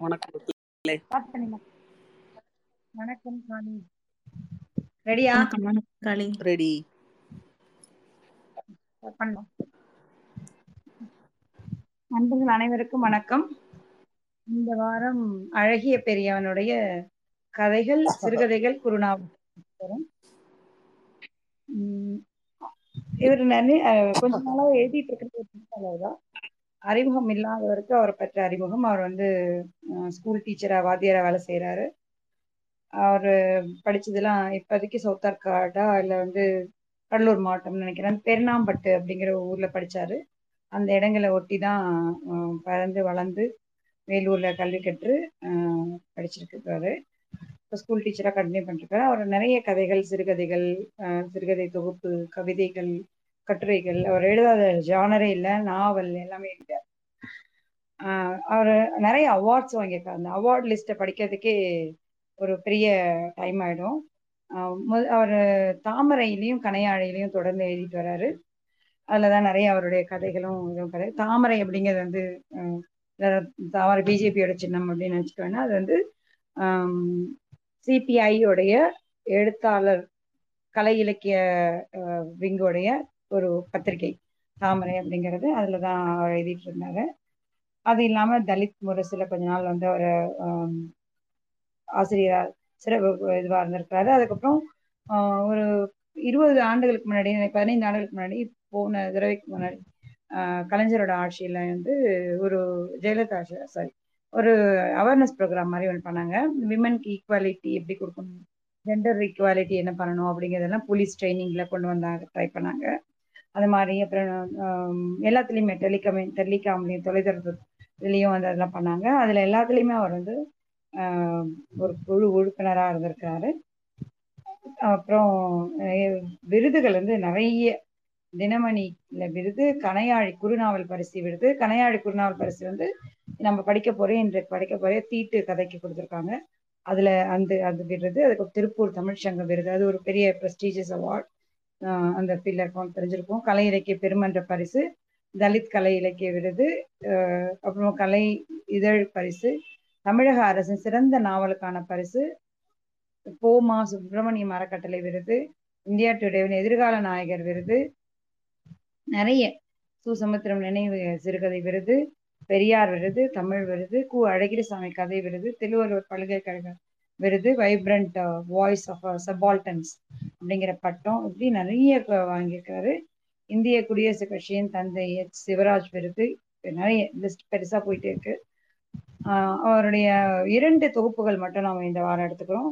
வணக்கம். வணக்கம் காளி. ரெடியா? காளி. ரெடி. நண்பர்கள் அனைவருக்கும் வணக்கம். இந்த வாரம் அழகிய பெரியவனுடைய கதைகள் சிறுகதைகள் குருநாவல் உம் இவர் நிறைய கொஞ்ச நாளாக எழுதிட்டு இருக்கிறது தான் அறிமுகம் இல்லாதவருக்கு அவரை பற்ற அறிமுகம். அவர் வந்து ஸ்கூல் டீச்சரா வாத்தியாரா வேலை செய்யறாரு அவர் படிச்சதெல்லாம் இப்போதைக்கு சவுத்தார்காடா இல்லை வந்து கடலூர் மாவட்டம்னு நினைக்கிறேன். பெருணாம்பட்டு அப்படிங்கிற ஊர்ல படிச்சாரு. அந்த இடங்களை ஒட்டி தான் பறந்து பிறந்து வளர்ந்து வேலூர்ல கல்வி கற்று அஹ், படிச்சிருக்காரு இப்போ ஸ்கூல் டீச்சராக கண்டினியூ பண்ணிருக்காரு. அவர் நிறைய கதைகள் சிறுகதைகள் சிறுகதை தொகுப்பு கவிதைகள் கட்டுரைகள் அவர் எழுதாத ஜானரே இல்லை நாவல் எல்லாமே எழுதிட்டார் ஆஹ் அவர் நிறைய அவார்ட்ஸ் வாங்கியிருக்காரு. அந்த அவார்ட் லிஸ்ட்டை படிக்கிறதுக்கே ஒரு பெரிய டைம் ஆயிடும். அவர் தாமரையிலையும் கனையாழையிலையும் தொடர்ந்து எழுதிட்டு வராரு. அதில் தான் நிறைய அவருடைய கதைகளும் இதுவும் கதை. தாமரை அப்படிங்கிறது வந்து தாமரை பிஜேபியோட சின்னம் அப்படின்னு நினச்சிக்கோன்னா அது வந்து சிபிஐயோடைய எழுத்தாளர் கலை இலக்கிய விங்கோடைய ஒரு பத்திரிகை தாமரை அப்படிங்கிறது அதில் தான் அவர் எழுதிட்டு இருந்தார் அது இல்லாமல் தலித் முரசில் கொஞ்ச நாள் வந்து அவர் ஆசிரியராக சிறப்பு இதுவாக இருந்திருக்கிறாரு. அதுக்கப்புறம் ஒரு இருபது ஆண்டுகளுக்கு முன்னாடி பதினைந்து ஆண்டுகளுக்கு முன்னாடி போன தடவைக்கு முன்னாடி கலைஞரோட ஆட்சியில் வந்து ஒரு ஜெயலலிதா சாரி ஒரு அவேர்னஸ் ப்ரோக்ராம் மாதிரி ஒன்று பண்ணாங்க. விமனுக்கு ஈக்குவாலிட்டி எப்படி கொடுக்கணும் ஜெண்டர் ஈக்குவாலிட்டி என்ன பண்ணணும் அப்படிங்கிறதெல்லாம் போலீஸ் ட்ரைனிங்கில் கொண்டு வந்தாங்க ட்ரை பண்ணாங்க. அது மாதிரி அப்புறம் எல்லாத்துலேயுமே டெலிகமே டெலிகாம்லேயும் தொலைத்தொடர்பு இதுலேயும் வந்து அதெல்லாம் பண்ணாங்க. அதில் எல்லாத்துலேயுமே அவர் வந்து ஒரு குழு உறுப்பினராக இருந்திருக்கிறாரு. அப்புறம் விருதுகள் வந்து நிறைய. தினமணியில் விருது கனையாழி குறுநாவல் பரிசு விருது. கனையாழி குறுநாவல் பரிசு வந்து நம்ம படிக்க போறேன் இன்று படிக்க போறேன் தீட்டு கதைக்கு கொடுத்துருக்காங்க. அதுல அந்த அது விருது. அதுக்கு திருப்பூர் தமிழ்ச்சங்க விருது. அது ஒரு பெரிய ப்ரெஸ்டீஜியஸ் அவார்ட் அந்த ஃபீல்டில் இருக்கோம் கலை இலக்கிய பெருமன்ற பரிசு தலித் கலை இலக்கிய விருது அப்புறம் கலை இதழ் பரிசு தமிழக அரசின் சிறந்த நாவலுக்கான பரிசு போமா சுப்பிரமணியம் அறக்கட்டளை விருது இந்தியா டுடேவின் எதிர்கால நாயகர் விருது நிறைய சுசமுத்திரம் நினைவு சிறுகதை விருது பெரியார் விருது தமிழ் விருது கு அழகிரிசாமி கதை விருது திருவள்ளுவர் பல்கலைக்கழக விருது வைப்ரண்ட் வாய்ஸ் ஆஃப் சபால்டன்ஸ் அப்படிங்கிற பட்டம். இப்படி நிறைய க- வாங்கியிருக்காரு. இந்திய குடியரசு கட்சியின் தந்தை எச். சிவராஜ் விருது. நிறைய லிஸ்ட் பெருசாக போயிட்டே இருக்கு. அவருடைய இரண்டு தொகுப்புகள் மட்டும் நாம் இந்த வாரம் எடுத்துக்கிறோம்.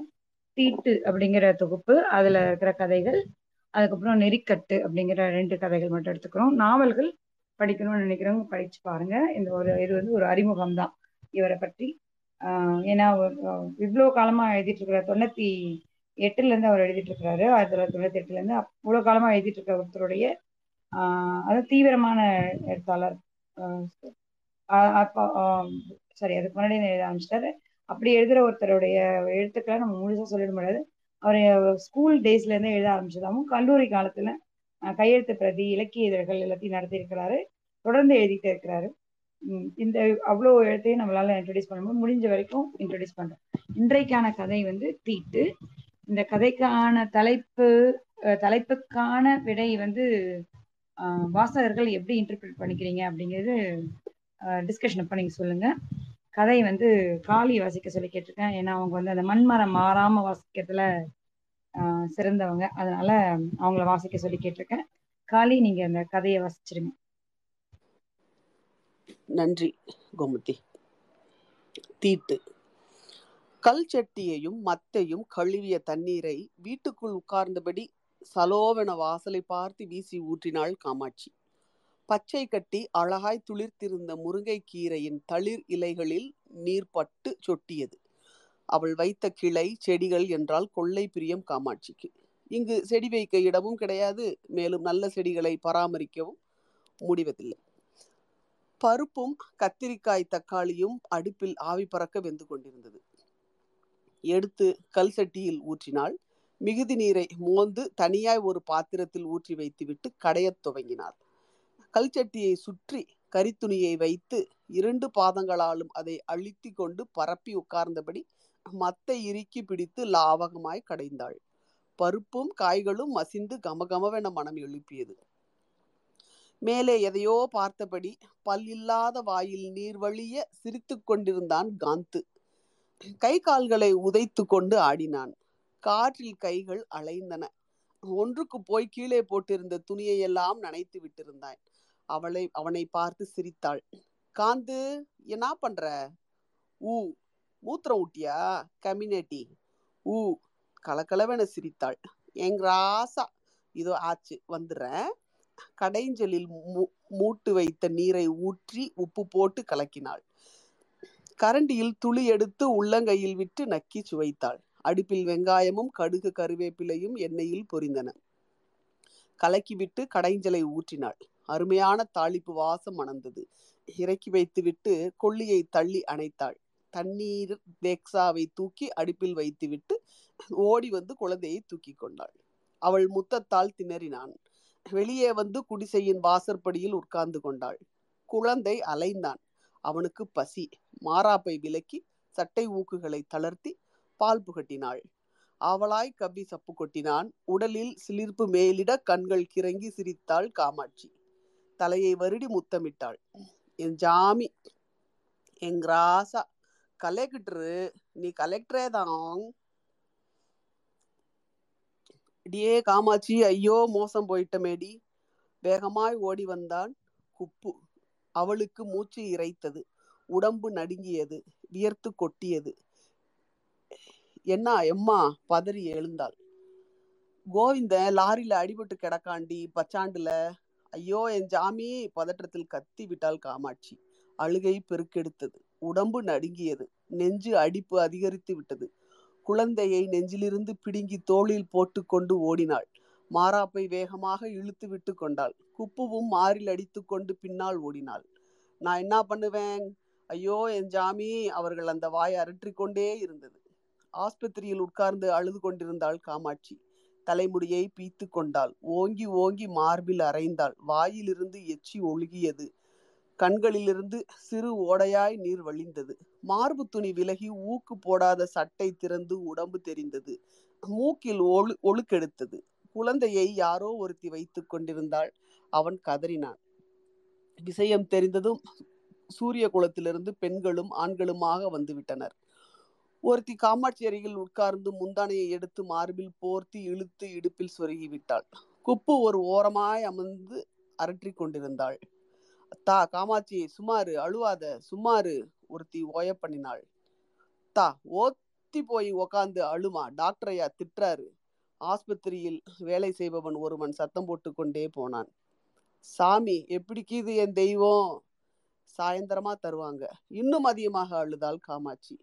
தீட்டு அப்படிங்கிற தொகுப்பு அதில் இருக்கிற கதைகள் அதுக்கப்புறம் நெறிக்கட்டு அப்படிங்கிற ரெண்டு கதைகள் மட்டும் எடுத்துக்கிறோம். நாவல்கள் படிக்கணும்னு நினைக்கிறவங்க படிச்சு பாருங்க. இந்த ஒரு இது வந்து ஒரு அறிமுகம் தான் இவரை பற்றி ஏன்னா இவ்வளோ காலமா எழுதிட்டு இருக்கிற தொண்ணூத்தி எட்டுல இருந்து அவர் எழுதிட்டு இருக்கிறாரு ஆயிரத்தி தொள்ளாயிரத்தி தொண்ணூத்தி எட்டுல இருந்து அவ்வளோ காலமா எழுதிட்டு இருக்கிற ஒருத்தருடைய ஆஹ் அது தீவிரமான எழுத்தாளர். சாரி அதுக்கு முன்னாடி எழுத ஆரம்பிச்சிட்டாரு. அப்படி எழுதுற ஒருத்தருடைய எழுத்துக்களை நம்ம முழுசா சொல்லிட முடியாது. அவர் ஸ்கூல் டேஸ்ல இருந்து எழுத ஆரம்பிச்சதாகவும் கல்லூரி காலத்துல கையெழுத்து பிரதி இலக்கிய இதழ்கள் எல்லாத்தையும் நடத்தி இருக்கிறாரு தொடர்ந்து எழுதிட்டே இருக்கிறாரு. இந்த அவ்வளோ எழுத்தையும் நம்மளால இன்ட்ரடியூஸ் பண்ண முடியும். முடிஞ்ச வரைக்கும் இன்ட்ரடியூஸ் பண்றோம். இன்றைக்கான கதை வந்து தீட்டு. இந்த கதைக்கான தலைப்பு தலைப்புக்கான விடை வந்து வாசகர்கள் எப்படி இன்டர்பிரட் பண்ணிக்கிறீங்க அப்படிங்கிறது டிஸ்கஷன் அப்போ நீங்க சொல்லுங்க. கதை வந்து காளி வாசிக்க சொல்லி கேட்டிருக்கேன். ஏன்னா அவங்க வந்து அந்த மண்மரம் மாறாம வாசிக்கிறதுல சிறந்தவங்க. அதனால அவங்கள வாசிக்க சொல்லி கேட்டிருக்கேன். காளி நீங்க அந்த கதையை வாசிச்சிருங்க. நன்றி கோமதி. தீட்டு. கல் சட்டியையும் மத்தையும் கழுவிய தண்ணீரை வீட்டுக்குள் உட்கார்ந்தபடி சலோவென வாசலை பார்த்து வீசி ஊற்றினாள் காமாட்சி. பச்சை கட்டி அழகாய் துளிர்த்திருந்த முருங்கைக் கீரையின் தளிர் இலைகளில் நீர் பட்டு சொட்டியது. அவள் வைத்த கிளை செடிகள் என்றால் கொள்ளை பிரியம் காமாட்சிக்கு. இங்கு செடி வைக்க இடமும் கிடையாது மேலும் நல்ல செடிகளை பராமரிக்கவும் முடிவதில்லை. பருப்பும் கத்திரிக்காய் தக்காளியும் அடுப்பில் ஆவி பறக்க வெந்து கொண்டிருந்தது. எடுத்து கல் சட்டியில் ஊற்றினாள். மிகுதி நீரை மோந்து தனியாய் ஒரு பாத்திரத்தில் ஊற்றி வைத்துவிட்டு கடையத் துவங்கினாள். கல் சட்டியை சுற்றி கரித்துணியை வைத்து இரண்டு பாதங்களாலும் அதை அழுத்தி கொண்டு பரப்பி உட்கார்ந்தபடி மத்தை இறுக்கி பிடித்து லாவகமாய் கடைந்தாள். பருப்பும் காய்களும் மசிந்து கமகமவென மனம் எழுப்பியது. மேலே எதையோ பார்த்தபடி பல்லில்லாத வாயில் நீர் வழிய சிரித்து கொண்டிருந்தான் காந்து கை கால்களை உதைத்து கொண்டு ஆடினான். காற்றில் கைகள் அலைந்தன. ஒன்றுக்கு போய் கீழே போட்டிருந்த துணியை எல்லாம் நனைத்து விட்டிருந்தான் அவளை அவனை பார்த்து சிரித்தாள். காந்து என்ன பண்ற? ஊ மூத்திரம் ஊட்டியா? கம்யூனிட்டி ஊ கலக்கலவென சிரித்தாள். எங்க ராசா. இதோ ஆச்சு வந்துடுறேன். கடைஞ்சலில் மூட்டு வைத்த நீரை ஊற்றி உப்பு போட்டு கலக்கினாள். கரண்டியில் துளி எடுத்து உள்ளங்கையில் விட்டு நக்கி சுவைத்தாள். அடுப்பில் வெங்காயமும் கடுகு கருவேப்பிலையும் எண்ணெயில் பொரிந்தன. கலக்கிவிட்டு கடைஞ்சலை ஊற்றினாள். அருமையான தாளிப்பு வாசம் மணந்தது இறக்கி வைத்துவிட்டு கொள்ளியை தள்ளி அணைத்தாள். தண்ணீர் தேக்ஸாவை தூக்கி அடுப்பில் வைத்துவிட்டு ஓடி வந்து குழந்தையை தூக்கி கொண்டாள். அவள் முத்தத்தால் திணறினான். வெளியே வந்து குடிசையின் வாசற்படியில் உட்கார்ந்து கொண்டாள். குழந்தை அலைந்தான். அவனுக்கு பசி. மாறாப்பை விலக்கி சட்டை ஊக்குகளை தளர்த்தி பால் புகட்டினாள். அவளாய் கவ்வி சப்பு கொட்டினான். உடலில் சிலிர்ப்பு மேலிட கண்கள் கிறங்கி சிரித்தாள் காமாட்சி. தலையை வருடி முத்தமிட்டாள். என் ஜாமி என் ராசா கலெக்டரு நீ கலெக்டரே தான். டியே காமாட்சி ஐயோ மோசம் போயிட்டமேடி. வேகமாய் ஓடி வந்தான் குப்பு. அவளுக்கு மூச்சு இறைத்தது. உடம்பு நடுங்கியது. வியர்த்து கொட்டியது. என்ன எம்மா? பதறி எழுந்தாள். கோவிந்தன் லாரியில அடிபட்டு கிடக்காண்டி பச்சாண்டுல. ஐயோ என் ஜாமி! பதற்றத்தில் கத்தி விட்டாள் காமாட்சி. அழுகை பெருக்கெடுத்தது. உடம்பு நடுங்கியது. நெஞ்சு அடிப்பு அதிகரித்து விட்டது. குழந்தையை நெஞ்சிலிருந்து பிடுங்கி தோளில் போட்டுக்கொண்டு ஓடினாள். மாறாப்பை வேகமாக இழுத்து விட்டு கொண்டாள். குப்புவும் மாறில் அடித்து கொண்டு பின்னால் ஓடினாள். நான் என்ன பண்ணுவேன்? ஐயோ என் ஜாமி! அவர்கள் அந்த வாயை அரற்றி கொண்டே இருந்தது. ஆஸ்பத்திரியில் உட்கார்ந்து அழுது கொண்டிருந்தாள் காமாட்சி. தலைமுடியை பீத்து கொண்டாள். ஓங்கி ஓங்கி மார்பில் அரைந்தாள். வாயிலிருந்து எச்சி ஒழுகியது. கண்களிலிருந்து சிறு ஓடையாய் நீர் வழிந்தது. மார்பு துணி விலகி ஊக்கு போடாத சட்டை திறந்து உடம்பு தெரிந்தது. மூக்கில் ஒழு ஒழுக்கெடுத்தது. குழந்தையை யாரோ ஒருத்தி வைத்துக் கொண்டிருந்தாள். அவன் கதறினான். விஷயம் தெரிந்ததும் சூரிய குலத்திலிருந்து பெண்களும் ஆண்களுமாக வந்துவிட்டனர். ஒருத்தி காமாட்சி அருகில் உட்கார்ந்து முந்தானையை எடுத்து மார்பில் போர்த்தி இழுத்து இடுப்பில் சொருகிவிட்டாள். குப்பு ஒரு ஓரமாய் அமர்ந்து அரற்றி கொண்டிருந்தாள். தா காமாட்சி சுமாரு அழுவாத சுமாரு ஒருத்தி ஓய பண்ணினாள். தா ஓத்தி போய் உக்காந்து அழுமா டாக்டர் ஐயா திட்டுறாரு. ஆஸ்பத்திரியில் வேலை செய்பவன் ஒருவன் சத்தம் போட்டு கொண்டே போனான். சாமி எப்படிக்குது என் தெய்வம்? சாயந்தரமா தருவாங்க. இன்னும் அதிகமாக அழுதாள் காமாட்சி.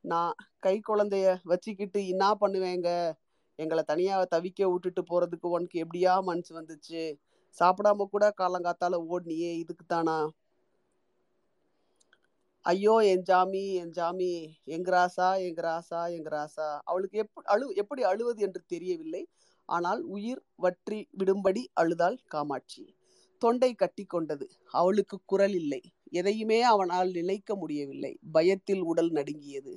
நான் கை குழந்தைய வச்சுக்கிட்டு என்ன பண்ணுவேங்க? எங்களை தனியாக தவிக்க விட்டுட்டு போறதுக்கு உனக்கு எப்படியா மனசு வந்துச்சு? சாப்பிடாம கூட காலங்காத்தால ஓடினியே இதுக்கு தானா ஐயோ என் ஜாமி என் ஜாமி எங்க ராசா எங்க ராசா எங்க ராசா. அவளுக்கு எப்படி அழு எப்படி அழுவது என்று தெரியவில்லை. ஆனால் உயிர் வற்றி விடும்படி அழுதாள் காமாட்சி. தொண்டை கட்டி கொண்டது. அவளுக்கு குரல் இல்லை. எதையுமே அவனால் நினைக்க முடியவில்லை. பயத்தில் உடல் நடுங்கியது.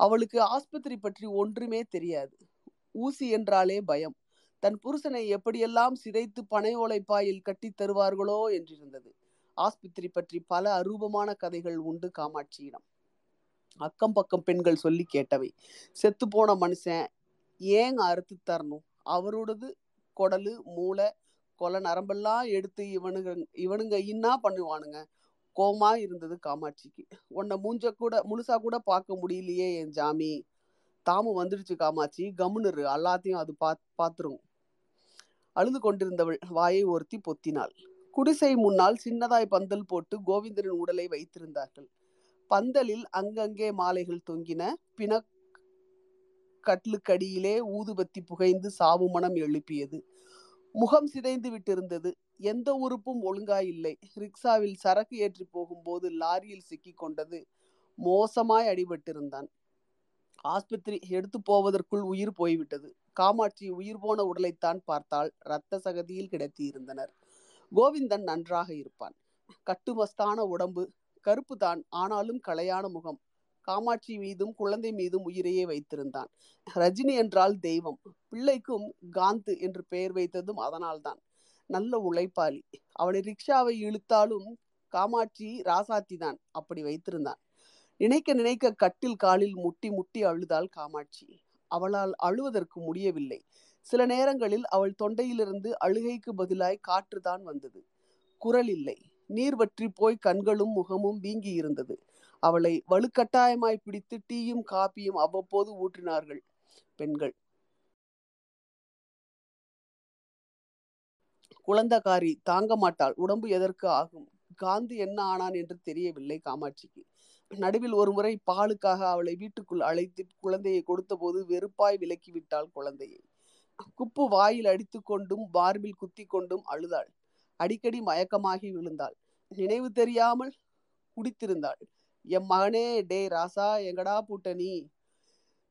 அவளுக்கு ஆஸ்பத்திரி பற்றி ஒன்றுமே தெரியாது. ஊசி என்றாலே பயம். தன் புருஷனை எப்படியெல்லாம் சிதைத்து பனை ஓலைப்பாயில் கட்டித் தருவார்களோ என்றிருந்தது. ஆஸ்பத்திரி பற்றி பல அரூபமான கதைகள் உண்டு காமாட்சியிடம். அக்கம் பக்கம் பெண்கள் சொல்லி கேட்டவை. செத்து போன மனுஷன் ஏங்க அறுத்து தரணும்? அவரோடது குடலு மூளை கொலை நரம்பெல்லாம் எடுத்து இவனுங்க இவனுங்க இன்னா பண்ணுவானுங்க? கோமா இருந்தது காமாட்சிக்கு. உன்னை மூஞ்ச கூட முழுசா கூட பார்க்க முடியலையே என் ஜாமி. தாமு வந்துடுச்சு காமாட்சி. கம்முனரு எல்லாத்தையும் அது பாத் பார்த்துருவோம் அழுது கொண்டிருந்தவள் வாயை ஒருத்தி பொத்தினாள். குடிசை முன்னால் சின்னதாய் பந்தல் போட்டு கோவிந்தரின் உடலை வைத்திருந்தார்கள். பந்தலில் அங்கங்கே மாலைகள் தொங்கின. பின கட்லுக்கடியிலே ஊதுபத்தி புகைந்து சாவு மனம் எழுப்பியது. முகம் சிதைந்து விட்டிருந்தது. எந்த உறுப்பும் ஒழுங்காய் இல்லை ரிக்ஷாவில் சரக்கு ஏற்றி போகும்போது லாரியில் சிக்கி கொண்டது. மோசமாய் அடிபட்டிருந்தான். ஆஸ்பத்திரி எடுத்து போவதற்குள் உயிர் போய்விட்டது. காமாட்சி உயிர் போன உடலைத்தான் பார்த்தால் இரத்த சகதியில் கிடத்தி இருந்தனர் கோவிந்தன் நன்றாக இருப்பான். கட்டுமஸ்தான உடம்பு. கருப்பு தான் ஆனாலும் கலையான முகம். காமாட்சி மீதும் குழந்தை மீதும் உயிரையே வைத்திருந்தான். ரஜினி என்றால் தெய்வம். பிள்ளைக்கும் காந்து என்று பெயர் வைத்ததும் அதனால்தான். நல்ல உழைப்பாளி. அவனை ரிக்ஷாவை இழுத்தாலும் காமாட்சி ராசாத்தி தான் அப்படி வைத்திருந்தான். நினைக்க நினைக்க கட்டில் காலில் முட்டி முட்டி அழுதாள் காமாட்சி. அவளால் அழுவதற்கு முடியவில்லை. சில நேரங்களில் அவள் தொண்டையிலிருந்து அழுகைக்கு பதிலாய் காற்றுதான் வந்தது. குரல் இல்லை. நீர் வற்றி போய் கண்களும் முகமும் வீங்கி இருந்தது. அவளை வலுக்கட்டாயமாய் பிடித்து டீயும் காப்பியும் அவ்வப்போது ஊற்றினார்கள் பெண்கள். குழந்தகாரி தாங்க மாட்டாள். உடம்பு எதற்கு ஆகும்? காந்து என்ன ஆனான் என்று தெரியவில்லை காமாட்சிக்கு. நடுவில் ஒருமுறை பாலுக்காக அவளை வீட்டுக்குள் அழைத்து குழந்தையை கொடுத்தபோது வெறுப்பாய் விலக்கி விட்டாள் குழந்தையை. குப்பு வாயில் அடித்து கொண்டும் பார்பில் குத்தி கொண்டும் அழுதாள். அடிக்கடி மயக்கமாகி விழுந்தாள். நினைவு தெரியாமல் குடித்திருந்தாள். எம் மகனே டே ராசா எங்கடா பூட்டணி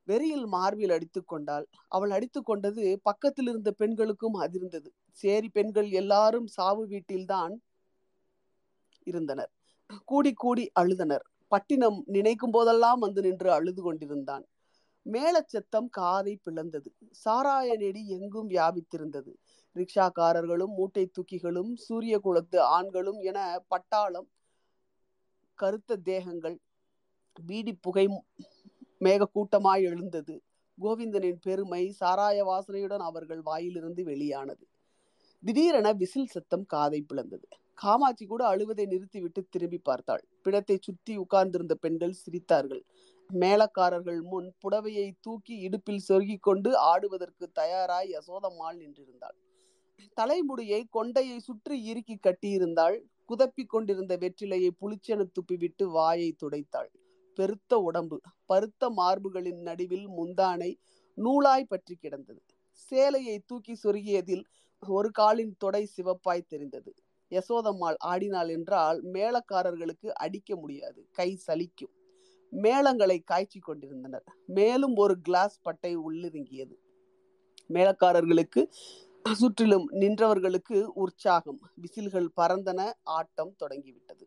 வெறியில் மார்பில் அடித்து கொண்டாள். அவள் அடித்து கொண்டது பக்கத்தில் இருந்த பெண்களுக்கும் அதிர்ந்தது. சேரி பெண்கள் எல்லாரும் சாவு வீட்டில்தான் இருந்தனர். கூடி கூடி அழுதனர். பட்டினம் நினைக்கும் போதெல்லாம் வந்து நின்று அழுது கொண்டிருந்தான். மேலச்சத்தம் காதை பிளந்தது. சாராய நெடி எங்கும் வியாபித்திருந்தது. ரிக்ஷாக்காரர்களும் மூட்டை தூக்கிகளும் சூரிய குலத்து ஆண்களும் என பட்டாளம் கருத்த தேகங்கள் பீடி புகை மேக கூட்டமாய் எழுந்தது. கோவிந்தனின் பெருமை சாராய வாசனையுடன் அவர்கள் வாயிலிருந்து வெளியானது. திடீரென விசில் சத்தம் காதை பிளந்தது. காமாட்சி கூட அழுவதை நிறுத்திவிட்டு திரும்பி பார்த்தாள். பிணத்தை சுற்றி உட்கார்ந்திருந்த பெண்கள் சிரித்தார்கள். மேலக்காரர்கள் முன் புடவையை தூக்கி இடுப்பில் சொருகிக் கொண்டு ஆடுவதற்கு தயாராய் யசோதம்மாள் நின்றிருந்தாள். தலைமுடியை கொண்டையை சுற்றி இறுக்கி கட்டியிருந்தாள். குதப்பி கொண்டிருந்த வெற்றிலையை புளிச்சென துப்பிவிட்டு வாயை துடைத்தாள். பெருத்த உடம்பு பருத்த மார்புகளின் நடுவில் முந்தானை நூலாய் பற்றி கிடந்தது. சேலையை தூக்கி சொருகியதில் ஒரு காலின் தொடை சிவப்பாய் தெரிந்தது. யசோதம்மாள் ஆடினாள் என்றால் மேளக்காரர்களுக்கு அடிக்க முடியாது கை சலிக்கும். மேளங்களை காய்ச்சி கொண்டிருந்தனர். மேலும் ஒரு கிளாஸ் பட்டை உள்ளிறங்கியது. மேளக்காரர்களுக்கு சுற்றிலும் நின்றவர்களுக்கு உற்சாகம் விசில்கள் பறந்தன ஆட்டம் தொடங்கிவிட்டது.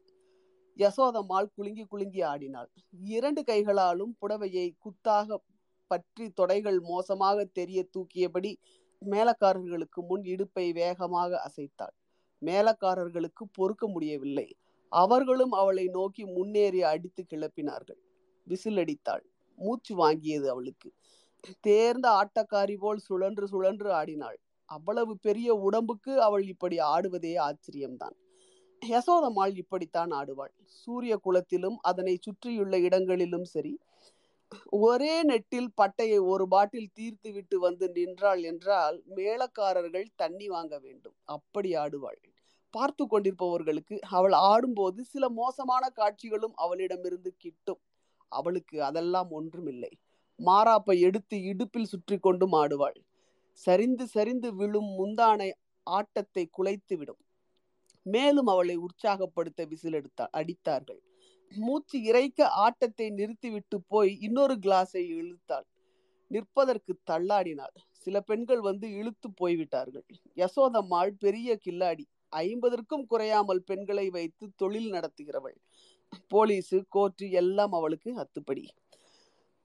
யசோதம்மாள் குலுங்கி குலுங்கி ஆடினாள். இரண்டு கைகளாலும் புடவையை குத்தாக பற்றி தொடைகள் மோசமாக தெரிய தூக்கியபடி மேலக்காரர்களுக்கு முன் இடுப்பை வேகமாக அசைத்தாள். மேலக்காரர்களுக்கு பொறுக்க முடியவில்லை. அவர்களும் அவளை நோக்கி முன்னேறி அடித்து கிளப்பினார்கள். விசில் அடித்தாள் மூச்சு வாங்கியது அவளுக்கு. தேர்ந்த ஆட்டக்காரி போல் சுழன்று சுழன்று ஆடினாள். அவ்வளவு பெரிய உடம்புக்கு அவள் இப்படி ஆடுவதே ஆச்சரியம்தான். யசோதம்மாள் இப்படித்தான் ஆடுவாள். சூரிய குலத்திலும் அதனை சுற்றியுள்ள இடங்களிலும் சரி ஒரே நெட்டில் பட்டையை ஒரு பாட்டில் தீர்த்து விட்டு வந்து நின்றாள் என்றால் மேளக்காரர்கள் தண்ணி வாங்க வேண்டும். அப்படி ஆடுவாள். பார்த்து கொண்டிருப்பவர்களுக்கு அவள் ஆடும்போது சில மோசமான காட்சிகளும் அவளிடமிருந்து கிட்டும். அவளுக்கு அதெல்லாம் ஒன்றுமில்லை. மாறாப்பை எடுத்து இடுப்பில் சுற்றி கொண்டும் ஆடுவாள். சரிந்து சரிந்து விழும் முந்தானை ஆட்டத்தை குலைத்து விடும் மேலும் அவளை உற்சாகப்படுத்த விசில் எடுத்தா அடித்தார்கள். மூச்சு இறைக்க ஆட்டத்தை நிறுத்திவிட்டு போய் இன்னொரு கிளாஸை இழுத்தாள். நிற்பதற்கு தள்ளாடினாள். சில பெண்கள் வந்து இழுத்து போய்விட்டார்கள். யசோதம்மாள் பெரிய கில்லாடி. ஐம்பதற்கும் குறையாமல் பெண்களை வைத்து தொழில் நடத்துகிறவள். போலீஸு கோர்ட்டு எல்லாம் அவளுக்கு அத்துப்படி.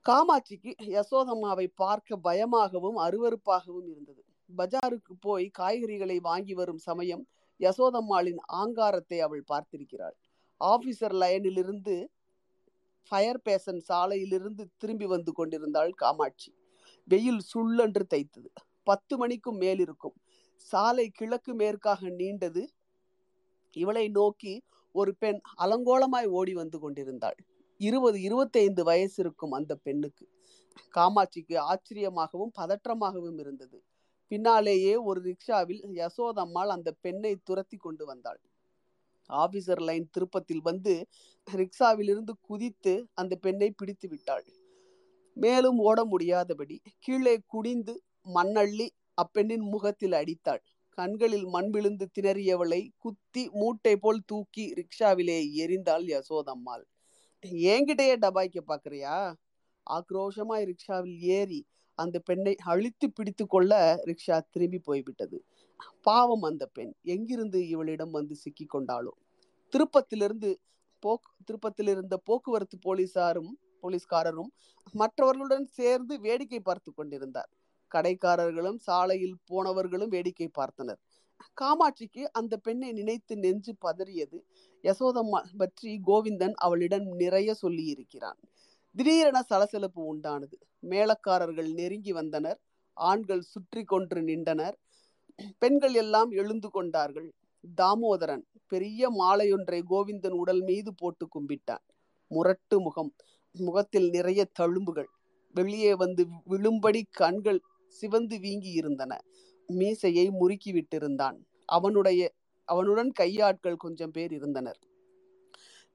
காமாட்சிக்கு யசோதம்மாவை பார்க்க பயமாகவும் அருவருப்பாகவும் இருந்தது. பஜாருக்கு போய் காய்கறிகளை வாங்கி வரும் சமயம் யசோதம்மாளின் ஆங்காரத்தை அவள் பார்த்திருக்கிறாள். ஆபீசர் லைனிலிருந்து ஃபயர் பேசன் சாலையிலிருந்து திரும்பி வந்து கொண்டிருந்தாள் காமாட்சி. வெயில் சுள்ளென்று தைத்தது பத்து மணிக்கும் மேல் இருக்கும் சாலை கிழக்கு மேற்காக நீண்டது. இவளை நோக்கி ஒரு பெண் அலங்கோலமாய் ஓடி வந்து கொண்டிருந்தாள். இருபது இருபத்தைந்து வயசு இருக்கும் அந்த பெண்ணுக்கு. காமாட்சிக்கு ஆச்சரியமாகவும் பதற்றமாகவும் இருந்தது. பின்னாலேயே ஒரு ரிக்ஷாவில் யசோதம்மாள் அந்த பெண்ணை துரத்தி கொண்டு வந்தாள். ஆபீசர் லைன் திருப்பத்தில் வந்து ரிக்ஷாவிலிருந்து குதித்து அந்த பெண்ணை பிடித்து விட்டாள். மேலும் ஓட முடியாதபடி கீழே குடிந்து மண்ணள்ளி அப்பெண்ணின் முகத்தில் அடித்தாள். கண்களில் மண் விழுந்து திணறியவளை குத்தி மூட்டை போல் தூக்கி ரிக்ஷாவிலே எரிந்தாள் யசோதம்மாள். என்கிட்டயே டபாய்க்க பாக்குறியா? ஆக்ரோஷமாய் ரிக்ஷாவில் ஏறி அந்த பெண்ணை அழித்து பிடித்து கொள்ள ரிக்ஷா திரும்பி போய்விட்டது. பாவம் அந்த பெண். எங்கிருந்து இவளிடம் வந்து சிக்கி கொண்டாளோ திருப்பத்திலிருந்து போக்கு திருப்பத்தில் இருந்த போக்குவரத்து போலீசாரும் போலீஸ்காரரும் மற்றவர்களுடன் சேர்ந்து வேடிக்கை பார்த்து கொண்டிருந்தார். கடைக்காரர்களும் சாலையில் போனவர்களும் வேடிக்கை பார்த்தனர். காமாட்சிக்கு அந்த பெண்ணை நினைத்து நெஞ்சு பதறியது. யசோதம்மா பற்றி கோவிந்தன் அவளிடம் நிறைய சொல்லி இருக்கிறான் திடீரென சலசலப்பு உண்டானது. மேளக்காரர்கள் நெருங்கி வந்தனர். ஆண்கள் சுற்றி கொன்று நின்றனர். பெண்கள் எல்லாம் எழுந்து கொண்டார்கள். தாமோதரன் பெரிய மாலையொன்றை கோவிந்தன் உடல் மீது போட்டு கும்பிட்டான். முரட்டு முகம் முகத்தில் நிறைய தழும்புகள். வெளியே வந்து விழும்படி கண்கள் சிவந்து வீங்கி இருந்தன. மீசையை முறுக்கி விட்டிருந்தான். அவனுடைய அவனுடன் கையாட்கள் கொஞ்சம் பேர் இருந்தனர்.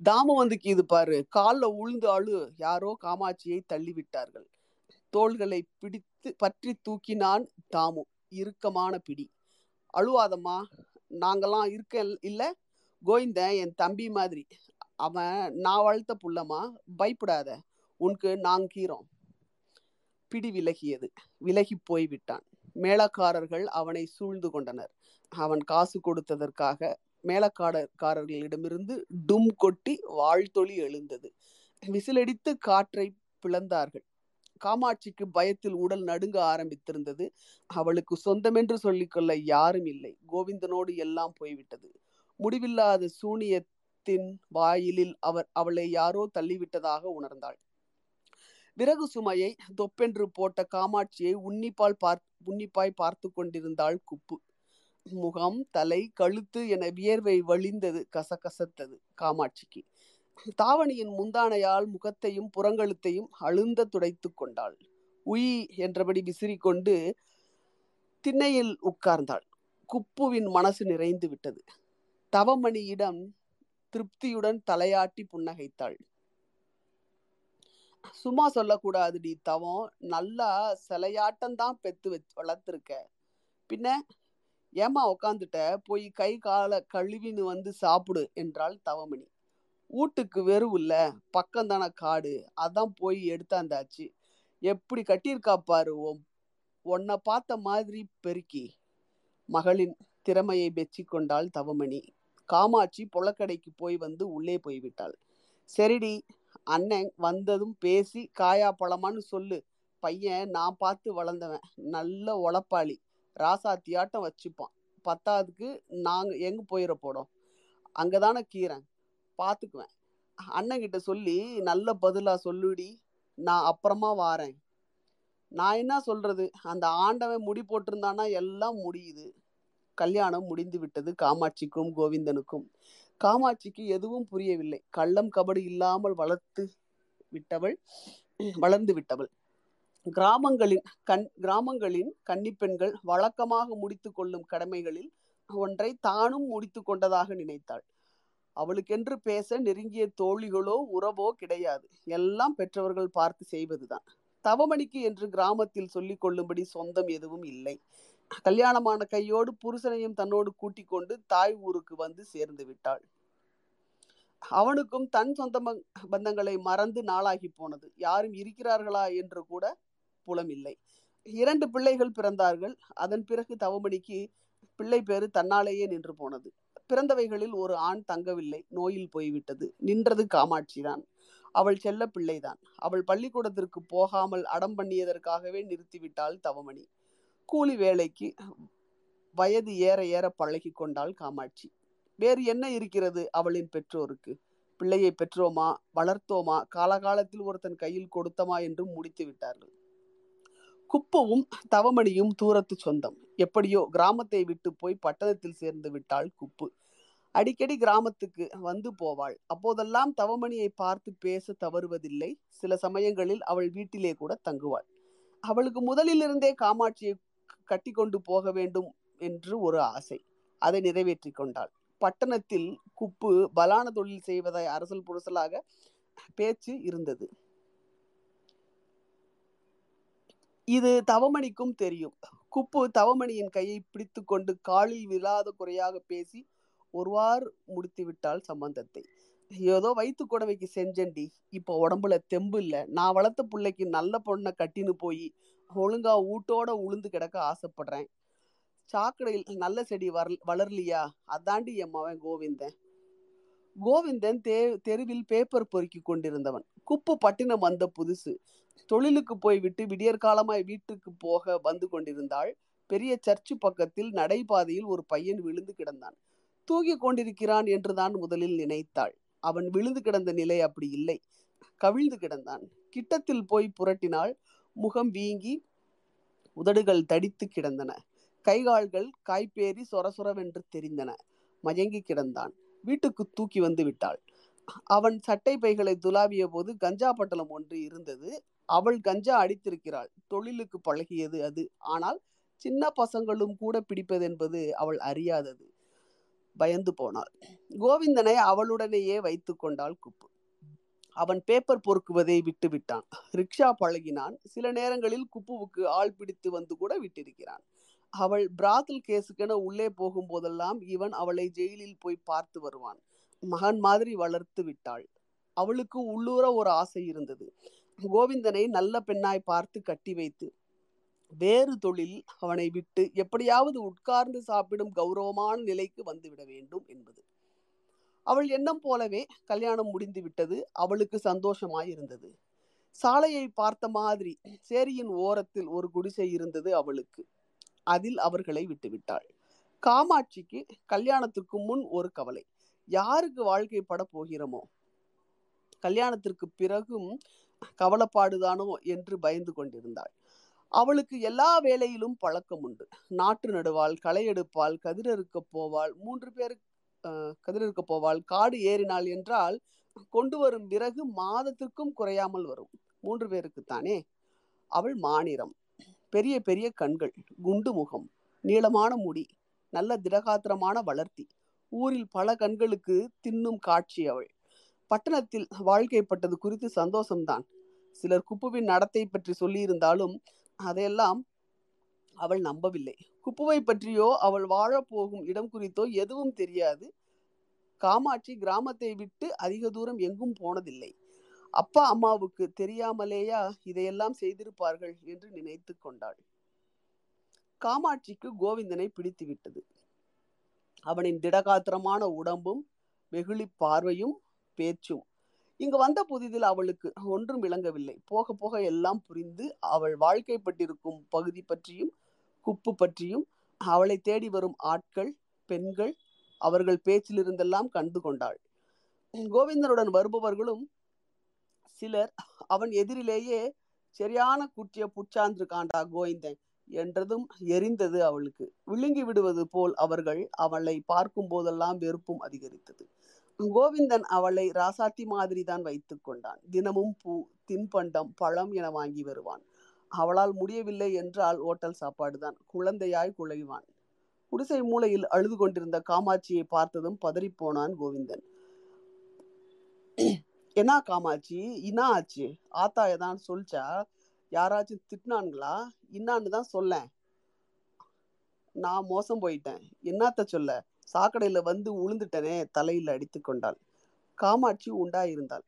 தாமவந்துக்கு இது பாரு காலில் உழுந்து அழு யாரோ காமாட்சியை தள்ளிவிட்டார்கள். தோள்களை பிடித்து பற்றி தூக்கினான் தாமு. இறுக்கமான பிடி. அழுவாதம்மா நாங்கெல்லாம் இருக்க இல்லை கோவிந்தன் என் தம்பி மாதிரி. அவன் நான் வளர்த்த புள்ளமா பயப்படாத உனக்கு நாங்க கீரோம் பிடி விலகியது. விலகி போய்விட்டான் மேளக்காரர்கள் அவனை சூழ்ந்து கொண்டனர். அவன் காசு கொடுத்ததற்காக மேளக்காரர்களிடமிருந்து டும் கொட்டி வாழ்த்தொளி எழுந்தது. விசிலடித்து காற்றை பிளந்தார்கள். காமாட்சிக்கு பயத்தில் உடல் நடுங்க ஆரம்பித்திருந்தது. அவளுக்கு சொந்தமென்று சொல்லிக்கொள்ள யாரும் இல்லை. கோவிந்தனோடு எல்லாம் போய்விட்டது. முடிவில்லாத சூனியத்தின் வாயிலில் அவர் அவளை யாரோ தள்ளிவிட்டதாக உணர்ந்தாள். விறகு சுமையை தொப்பென்று போட்ட காமாட்சியை உன்னிப்பால் பார் உன்னிப்பாய் பார்த்து கொண்டிருந்தாள் குப்பு. முகம் தலை கழுத்து என வியர்வை வழிந்தது கசகசத்தது காமாட்சிக்கு. தாவணியின் முந்தானையால் முகத்தையும் புறங்கழுத்தையும் அழுந்த துடைத்து கொண்டாள். உய் என்றபடி விசிறிக்கொண்டு திண்ணையில் உட்கார்ந்தாள். குப்புவின் மனசு நிறைந்து விட்டது. தவமணியிடம் திருப்தியுடன் தலையாட்டி புன்னகைத்தாள். சும்மா சொல்லக்கூடாதுடி தவம். நல்லா சிலையாட்டம்தான் பெத்து வச்சு வளர்த்துருக்க. பின்ன ஏமா உக்காந்துட்ட? போய் கை காலை கழுவின்னு வந்து சாப்பிடு என்றாள் தவமணி. வீட்டுக்கு வெறும் இல்லை பக்கம்தானே காடு. அதான் போய் எடுத்தாந்தாச்சு. எப்படி கட்டியிருக்கா பாரு உன்னை பார்த்த மாதிரி பெருக்கி. மகளின் திறமையை வெச்சி கொண்டாள் தவமணி. காமாட்சி பொலக்கடைக்கு போய் வந்து உள்ளே போய்விட்டாள் சரிடி அண்ணன் வந்ததும் பேசி காயா பழமான்னு சொல்லு. பையன் நான் பார்த்து வளர்ந்தவன். நல்ல உழப்பாளி ராசாத்தியாட்டம் வச்சுப்பான். பத்தாவதுக்கு நாங்கள் எங்கே போயிட போகிறோம் அங்கே தானே கீரன் பார்த்துக்குவேன் அண்ணன் சொல்லி நல்ல பதிலா சொல்லுடி நான் அப்புறமா வாரேன். நான் என்ன சொல்றது? அந்த ஆண்டவன் முடி போட்டிருந்தானா எல்லாம் முடியுது. கல்யாணம் முடிந்து விட்டது காமாட்சிக்கும் கோவிந்தனுக்கும். காமாட்சிக்கு எதுவும் புரியவில்லை. கள்ளம் கபடி இல்லாமல் வளர்த்து விட்டவள் வளர்ந்து விட்டவள். கிராமங்களின் கண் கிராமங்களின் கன்னிப்பெண்கள் வழக்கமாக முடித்து கொள்ளும் கடமைகளில் ஒன்றை தானும் முடித்து கொண்டதாக நினைத்தாள். அவளுக்கென்று பேச நெருங்கிய தோழிகளோ உறவோ கிடையாது. எல்லாம் பெற்றவர்கள் பார்த்து செய்வதுதான். தவமணிக்கு என்று கிராமத்தில் சொல்லிக் கொள்ளும்படி சொந்தம் எதுவும் இல்லை. கல்யாணமான கையோடு புருஷனையும் தன்னோடு கூட்டிக் கொண்டு தாய் ஊருக்கு வந்து சேர்ந்து விட்டாள். அவனுக்கும் தன் சொந்த பந்தங்களை மறந்து நாளாகி போனது. யாரும் இருக்கிறார்களா என்று கூட புலமில்லை. இரண்டு பிள்ளைகள் பிறந்தார்கள். அதன் பிறகு தவமணிக்கு பிள்ளை பேரு தன்னாலேயே நின்று போனது. பிறந்தவைகளில் ஒரு ஆண் தங்கவில்லை. நோயில் போய்விட்டது. நின்றது காமாட்சிதான். அவள் செல்ல பிள்ளைதான். அவள் பள்ளிக்கூடத்திற்கு போகாமல் அடம் பண்ணியதற்காகவே நிறுத்திவிட்டாள் தவமணி. கூலி வேலைக்கு வயது ஏற ஏற பழகி கொண்டாள் காமாட்சி. வேறு என்ன இருக்கிறது அவளின் பெற்றோருக்கு? பிள்ளையை பெற்றோமா? வளர்த்தோமா? காலகாலத்தில் ஒருத்தன் கையில் கொடுத்தமா என்றும் முடித்து விட்டார்கள். குப்பவும் தவமணியும் தூரத்து சொந்தம். எப்படியோ கிராமத்தை விட்டு போய் பட்டணத்தில் சேர்ந்து விட்டாள் குப்பு. அடிக்கடி கிராமத்துக்கு வந்து போவாள். அப்போதெல்லாம் தவமணியை பார்த்து பேச தவறுவதில்லை. சில சமயங்களில் அவள் வீட்டிலே கூட தங்குவாள். அவளுக்கு முதலிலிருந்தே காமாட்சியை கட்டி கொண்டு போக வேண்டும் என்று ஒரு ஆசை. அதை நிறைவேற்றி கொண்டாள். பட்டணத்தில் குப்பு பலான தொழில் செய்வதை அரசல் புரசலாக பேச்சு இருந்தது. இது தவமணிக்கும் தெரியும். குப்பு தவமணியின் கையை பிடித்து கொண்டு காலில் விழாத குறையாக பேசி ஒருவாறு முடித்து விட்டாள் சம்பந்தத்தை. ஏதோ வயிற்று குடவைக்கு செஞ்சண்டி இப்போ உடம்புல தெம்பு இல்லை. நான் வளர்த்த பிள்ளைக்கு நல்ல பொண்ணை கட்டின்னு போய் ஒழுங்கா ஊட்டோட உளுந்து கிடக்க ஆசைப்படுறேன். சாக்கடையில் நல்ல செடி வர வளரலையா? அதாண்டி என் மவன் கோவிந்தன். கோவிந்தன் தே தெருவில் பேப்பர் பொறுக்கி கொண்டிருந்தவன். குப்பு பட்டினம் வந்த புதுசு. தொழிலுக்கு போய் விட்டு விடியற்காலமாய் வீட்டுக்கு போக வந்து கொண்டிருந்தாள். பெரிய சர்ச்சு பக்கத்தில் நடைபாதையில் ஒரு பையன் விழுந்து கிடந்தான். தூங்கிக் கொண்டிருக்கிறான் என்றுதான் முதலில் நினைத்தாள். அவன் விழுந்து கிடந்த நிலை அப்படி இல்லை. கவிழ்ந்து கிடந்தான். கிட்டத்தில் போய் புரட்டினாள். முகம் வீங்கி உதடுகள் தடித்து கிடந்தன. கைகால்கள் காய்பேறி சொர சொரவென்று தெரிந்தன. மயங்கி கிடந்தான். வீட்டுக்கு தூக்கி வந்து விட்டாள். அவன் சட்டை பைகளை துலாவிய போது கஞ்சா பட்டலம் ஒன்று இருந்தது. அவள் கஞ்சா அடித்திருக்கிறாள். தொழிலுக்கு பழகியது அது. ஆனால் சின்ன பசங்களும் கூட பிடிப்பது என்பது அவள் அறியாதது. பயந்து போனாள் கோவிந்தனை அவளுடனேயே வைத்து கொண்டாள் குப்பு. அவன் பேப்பர் பொறுக்குவதை விட்டு விட்டான். ரிக்ஷா பழகினான். சில நேரங்களில் குப்புவுக்கு ஆள் பிடித்து வந்து கூட விட்டிருக்கிறான். அவள் பிராத்தல் கேஸுக்கென உள்ளே போகும்போதெல்லாம் இவன் அவளை ஜெயிலில் போய் பார்த்து வருவான். மகன் மாதிரி வளர்த்து விட்டாள். அவளுக்கு உள்ளூர ஒரு ஆசை இருந்தது. கோவிந்தனை நல்ல பெண்ணாய் பார்த்து கட்டி வைத்து வேறு தொழில் அவனை விட்டு எப்படியாவது உட்கார்ந்து சாப்பிடும் கௌரவமான நிலைக்கு வந்துவிட வேண்டும் என்பது. அவள் எண்ணம் போலவே கல்யாணம் முடிந்து விட்டது அவளுக்கு சந்தோஷமாய் இருந்தது சாலையை பார்த்த மாதிரி சேரியின் ஓரத்தில் ஒரு குடிசை இருந்தது அவளுக்கு. அதில் அவர்களை விட்டுவிட்டாள். காமாட்சிக்கு கல்யாணத்துக்கு முன் ஒரு கவலை. யாருக்கு வாழ்க்கைப்பட போகிறோமோ? கல்யாணத்திற்கு பிறகும் கவலைப்பாடுதானோ என்று பயந்து கொண்டிருந்தாள். அவளுக்கு எல்லா வேலையிலும் பழக்கம் உண்டு. நாற்று நடுவாள் களை எடுப்பாள் கதிரறுக்க போவாள் மூன்று பேர் கதிரறுக்க போவாள் காடு ஏறினாள் என்றால் கொண்டு வரும் விறகு மாதத்திற்கும் குறையாமல் வரும். மூன்று பேருக்கு தானே? அவள் மாநிறம் பெரிய பெரிய கண்கள் குண்டு முகம் நீளமான முடி நல்ல திடகாத்திரமான வளர்த்தி. ஊரில் பல கண்களுக்கு தின்னும் காட்சி அவள். பட்டணத்தில் வாழ்க்கைப்பட்டது குறித்து சந்தோஷம்தான். சிலர் குப்புவின் நடத்தை பற்றி சொல்லியிருந்தாலும் அதையெல்லாம் அவள் நம்பவில்லை. குப்புவை பற்றியோ அவள் வாழப்போகும் இடம் குறித்தோ எதுவும் தெரியாது. காமாட்சி கிராமத்தை விட்டு அதிக தூரம் எங்கும் போனதில்லை. அப்பா அம்மாவுக்கு தெரியாமலேயா இதையெல்லாம் செய்திருப்பார்கள் என்று நினைத்து கொண்டாள். காமாட்சிக்கு கோவிந்தனை பிடித்து விட்டது அவனின் திடகாத்திரமான உடம்பும் வெகுளி பார்வையும் பேச்சும் இங்கு வந்த புதிதில் அவளுக்கு ஒன்றும் விளங்கவில்லை. போக போக எல்லாம் புரிந்து அவள் வாழ்க்கைப்பட்டிருக்கும் பகுதி பற்றியும் குப்பு பற்றியும் அவளை தேடி வரும் ஆட்கள் பெண்கள் அவர்கள் பேச்சிலிருந்தெல்லாம் கண்டு கொண்டாள். கோவிந்தனுடன் வருபவர்களும் சிலர் அவன் எதிரிலேயே சரியான குற்றிய புச்சாந்து காண்டா கோவிந்தன் என்றதும் எரிந்தது அவளுக்கு. விழுங்கி விடுவது போல் அவர்கள் அவளை பார்க்கும் போதெல்லாம் வெறுப்பும் அதிகரித்தது. கோவிந்தன் அவளை ராசாத்தி மாதிரி தான் வைத்து கொண்டான். தினமும் பூ தின்பண்டம் பழம் என வாங்கி வருவான். அவளால் முடியவில்லை என்றால் ஓட்டல் சாப்பாடுதான் குழந்தையாய் குழைவான். குடிசை மூலையில் அழுது கொண்டிருந்த காமாட்சியை பார்த்ததும் பதறிப்போனான் கோவிந்தன். என்ன காமாட்சி இன்னா ஆச்சு? ஆத்தா ஏதான் சொல்லிச்சா யாராச்சும் திட்டினான்களா இன்னான்னு தான் சொல்ல நான் மோசம் போயிட்டேன். என்னத்த சொல்ல? சாக்கடையில் வந்து உளுந்துட்டனே தலையில் அடித்து கொண்டாள். காமாட்சி உண்டாயிருந்தாள்.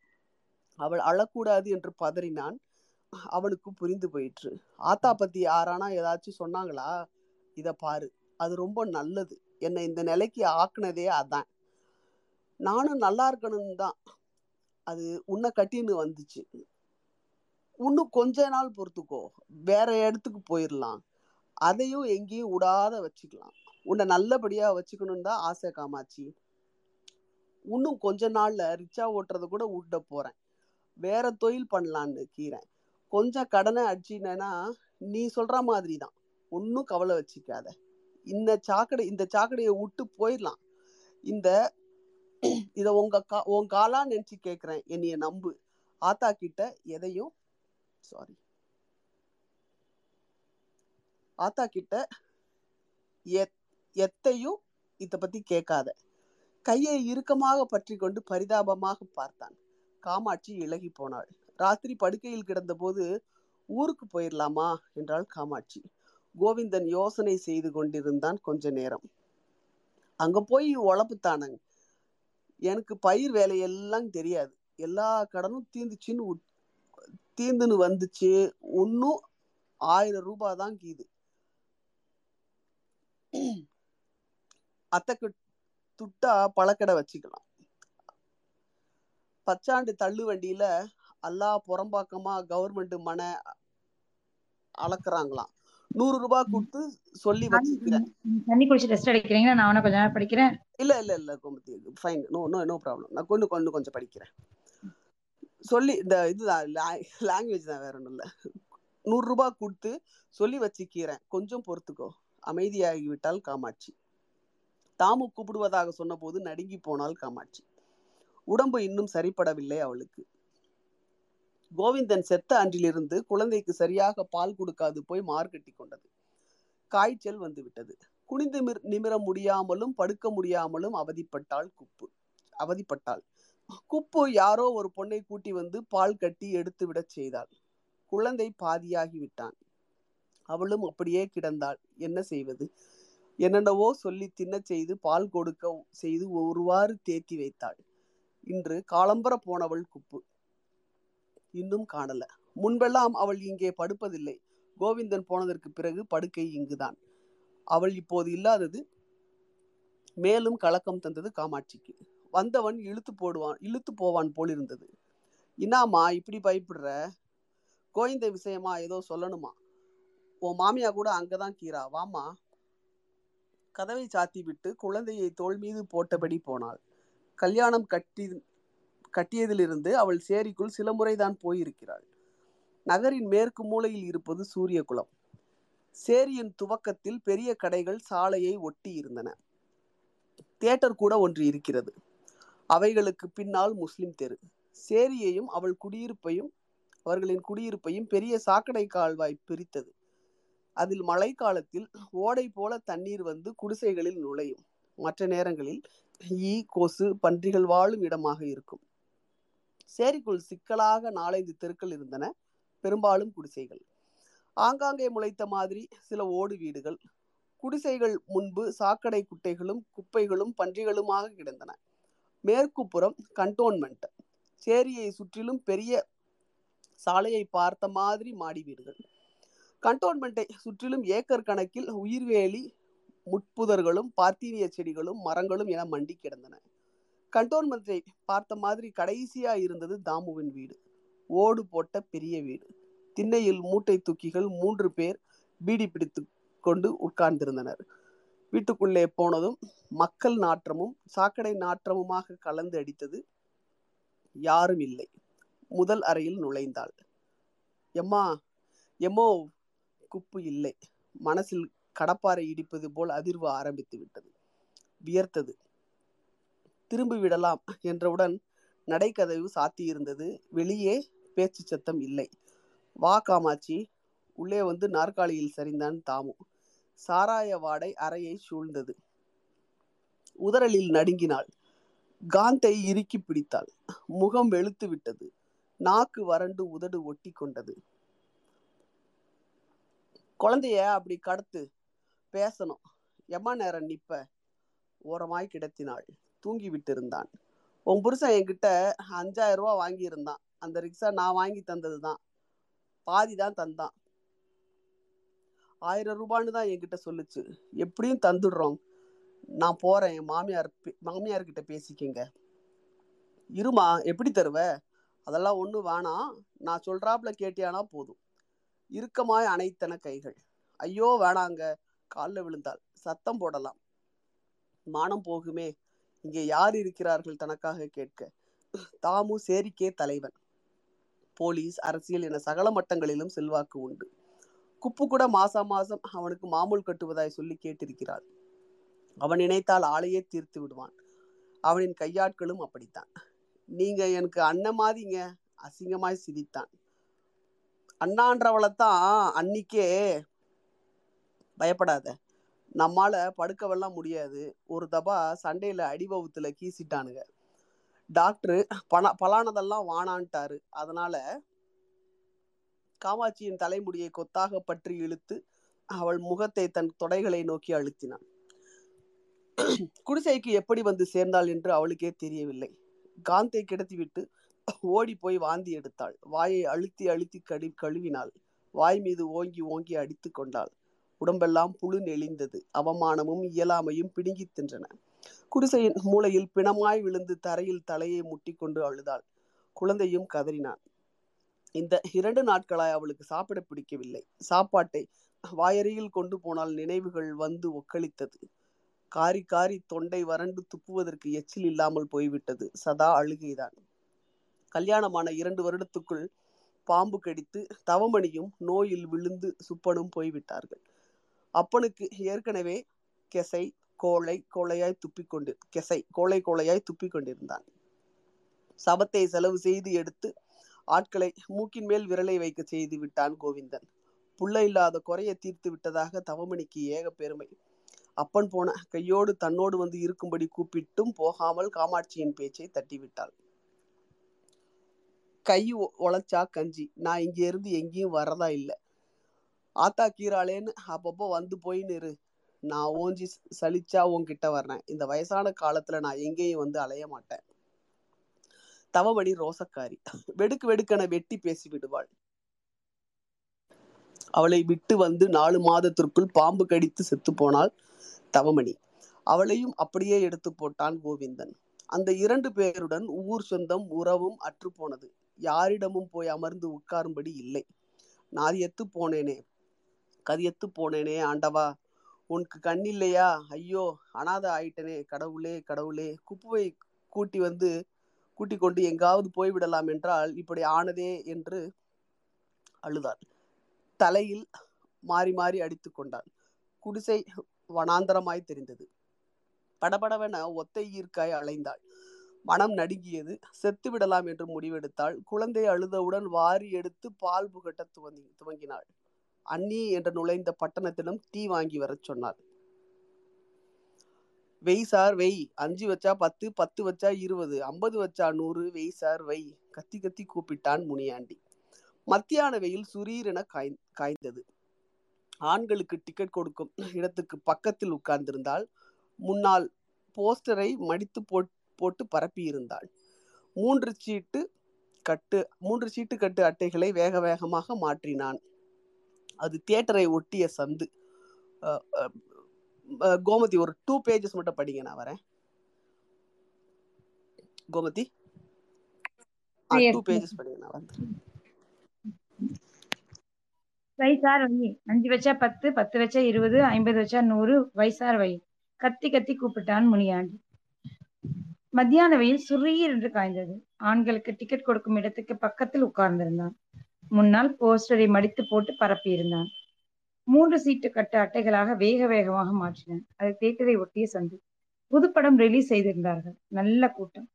அவள் அழக்கூடாது என்று பதறினான். அவனுக்கு புரிந்து போயிற்று. ஆத்தா பத்தி யாரானா ஏதாச்சும் சொன்னாங்களா? இதை பாரு அது ரொம்ப நல்லது. என்னை இந்த நிலைக்கு ஆக்குனதே அதான். நானும் நல்லா இருக்கணும்னு தான். அது உன்னை கட்டின்னு வந்துச்சு. இன்னும் கொஞ்ச நாள் பொறுத்துக்கோ. வேற இடத்துக்கு போயிடலாம் அதையும் எங்கேயும் விடாத வச்சுக்கலாம். உன்னை நல்லபடியா வச்சுக்கணும்னு தான் ஆசை காமாட்சி. இன்னும் கொஞ்ச நாள்ல ரிச்சா ஓட்டுறத கூட விட்ட போறேன். வேற தொழில் பண்ணலான்னு கீறேன். கொஞ்சம் கடனை அடிச்சினேன்னா நீ சொல்ற மாதிரி தான் ஒன்றும் கவலை வச்சுக்காத. இந்த சாக்கடை இந்த சாக்கடையை விட்டு போயிடலாம். இந்த இத உங்க கா உன் காலா நினைச்சு கேட்குறேன் என்னைய நம்பு. ஆத்தா கிட்ட எதையும் சாரி ஆத்தா கிட்ட எத்தையும் இதை பத்தி கேட்காத. கையை இறுக்கமாக பற்றி கொண்டு பரிதாபமாக பார்த்தான். காமாட்சி இலகி போனாள். ராத்திரி படுக்கையில் கிடந்தபோது ஊருக்கு போயிடலாமா என்றாள் காமாட்சி. கோவிந்தன் யோசனை செய்து கொண்டிருந்தான் கொஞ்ச நேரம். அங்க போய் உழப்புத்தானங்க எனக்கு பயிர் வேலையெல்லாம் தெரியாது. எல்லா கடனும் தீந்துச்சுன்னு தீந்துன்னு வந்துச்சு. இன்னும் ஆயிரம் ரூபாய் தான் கீது. அத்தைக்கு துட்டா பழக்கடை வச்சுக்கலாம். பச்சாண்டு தள்ளு வண்டியில அல்லா புறம்பாக்கமா கவர்மெண்ட் மன அளக்குறாங்களாம். நூறு ரூபாய் கொடுத்து சொல்லி வச்சுக்கிறேன். தண்ணி குடிச்சு டெஸ்ட் அடிக்கிறீங்கன்னா நான் வேணா கொஞ்ச நேரம் படிக்கிறேன். இல்ல இல்ல இல்ல Gomathi fine no no no problem நான் கொண்டு கொண்டு கொஞ்சம் படிக்கிறேன். சொல்லி இந்த இதுதான் லாங்குவேஜ் தான் வேற ஒன்றும் இல்லை. நூறு ரூபாய் கொடுத்து சொல்லி வச்சுக்கிறேன். கொஞ்சம் பொறுத்துக்கோ. அமைதியாகி விட்டால் காமாட்சி. தாமு கூப்பிடுவதாக சொன்னபோது நடுங்கி போனாள் காமாட்சி. உடம்பு இன்னும் சரிப்படவில்லை அவளுக்கு. கோவிந்தன் செத்த அன்றிலிருந்து குழந்தைக்கு சரியாக பால் கொடுக்காது போய் மார்கட்டி கொண்டது. காய்ச்சல் வந்து விட்டது குனிந்து நிமிர முடியாமலும் படுக்க முடியாமலும் அவதிப்பட்டாள் குப்பு அவதிப்பட்டாள். குப்பு யாரோ ஒரு பொண்ணை கூட்டி வந்து பால் கட்டி எடுத்து விடச் செய்தாள். குழந்தை பாதியாகி விட்டான். அவளும் அப்படியே கிடந்தாள். என்ன செய்வது? என்னென்னவோ சொல்லி தின்னச் செய்து பால் கொடுக்க செய்து ஒருவாறு தேத்தி வைத்தாள். இன்று காலம்பர போனவள் குப்பு. இன்னும் காணல. முன்பெல்லாம் அவள் இங்கே படுப்பதில்லை. கோவிந்தன் போனதற்கு பிறகு படுக்கை இங்குதான். அவள் இப்போது இல்லாதது மேலும் கலக்கம் தந்தது காமாட்சிக்கு. வந்தவன் இழுத்து போடுவான் இழுத்து போவான் போலிருந்தது. இன்னாமா இப்படி பயப்படுற? கோவிந்த விஷயமா ஏதோ சொல்லணுமா? உன் மாமியா கூட அங்கதான் கீரா வாமா கதவை சாத்திவிட்டு குழந்தையை தோள் மீது போட்டபடி போனாள். கல்யாணம் கட்டி கட்டியதிலிருந்து அவள் சேரிக்குள் சில முறைதான் போயிருக்கிறாள். நகரின் மேற்கு மூலையில் இருப்பது சூரியகுலம் சேரியின் துவக்கத்தில் பெரிய கடைகள் சாலையை ஒட்டி இருந்தன. தியேட்டர் கூட ஒன்று இருக்கிறது. அவைகளுக்கு பின்னால் முஸ்லிம் தெரு. சேரியையும் அவள் குடியிருப்பையும் அவர்களின் குடியிருப்பையும் பெரிய சாக்கடை கால்வாய் பிரித்தது. அதில் மழைக்காலத்தில் ஓடை போல தண்ணீர் வந்து குடிசைகளில் நுழையும். மற்ற நேரங்களில் ஈ கொசு பன்றிகள் வாழும் இடமாக இருக்கும். சேரிக்குள் சிக்கலாக நாலஞ்சு தெருக்கள் இருந்தன. பெரும்பாலும் குடிசைகள். ஆங்காங்கே முளைத்த மாதிரி சில ஓடு வீடுகள். குடிசைகள் முன்பு சாக்கடை குட்டைகளும் குப்பைகளும் பன்றிகளுமாக கிடந்தன. மேற்குப்புறம் கண்டோன்மெண்ட். சேரியை சுற்றிலும் பெரிய சாலையை பார்த்த மாதிரி மாடி வீடுகள். கண்டோன்மெண்ட்டை சுற்றிலும் ஏக்கர் கணக்கில் உயிர்வேலி முட்புதர்களும் பார்த்தீனிய செடிகளும் மரங்களும் என மண்டி கிடந்தன. கண்டோன்மெண்ட்டை பார்த்த மாதிரி கடைசியா இருந்தது தாமுவின் வீடு. ஓடு போட்ட பெரிய வீடு. திண்ணையில் மூட்டை தூக்கிகள் மூன்று பேர் பீடி பிடித்து கொண்டு உட்கார்ந்திருந்தனர். வீட்டுக்குள்ளே போனதும் மக்கள் நாற்றமும் சாக்கடை நாற்றமுமாக கலந்து அடித்தது யாரும் இல்லை. முதல் அறையில் நுழைந்தாள். எம்மா எம்மோ குப்பு இல்லை. மனசில் கடப்பாரை இடிப்பது போல் அதிர்வு ஆரம்பித்து விட்டது. வியர்த்தது. திரும்பி விடலாம் என்றவுடன் நடைக்கதவு சாத்தியிருந்தது. வெளியே பேச்சு சத்தம் இல்லை. வா காமாட்சி. உள்ளே வந்து நாற்காலியில் சரிந்தான் தாமு. சாராய வாடை அறையை சூழ்ந்தது. உதறலில் நடுங்கினாள். காந்தை இறுக்கி பிடித்தாள். முகம் வெளுத்து விட்டது. நாக்கு வறண்டு உதடு ஒட்டி கொண்டது குழந்தைய அப்படி கடத்து பேசணும். எம்மா நேரம் நிப்ப ஓரமாய் கிடத்தினாள். தூங்கி விட்டிருந்தான். உன் புருஷன் என்கிட்ட அஞ்சாயிரம் ரூபா வாங்கியிருந்தான். அந்த ரிக்ஷா நான் வாங்கி தந்ததுதான். பாதி தான் தந்தான். ஆயிரம் ரூபான்னு தான் என்கிட்ட சொல்லுச்சு. எப்படியும் தந்துடுறோம். நான் போறேன். என் மாமியார் பே- மாமியார்கிட்ட பேசிக்கங்க. இருமா எப்படி தருவ? அதெல்லாம் ஒன்றும் வேணாம். நான் சொல்றாப்புல கேட்டியானா போதும். இறுக்கமாய் அணைத்தன கைகள். ஐயோ வேணாங்க. காலில் விழுந்தாள் சத்தம் போடலாம். மானம் போகுமே. இங்கே யார் இருக்கிறார்கள் தனக்காக கேட்க. தாமு சேரிக்கே தலைவன். போலீஸ் அரசியல் என சகல மட்டங்களிலும் செல்வாக்கு உண்டு. குப்பு கூட மாசா மாசம் அவனுக்கு மாமூல் கட்டுவதாய் சொல்லி கேட்டிருக்கிறாள். அவன் நினைத்தால் ஆளையே தீர்த்து விடுவான். அவனின் கையாட்களும் அப்படித்தான். நீங்க எனக்கு அண்ணன் மாதிங்க அசிங்கமாய் சிரித்தான். அண்ணான்றவளைத்தான் அன்னைக்கே பயப்படாத. நம்மால படுக்கவெல்லாம் முடியாது. ஒரு தபா சண்டையில அடிவவுத்துல கீசிட்டானுங்க. டாக்டரு பண பலானதெல்லாம் வானான்ட்டாரு அதனால காமாட்சியின் தலைமுடியை கொத்தாக பற்றி இழுத்து அவள் முகத்தை தன் தொடைகளை நோக்கி அழுத்தினான். குடிசைக்கு எப்படி வந்து சேர்ந்தாள் என்று அவளுக்கே தெரியவில்லை. காந்தை கிடத்திவிட்டு ஓடி போய் வாந்தி எடுத்தாள். வாயை அழுத்தி அழுத்தி கழி கழுவினாள். வாய் மீது ஓங்கி ஓங்கி அடித்து கொண்டாள். உடம்பெல்லாம் புழு நெளிந்தது. அவமானமும் இயலாமையும் பிடுங்கித் தின்றன. குடிசையின் மூலையில் பிணமாய் விழுந்து தரையில் தலையை முட்டிக்கொண்டு அழுதாள். குழந்தையும் கதறினான். இந்த இரண்டு நாட்களாய் அவளுக்கு சாப்பிட பிடிக்கவில்லை. சாப்பாட்டை வாயறையில் கொண்டு போனால் நினைவுகள் வந்து ஒக்களித்தது காரி காரி தொண்டை வறண்டு துப்புவதற்கு எச்சில் இல்லாமல் போய்விட்டது. சதா அழுகைதான். கல்யாணமான இரண்டு வருடத்துக்குள் பாம்பு கடித்து தவமணியும் நோயில் விழுந்து சுப்பனும் போய்விட்டார்கள். அப்பனுக்கு ஏற்கனவே கெசை கோளை கோளையாய் துப்பிக்கொண்டு கெசை கோளை கோளையாய் துப்பிக் கொண்டிருந்தான். சபத்தை செலவு செய்து எடுத்து ஆட்களை மூக்கின் மேல் விரலை வைக்க செய்து விட்டான் கோவிந்தன். புள்ள இல்லாத குறையை தீர்த்து விட்டதாக தவமணிக்கு ஏக பெருமை. அப்பன் போன கையோடு தன்னோடு வந்து இருக்கும்படி கூப்பிட்டும் போகாமல் காமாட்சியின் பேச்சை தட்டிவிட்டாள். கை உழைச்சா கஞ்சி. நான் இங்கே இருந்து எங்கேயும் வரதா இல்லை. ஆத்தா கீராளேன்னு அப்பப்போ வந்து போயின்னு இரு நான் ஓஞ்சி சலிச்சா உன்கிட்ட வர்றேன். இந்த வயசான காலத்துல நான் எங்கேயும் வந்து அலைய மாட்டேன். தவமணி ரோசக்காரி. வெடுக்கு வெடுக்கென வெட்டி பேசி விடுவாள். அவளை விட்டு வந்து நாலு மாதத்திற்குள் பாம்பு கடித்து செத்து போனாள் தவமணி. அவளையும் அப்படியே எடுத்து போட்டான் கோவிந்தன். அந்த இரண்டு பேருடன் ஊர் சொந்தம் உறவும் அற்று போனது யாரிடமும் போய் அமர்ந்து உட்காரும்படி இல்லை. நாதியத்து போனேனே கதியத்து போனேனே ஆண்டவா. உனக்கு கண்ணில்லையா ஐயோ அனாதை ஆயிட்டனே. கடவுளே கடவுளே. குப்புவை கூட்டி வந்து கூட்டி கொண்டு எங்காவது போய்விடலாம் என்றால் இப்படி ஆனதே என்று அழுதாள். தலையில் மாறி மாறி அடித்து கொண்டாள். குடிசை வனாந்தரமாய் தெரிந்தது. படபடவென ஒத்தை ஈர்க்காய் அலைந்தாள். மனம் நடுங்கியது. செத்து விடலாம் என்று முடிவெடுத்தாள். குழந்தை அழுதவுடன் வாரி எடுத்து பால் புகட்ட துவங்கி துவங்கினாள். அண்ணி என்று நுழைந்த பட்டணத்திடம் டீ வாங்கி வரச் சொன்னாள். வெய் சார் வெய். அஞ்சு வச்சா பத்து பத்து வச்சா இருபது ஐம்பது வச்சா நூறு வெய் சார் வெய் கத்தி கத்தி கூப்பிட்டான் முனியாண்டி. மத்தியான வெயில் சுரீரென காய் காய்ந்தது. ஆண்களுக்கு டிக்கெட் கொடுக்கும் இடத்துக்கு பக்கத்தில் உட்கார்ந்திருந்தால் முன்னால் போஸ்டரை மடித்து போட் போட்டு பரப்பியிருந்தாள். மூன்று சீட்டு கட்டு மூன்று சீட்டு கட்டு அட்டைகளை வேக வேகமாக மாற்றினான். அது தியேட்டரை ஒட்டிய சந்து. கோமதி ஒரு டூ பேஜஸ் மட்டும் படிங்க நான் வரேன். கோமதி? டூ பேஜஸ் படிங்க நான் வந்து வைசார் வை. அஞ்சு வச்சா பத்து பத்து வச்சா இருபது ஐம்பது வச்சா நூறு வைசார் வை. கத்தி கத்தி கூப்பிட்டான் முனியாண்டி. மத்தியான வெயில் சுரீர் என்று காய்ந்தது. ஆண்களுக்கு டிக்கெட் கொடுக்கும் இடத்துக்கு பக்கத்தில் உட்கார்ந்திருந்தான். முன்னால் போஸ்டரை மடித்து போட்டு பரப்பியிருந்தான். மூன்று சீட்டு கட்ட அட்டைகளாக வேக வேகமாக மாற்றினான் அது தேட்டரை ஒட்டிய சந்து. புதுப்படம் ரிலீஸ் செய்திருந்தார்கள். நல்ல கூட்டம்.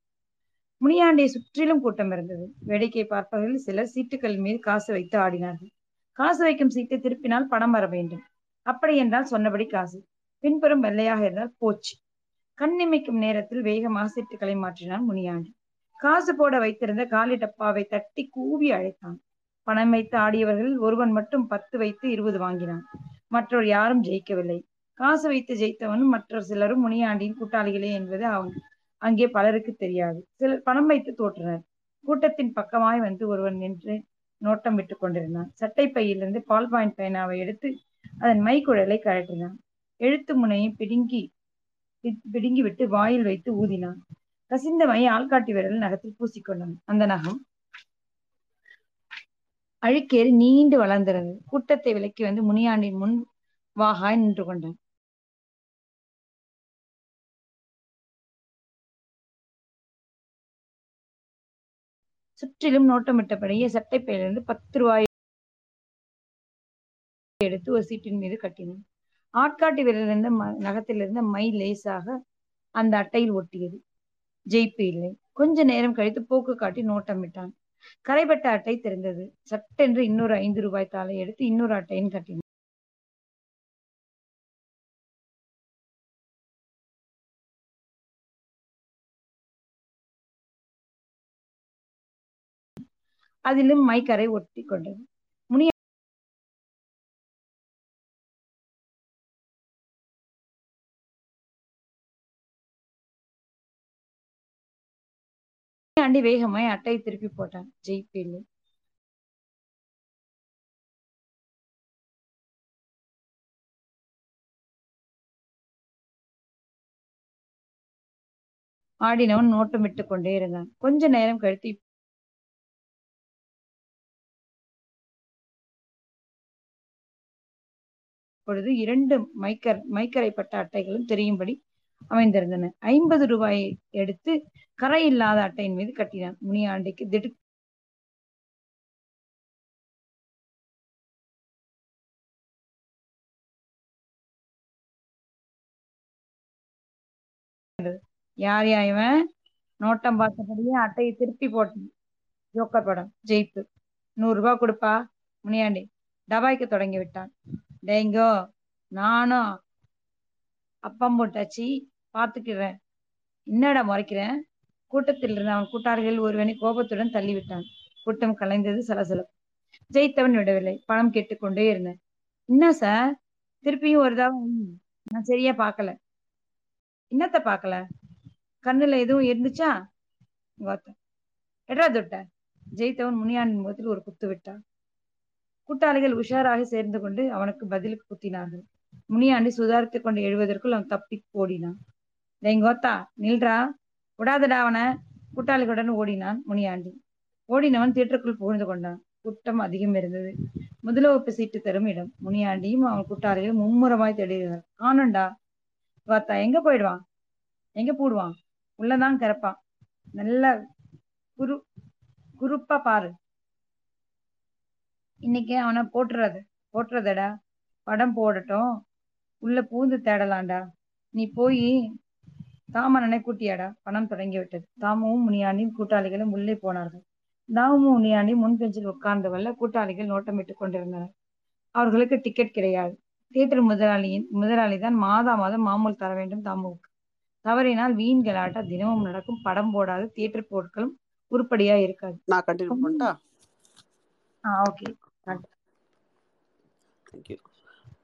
முனியாண்டியை சுற்றிலும் கூட்டம் இருந்தது. வேடிக்கை பார்ப்பவர்கள் சிலர் சீட்டுகள் மீது காசு வைத்து ஆடினார்கள். காசு வைக்கும் சீட்டை திருப்பினால் படம் வர வேண்டும். அப்படி என்றால் சொன்னபடி காசு. பின்புறம் வெள்ளையாக இருந்தால் போச்சு. கண்ணிமைக்கும் நேரத்தில் வேகமாக சீட்டுகளை மாற்றினான் முனியாண்டி. காசு போட வைத்திருந்த காலி டப்பாவை தட்டி கூவி அழைத்தான். பணம் வைத்து ஆடியவர்களில் ஒருவன் மட்டும் பத்து வைத்து இருபது வாங்கினான். மற்றொரு யாரும் ஜெயிக்கவில்லை. காசு வைத்து ஜெயித்தவனும் மற்றொரு சிலரும் முனியாண்டியின் கூட்டாளிகளே என்பது அவன் அங்கே பலருக்கு தெரியாது. சிலர் பணம் வைத்து தோற்றினர். கூட்டத்தின் பக்கமாய் வந்து ஒருவன் நின்று நோட்டம் விட்டுக் கொண்டிருந்தான். சட்டை பையிலிருந்து பால் பாயிண்ட் பேனாவை எடுத்து அதன் மைக்குழலை கழற்றினான். எழுத்து முனையை பிடுங்கி பிடுங்கிவிட்டு வாயில் வைத்து ஊதினான். கசிந்த மை ஆள்காட்டி விரல் நகத்தில் பூசிக்கொண்டான். அந்த நகம் அழுக்கேறி நீண்டு வளர்ந்திருந்தது. கூட்டத்தை விலக்கி வந்து முனியாண்டின் முன் வாகாய் நின்று கொண்டான். சுற்றிலும் நோட்டமிட்டபடியே சட்டைப்பையிலிருந்து பத்து ரூபாய் எடுத்து ஒரு சீட்டின் மீது கட்டினான். ஆட்காட்டி விரலிருந்த நகத்திலிருந்த மை லேசாக அந்த அட்டையில் ஒட்டியது. ஜெயிப்பு இல்லை. கொஞ்ச நேரம் கழித்து போக்கு காட்டி நோட்டமிட்டான். கரைப்பட்ட அட்டை திறந்தது. சட்டென்று இன்னொரு ஐந்து ரூபாய் தாளை எடுத்து இன்னொரு அட்டையின் கட்டினான். அதிலும் மைக்கரை ஒட்டி கொண்டது தாண்டி வேகமாய் அட்டையை திருப்பி போட்டான். ஜெயிப்பில்லு ஆடினவன் நோட்டமிட்டு கொண்டே இருந்தான். கொஞ்ச நேரம் கழித்து பொழுது இரண்டு மைக்கர் மைக்கரைப்பட்ட அட்டைகளும் தெரியும்படி அமைந்திருந்தன. ஐம்பது ரூபாயை எடுத்து கரை இல்லாத அட்டையின் மீது கட்டினான். முனியாண்டிக்கு திடு யார் யா இவன்? நோட்டம் பார்த்தபடியே அட்டையை திருப்பி போட்டான். ஜோக்கர் படம். ஜெயிப்பு. நூறு ரூபாய் கொடுப்பா. முனியாண்டி. டபாய்க்கு தொடங்கி விட்டான். டேங்கோ நானும் அப்பம் போட்டாச்சு பார்த்துக்கிறேன் என்னடா முறைக்கிறேன்? கூட்டத்தில் இருந்த அவன் கூட்டாளிகள் ஒருவனை கோபத்துடன் தள்ளிவிட்டான். கூட்டம் கலைந்தது சலசலம். ஜெயித்தவன் விடவில்லை. பணம் கேட்டுக்கொண்டே இருந்தேன். என்ன சார்? திருப்பியும் ஒரு நான் சரியா பார்க்கல. என்னத்த பார்க்கல? கண்ணுல எதுவும் இருந்துச்சா? பார்த்தேன் எட்ரா தொட்ட. ஜெயித்தவன் முனியாண்டின் முகத்தில் ஒரு குத்து விட்டான். கூட்டாளிகள் உஷாராக சேர்ந்து கொண்டு அவனுக்கு பதிலுக்கு குத்தினார்கள். முனியாண்டி சுதாரித்து கொண்டு எழுவதற்குள் அவன் தப்பி ஓடினான் டேங்கோத்தா நில்றா. விடாதடா அவனை. கூட்டாளிகளுடன் ஓடினான் முனியாண்டி. ஓடினவன் தியேட்டருக்குள் புகுந்து கொண்டான். கூட்டம் அதிகம் இருந்தது. முதல வகுப்பு சீட்டு தரும் இடம். முனியாண்டியும் அவன் கூட்டாளிகளும் மும்முரமாய் தேடுகிறார் காணும்டா. வாத்தா எங்க போயிடுவான்? எங்க போடுவான்? உள்ளதான் கிறப்பான் நல்ல குரு குருப்பா பாரு. இன்னைக்கு அவனை போட்டுறது போட்டுறதடா. படம் போடட்டும். உள்ள பூந்து தேடலாம்டா நீ போய் தாமனனை கூட்டியாடா. பணம் தொடங்கி விட்டது தாமுவும் முனியாண்டியும் கூட்டாளிகளும் உள்ளே போனார்கள். தாமுவும் முனியாண்டியும் முன் பெஞ்சில் உட்கார்ந்தவல்ல கூட்டாளிகள் நோட்டமிட்டுக் கொண்டிருந்தனர். அவர்களுக்கு டிக்கெட் கிடையாது. தியேட்டர் முதலாளியின் முதலாளி தான் மாதா மாதம் மாமூல் தர வேண்டும் தாமுவுக்கு. தவறினால் வீண் கலாட்டா தினமும் நடக்கும் படம் போடாத தியேட்டர் பொருட்களும் உருப்படியா இருக்காது. நான் கண்டினியூ பண்ணிட்டா? ஆ ஓகே தேங்க்யூ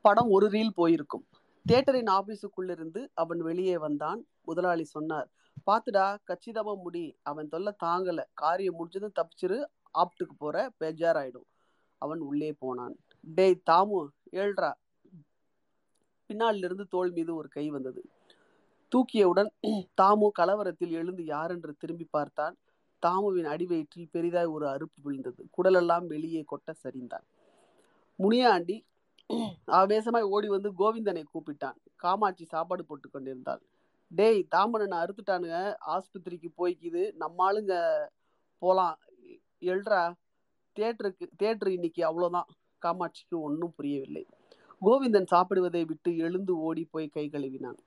படம் ஒரு ரீல் போயிருக்கும். தியேட்டரின் ஆபீஸுக்குள்ளிருந்து அவன் வெளியே வந்தான். முதலாளி சொன்னார் பாத்துடா கச்சிதமா முடி. அவன் தொல்லை தாங்கல. காரியம் முடிஞ்சதும் தப்பிச்சிரு. ஆப்டுக்கு போற பேஜாராயிடும். அவன் உள்ளே போனான். டேய் தாமு ஏழ்ரா பின்னாலிருந்து இருந்து தோள் மீது ஒரு கை வந்தது. தூக்கியவுடன் தாமு கலவரத்தில் எழுந்து யாரென்று திரும்பி பார்த்தான். தாமுவின் அடிவயிற்றில் பெரிதாய் ஒரு அறுப்பு விழுந்தது. குடலெல்லாம் வெளியே கொட்ட சரிந்தான். முனியாண்டி ஆவேசமாய் ஓடி வந்து கோவிந்தனை கூப்பிட்டான். காமாட்சி சாப்பாடு போட்டு கொண்டிருந்தாள். டேய் தாமனனை அறுத்துட்டானுங்க. ஆஸ்பத்திரிக்கு போய்க்குது. நம்ம ஆளுங்க போலாம். எழுறா. தேட்டருக்கு தேட்டர் இன்னைக்கு அவ்வளோதான். காமாட்சிக்கு ஒன்றும் புரியவில்லை. கோவிந்தன் சாப்பிடுவதை விட்டு எழுந்து ஓடி போய் கை கழுவினான்.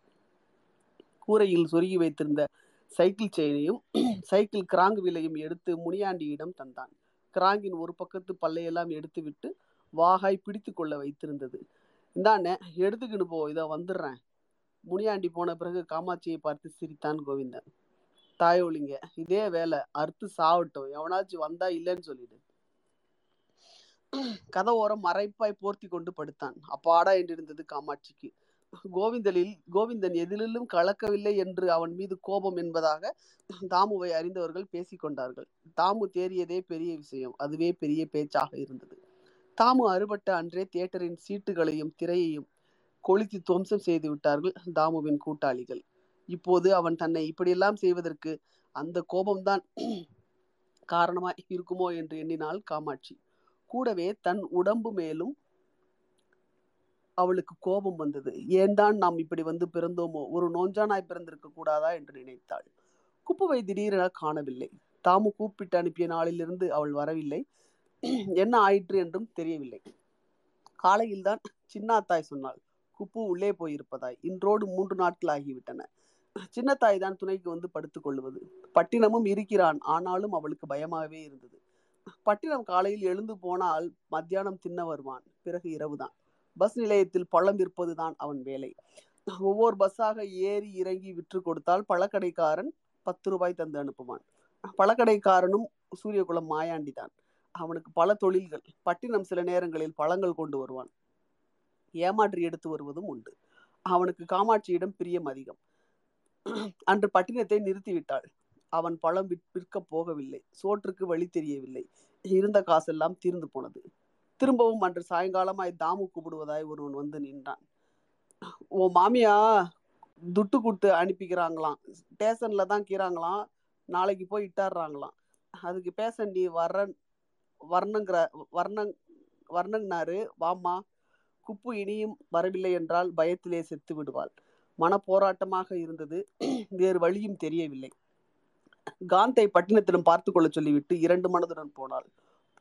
கூரையில் சொருகி வைத்திருந்த சைக்கிள் செயினையும் சைக்கிள் கிராங்கு விலையும் எடுத்து முனியாண்டியிடம் தந்தான். கிராங்கின் ஒரு பக்கத்து பல்லையெல்லாம் எடுத்துவிட்டு வாகாய் பிடித்து கொள்ள வைத்திருந்தது. இந்தாண்ணே எடுத்துக்கிட்டு போ இதோ வந்துடுறேன். முனியாண்டி போன பிறகு காமாட்சியை பார்த்து சிரித்தான் கோவிந்தன். தாயோலிங்க இதே வேலை அறுத்து சாவட்டும். எவனாச்சும் வந்தா இல்லைன்னு சொல்லிடு. கதவோரம் மறைப்பாய் போர்த்தி கொண்டு படுத்தான். அப்பாடா என்றிருந்தது காமாட்சிக்கு. கோவிந்தலில் கோவிந்தன் எதிலும் கலக்கவில்லை என்று அவன் மீது கோபம் என்பதாக தாமுவை அறிந்தவர்கள் பேசிக்கொண்டார்கள். தாமு தேறியதே பெரிய விஷயம். அதுவே பெரிய பேச்சாக இருந்தது. தாமு அறுபட்ட அன்றே தியேட்டரின் சீட்டுகளையும் திரையையும் கொளுத்தி துவம்சம் செய்து விட்டார்கள் தாமுவின் கூட்டாளிகள். இப்போது அவன் தன்னை இப்படியெல்லாம் செய்வதற்கு அந்த கோபம்தான் காரணமாய் இருக்குமோ என்று எண்ணினாள் காமாட்சி. கூடவே தன் உடம்பு மேலும் அவளுக்கு கோபம் வந்தது. ஏன்தான் நாம் இப்படி வந்து பிறந்தோமோ? ஒரு நோஞ்சானாய் பிறந்திருக்க கூடாதா என்று நினைத்தாள். குப்புவை திடீரென காணவில்லை. தாமு கூப்பிட்டு அனுப்பிய நாளிலிருந்து அவள் வரவில்லை. என்ன ஆயிற்று என்றும் தெரியவில்லை. காலையில்தான் சின்னாத்தாய் சொன்னாள். குப்பு உள்ளே போயிருப்பதாய். இன்றோடு மூன்று நாட்கள் ஆகிவிட்டன. சின்னத்தாய் தான் துணைக்கு வந்து படுத்துக் கொள்வது பட்டினமும் இருக்கிறான். ஆனாலும் அவளுக்கு பயமாகவே இருந்தது. பட்டினம் காலையில் எழுந்து போனால் மத்தியானம் தின்ன வருவான். பிறகு இரவுதான். பஸ் நிலையத்தில் பழம் விற்பதுதான் அவன் வேலை. ஒவ்வொரு பஸ்ஸாக ஏறி இறங்கி விற்று கொடுத்தால் பழக்கடைக்காரன் பத்து ரூபாய் தந்து அனுப்புவான். பழக்கடைக்காரனும் சூரியகுலம் மாயாண்டி தான் அவனுக்கு பல தொழில்கள். பட்டினம் சில நேரங்களில் பழங்கள் கொண்டு வருவான். ஏமாற்றி எடுத்து வருவதும் உண்டு. அவனுக்கு காமாட்சியிடம் பிரியம் அதிகம். அன்று பட்டினத்தை நிறுத்திவிட்டாள். அவன் பழம் விற்க போகவில்லை. சோற்றுக்கு வழி தெரியவில்லை. இருந்த காசெல்லாம் தீர்ந்து போனது. திரும்பவும் அன்று சாயங்காலமாய் தாமு கூப்பிடுவதாய் ஒருவன் வந்து நின்றான். ஓ மாமியா துட்டு கொடுத்து அனுப்பிக்கிறாங்களாம். ஸ்டேஷன்ல தான் கீறாங்களாம் நாளைக்கு போய் இட்டாடுறாங்களாம் அதுக்கு பேச நீ வர்ற வர்ணங்கிற வர்ணங் வர்ணங்னாரு வாமா குப்பு இனியும் வரவில்லை என்றால் பயத்திலே செத்து விடுவாள். மன போராட்டமாக இருந்தது. வேறு வழியும் தெரியவில்லை. காந்தை பட்டினத்திலும் பார்த்து கொள்ள சொல்லிவிட்டு இரண்டு மனதுடன் போனாள்.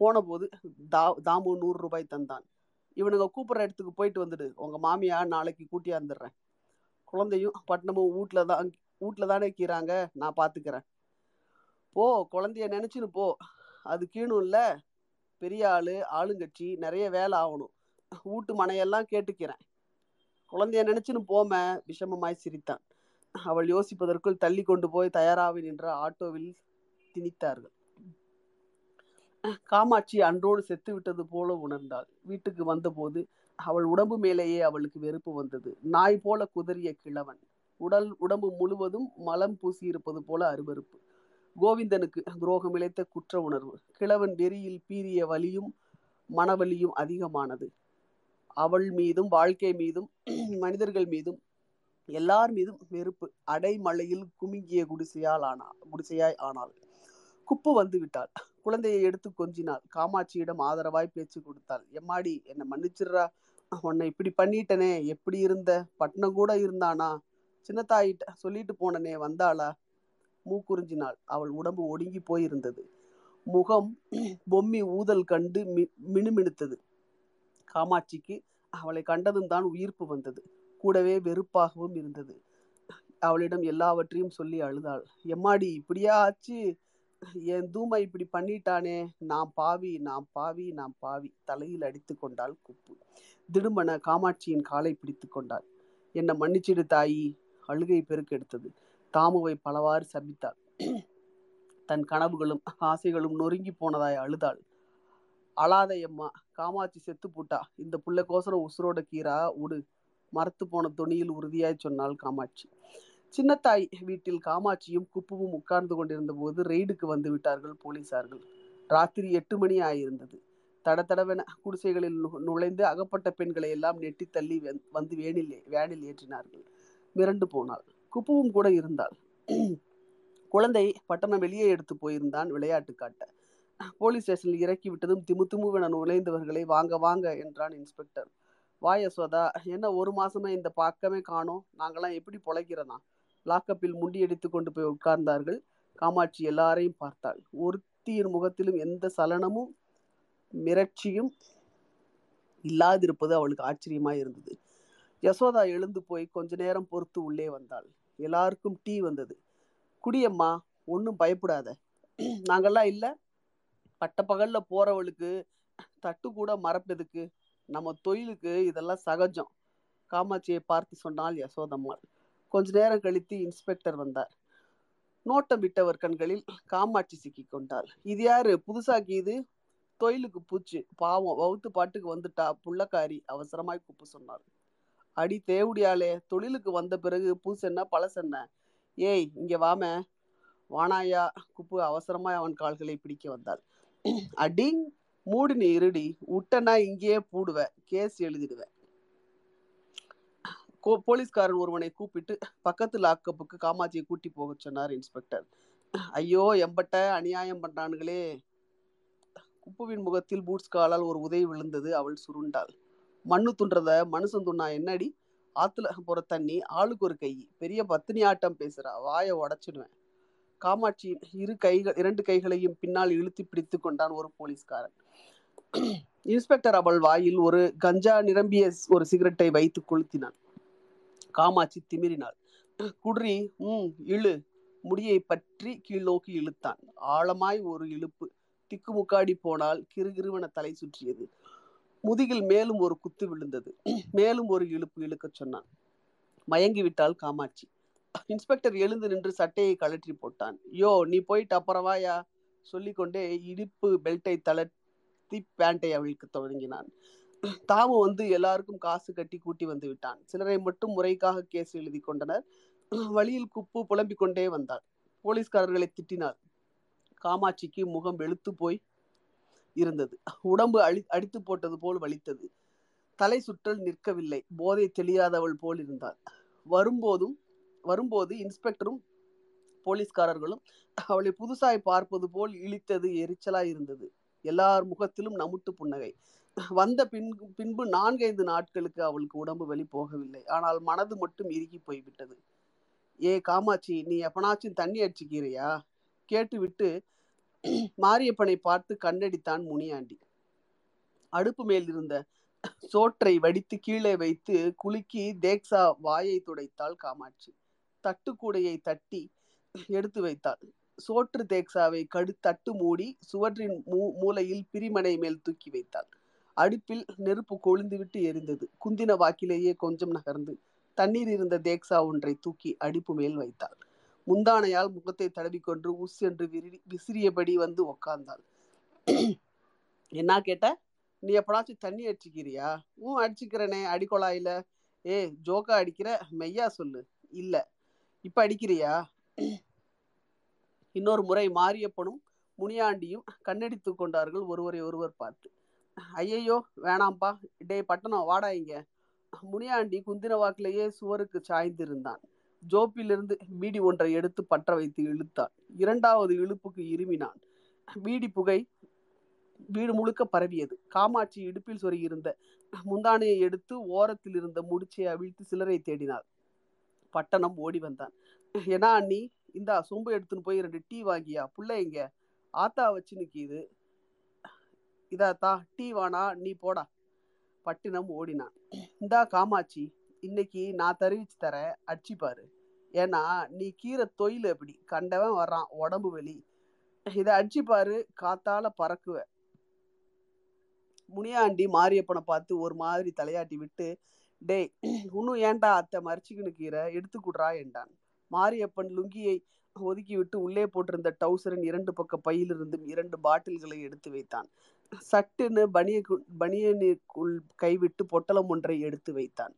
போன போது தா தாமு நூறு ரூபாய் தந்தான். இவனுங்க கூப்பிட்ற இடத்துக்கு போயிட்டு வந்துடு. உங்கள் மாமியா நாளைக்கு கூட்டியா வந்துடுறேன் குழந்தையும் பட்டினமும் வீட்டில் தான் வீட்டில் தானே கீறாங்க நான் பார்த்துக்கிறேன் போ குழந்தைய நினச்சின்னு போ. அது கீணும் இல்லை பெரிய ஆளு ஆளுங்கட்சி நிறைய வேலை ஆகணும். வீட்டு மனையெல்லாம் கேட்டுக்கிறேன். குழந்தைய நினைச்சுன்னு போம விஷமமாய் சிரித்தான். அவள் யோசிப்பதற்குள் தள்ளி கொண்டு போய் தயாராகி நின்ற ஆட்டோவில் திணித்தார்கள். காமாட்சி அன்றோடு செத்து விட்டது போல உணர்ந்தாள். வீட்டுக்கு வந்தபோது அவள் உடம்பு மேலேயே அவளுக்கு வெறுப்பு வந்தது. நாய் போல குதறிய கிழவன். உடல் உடம்பு முழுவதும் மலம் பூசி இருப்பது போல அருவருப்பு. கோவிந்தனுக்கு துரோகம் இழைத்த குற்ற உணர்வு. கிழவன் வெறியில் பீறிய வலியும் மனவலியும் அதிகமானது. அவள் மீதும் வாழ்க்கை மீதும் மனிதர்கள் மீதும் எல்லார் மீதும் வெறுப்பு. அடைமழையில் குமுங்கிய குடிசையால் ஆனா குடிசையாய் ஆனாள். குப்பு வந்து விட்டாள். குழந்தையை எடுத்து கொஞ்சினாள். காமாட்சியிடம் ஆதரவாய் பேச்சு கொடுத்தாள். எம்மாடி என்னை மன்னிச்சிடுறா. உன்னை இப்படி பண்ணிட்டனே. எப்படி இருந்த? பட்டணம் கூட இருந்தானா? சின்னத்தாயிட்ட சொல்லிட்டு போனனே. வந்தாளா? மூக்குறிஞ்சினாள். அவள் உடம்பு ஒடுங்கி போயிருந்தது. முகம் பொம்மி ஊதல் கண்டு மி மினுமினுத்தது. காமாட்சிக்கு அவளை கண்டதும் தான் உயிர்ப்பு வந்தது. கூடவே வெறுப்பாகவும் இருந்தது. அவளிடம் எல்லாவற்றையும் சொல்லி அழுதாள். எம்மாடி இப்படியா ஆச்சு? என் தூமை இப்படி பண்ணிட்டானே. நாம் பாவி நாம் பாவி நாம் பாவி தலையில் அடித்து கொண்டாள் குப்பு. திடுமன காமாட்சியின் காலை பிடித்து கொண்டாள். என்னை மன்னிச்சிடு தாயி அழுகை பெருக்கெடுத்தது. தாமுவை பலவாறு சபித்தாள். தன் கனவுகளும் ஆசைகளும் நொறுங்கி போனதாய் அழுதாள். அழாதையம்மா காமாட்சி செத்து போட்டா. இந்த புள்ள கோசரம் உசுரோட கீரா உடு. மரத்து போன துணியில் உறுதியாய் சொன்னாள் காமாட்சி. சின்னத்தாய் வீட்டில் காமாட்சியும் குப்புவும் உட்கார்ந்து கொண்டிருந்த போது ரெய்டுக்கு வந்து விட்டார்கள் போலீசார்கள். ராத்திரி எட்டு மணி ஆயிருந்தது. தட தடவென குடிசைகளில் நுழைந்து அகப்பட்ட பெண்களை எல்லாம் நெட்டி தள்ளி வந்து வேனில் வேனில் ஏற்றினார்கள். மிரண்டு போனாள். குப்புவும் கூட இருந்தாள். குழந்தை பட்டணம் வெளியே எடுத்து போயிருந்தான் விளையாட்டு காட்ட. போலீஸ் ஸ்டேஷனில் இறக்கி விட்டதும் திமு திமுவென நுழைந்தவர்களை வாங்க வாங்க என்றான் இன்ஸ்பெக்டர் வாய சோதா என்ன ஒரு மாசமே இந்த பக்கமே காணோம். நாங்களாம் எப்படி பொழைக்கிறதா? லாக்கப்பில் முண்டியடித்து கொண்டு போய் உட்கார்ந்தார்கள். காமாட்சி எல்லாரையும் பார்த்தாள். ஒருத்தியின் முகத்திலும் எந்த சலனமும் மிரட்சியும் இல்லாதிருப்பது அவளுக்கு ஆச்சரியமாய் இருந்தது. யசோதா எழுந்து போய் கொஞ்ச நேரம் பொறுத்து உள்ளே வந்தாள். எல்லாருக்கும் டீ வந்தது. குடியம்மா ஒன்றும் பயப்படாத. நாங்கள்லாம் இல்லை. பட்ட போகிறவளுக்கு போறவளுக்கு தட்டு கூட மறப்பதுக்கு. நம்ம தொழிலுக்கு இதெல்லாம் சகஜம். காமாட்சியை பார்த்து சொன்னால் யசோதம்மாள். கொஞ்ச நேரம் கழித்து இன்ஸ்பெக்டர் வந்தார். நோட்டம் விட்டவர் கண்களில் காமாட்சி சிக்கி கொண்டாள். இது யாரு? புதுசாக்கி இது தொழிலுக்கு பூச்சு. பாவம். வவுத்து பாட்டுக்கு வந்துட்டா. புள்ளக்காரி. அவசரமாய் கூப்பு சொன்னார் அடி தேவுடியாலே தொழிலுக்கு வந்த பிறகு பூசென்ன பழசென்ன? ஏய் இங்க வாம. வானாயா குப்பு அவசரமாய் அவன் கால்களை பிடிக்க வந்தாள். அடி மூடு நீ இருடி. விட்டனா இங்கேயே பூடுவ. கேஸ் எழுதிடுவேன் போலீஸ்காரன் ஒருவனை கூப்பிட்டு பக்கத்து லாக்கப்புக்கு காமாட்சியை கூட்டி போக சொன்னார் இன்ஸ்பெக்டர். ஐயோ எம்பட்ட அநியாயம் பண்றானுங்களே குப்புவின் முகத்தில் பூட்ஸ் காலால் ஒரு உதவி விழுந்தது. அவள் சுருண்டாள். மண்ணு துன்றத மனுஷன் துண்ணா என்னடி? ஆத்துல போற தண்ணி ஆளுக்கு ஒரு கை. பெரிய பத்தினி ஆட்டம் பேசுறா. வாயை உடைச்சிடுவேன். காமாட்சி இரு கைகள் இரண்டு கைகளையும் பின்னால் இழுத்து பிடித்து கொண்டான் ஒரு போலீஸ்காரன். இன்ஸ்பெக்டர் அவள் வாயில் ஒரு கஞ்சா நிரம்பிய ஒரு சிகரெட்டை வைத்து கொளுத்தினான். காமாட்சி திமிரினாள். குட்ரி ம் இழு. முடியை பற்றி கீழ்நோக்கி இழுத்தான். ஆழமாய் ஒரு இழுப்பு. திக்குமுக்காடி போனால் கிருகிருவன தலை சுற்றியது. முதுகில் மேலும் ஒரு குத்து விழுந்தது. மேலும் ஒரு இழுப்பு இழுக்க சொன்னான். மயங்கி விட்டாள் காமாட்சி. இன்ஸ்பெக்டர் எழுந்து நின்று சட்டையை கழற்றி போட்டான். யோ நீ போயிட்டு அப்புறவாயா சொல்லிக்கொண்டே இடுப்பு பெல்ட்டை தளர்த்தி பேண்டை அவிழ்க்க தொடங்கினான். தாமு வந்து எல்லாருக்கும் காசு கட்டி கூட்டி வந்து விட்டான். சிலரை மட்டும் முறைக்காக கேஸ் எழுதி கொண்டனர். வழியில் குப்பு புலம்பிக் கொண்டே வந்தாள். போலீஸ்காரர்களை திட்டினார். காமாட்சிக்கு முகம் வெளுத்து போய் இருந்தது. உடம்பு அழி அடித்து போட்டது போல் வலித்தது. தலை சுற்றல் நிற்கவில்லை. போதை தெளியாதவள் போல் இருந்தாள். வரும்போதும் வரும்போது இன்ஸ்பெக்டரும் போலீஸ்காரர்களும் அவளை புதுசாய் பார்ப்பது போல் இழித்தது எரிச்சலாய் இருந்தது. எல்லார் முகத்திலும் நமுட்டு புன்னகை. வந்த பின் பின்பு நான்கைந்து நாட்களுக்கு அவளுக்கு உடம்பு வலி போகவில்லை. ஆனால் மனது மட்டும் இறுகி போய்விட்டது. ஏ காமாட்சி நீ எப்பனாச்சும் தண்ணி அடிச்சுக்கிறியா கேட்டுவிட்டு மாரியப்பனை பார்த்து கண்ணடித்தான் முனியாண்டி. அடுப்பு மேல் இருந்த சோற்றை வடித்து கீழே வைத்து குலுக்கி தேக்ஸா வாயை துடைத்தாள் காமாட்சி. தட்டுக்கூடையை தட்டி எடுத்து வைத்தாள். சோற்று தேக்ஸாவை கடு தட்டு மூடி சுவற்றின் மூ மூலையில் பிரிமனை மேல் தூக்கி வைத்தாள். அடுப்பில் நெருப்பு கொழுந்துவிட்டு எரிந்தது. குந்தின வாக்கிலேயே கொஞ்சம் நகர்ந்து தண்ணீர் இருந்த தேக்ஸா ஒன்றை தூக்கி அடுப்பு மேல் வைத்தாள். முந்தானையால் முகத்தை தடவிக்கொண்டு உஸ் என்று விரி விசிறியபடி வந்து உக்காந்தாள். என்ன கேட்ட? நீ எப்படாச்சும் தண்ணி அடிச்சுக்கிறியா? ஊ அடிச்சுக்கிறனே. அடிக்கொழாயில ஏ ஜோக்கா அடிக்கிற? மெய்யா சொல்லு. இல்ல. இப்ப அடிக்கிறியா? இன்னொரு முறை மாரியப்பனும் முனியாண்டியும் கண்ணடித்து கொண்டார்கள் ஒருவரை ஒருவர் பார்த்து. ஐயையோ வேணாம்பா. டே பட்டணம் வாடா இங்க. முனியாண்டி குந்தின வாக்கிலேயே சுவருக்கு சாய்ந்திருந்தான். ஜோப்பிலிருந்து பீடி ஒன்றை எடுத்து பற்ற வைத்து இழுத்தான் இரண்டாவது இழுப்புக்கு இருமினான். பீடி புகை வீடு முழுக்க பரவியது. காமாட்சி இடுப்பில் சொருகியிருந்த முந்தானையை எடுத்து ஓரத்தில் இருந்த முடிச்சை அவிழ்த்து சிலரை தேடினாள். பட்டணம் ஓடி வந்தான். ஏன்னா அண்ணி இந்தா சொம்பு எடுத்துன்னு போய் ரெண்டு டீ வாங்கியா? புள்ள எங்க? ஆத்தா வச்சு நிற்கிது இதாத்தா டீ வானா நீ போடா. பட்டினம் ஓடினான். இந்தா காமாட்சி இன்னைக்கு நான் தெரிவிச்சு தரேன். அடிச்சுப்பாரு ஏன்னா நீ கீரை தொழில் எப்படி? கண்டவன் வர்றான் உடம்பு வெளி இதை அடிச்சுப்பாரு காத்தால பறக்குவ. முனியாண்டி மாரியப்பனை பார்த்து ஒரு மாதிரி தலையாட்டி விட்டு டேய் இன்னும் ஏண்டா அத்தை மறைச்சிக்கின்னு கீரை? எடுத்து குடுறா என்றான். மாரியப்பன் லுங்கியை ஒதுக்கி விட்டு உள்ளே போட்டிருந்த டவுசரின் இரண்டு பக்க பையிலிருந்தும் இரண்டு பாட்டில்களை எடுத்து வைத்தான். சட்டுன்னு பனிய பனியனுக்குள் கைவிட்டு பொட்டலம் ஒன்றை எடுத்து வைத்தான்.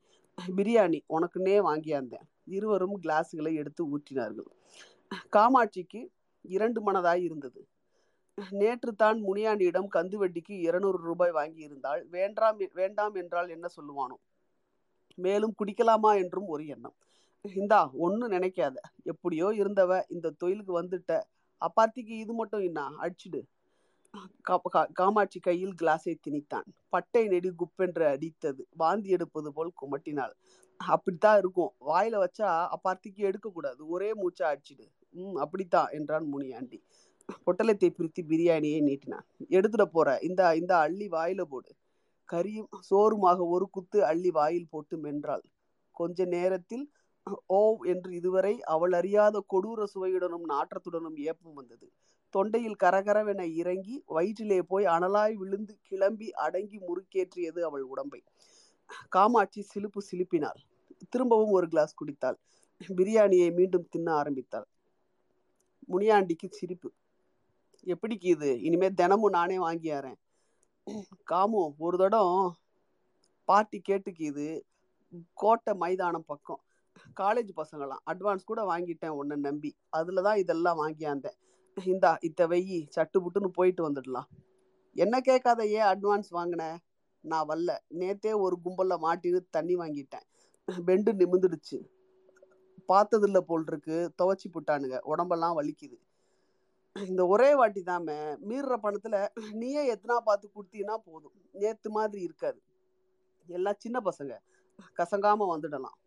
பிரியாணி உனக்குன்னே வாங்கியாந்தேன். இருவரும் கிளாஸ்களை எடுத்து ஊற்றினார்கள். காமாட்சிக்கு இரண்டு மனதாய் இருந்தது. நேற்று தான் முனியாண்டியிடம் கந்து வட்டிக்கு இருநூறு ரூபாய் வாங்கியிருந்தால் வேண்டாம் வேண்டாம் என்றால் என்ன சொல்லுவானோ? மேலும் குடிக்கலாமா என்றும் ஒரு எண்ணம். இந்தா ஒன்றும் நினைக்காத. எப்படியோ இருந்தவ இந்த தொழிலுக்கு வந்துட்ட. அப்பாத்திக்கு இது மட்டும் என்ன அடிச்சுடு. காமாட்சி கையில் கிளாஸை திணித்தான். பட்டை நெடி குப்பென்று அடித்தது. வாந்தி எடுப்பது போல் குமட்டினாள். அப்படித்தான் இருக்கும். வாயில வச்சா அப்பார்த்திக்கு எடுக்க கூடாது ஒரே மூச்சா அடிச்சிடு. ம் அப்படித்தான் என்றான் முனியாண்டி பொட்டலத்தை பிரித்து பிரியாணியை நீட்டினான். எடுத்துட போற. இந்த இந்த அள்ளி வாயில போடு. கரியும் சோறுமாக ஒரு குத்து அள்ளி வாயில் போட்டு மென்றாள். கொஞ்ச நேரத்தில் ஓ என்று இதுவரை அவள் அறியாத கொடூர சுவையுடனும் நாற்றத்துடனும் ஏப்பம் வந்தது. தொண்டையில் கரகரவென இறங்கி வயிற்றிலே போய் அனலாய் விழுந்து கிளம்பி அடங்கி முறுக்கேற்றியது அவள் உடம்பை. காமாட்சி சிலுப்பு சிலுப்பினாள். திரும்பவும் ஒரு கிளாஸ் குடித்தாள். பிரியாணியை மீண்டும் தின்ன ஆரம்பித்தாள். முனியாண்டிக்கு சிரிப்பு. எப்படிக்கு இது? இனிமே தினமும் நானே வாங்கியாரேன் காமு ஒரு தடம் பார்ட்டி கேட்டுக்கு கோட்டை மைதானம் பக்கம். காலேஜ் பசங்களாம். அட்வான்ஸ் கூட வாங்கிட்டேன் உன்னை நம்பி. அதில் தான் இதெல்லாம் வாங்கியாந்தேன் இந்தா இத்த வெயி சட்டு புட்டுன்னு போயிட்டு வந்துடலாம். என்ன கேட்காத ஏன் அட்வான்ஸ் வாங்கின? நான் வரல. நேத்தே ஒரு கும்பலில் மாட்டின்னு தண்ணி வாங்கிட்டேன். பெண்டு நிமிந்துடுச்சு பார்த்ததில்ல போல் இருக்கு துவச்சி புட்டானுங்க. உடம்பெல்லாம் வலிக்குது. இந்த ஒரே வாட்டி தாம மீறுற பணத்துல நீயே எத்தனா பார்த்து கொடுத்தீங்கன்னா போதும். நேத்து மாதிரி இருக்காது. எல்லாம் சின்ன பசங்க கசங்காம வந்துடலாம்.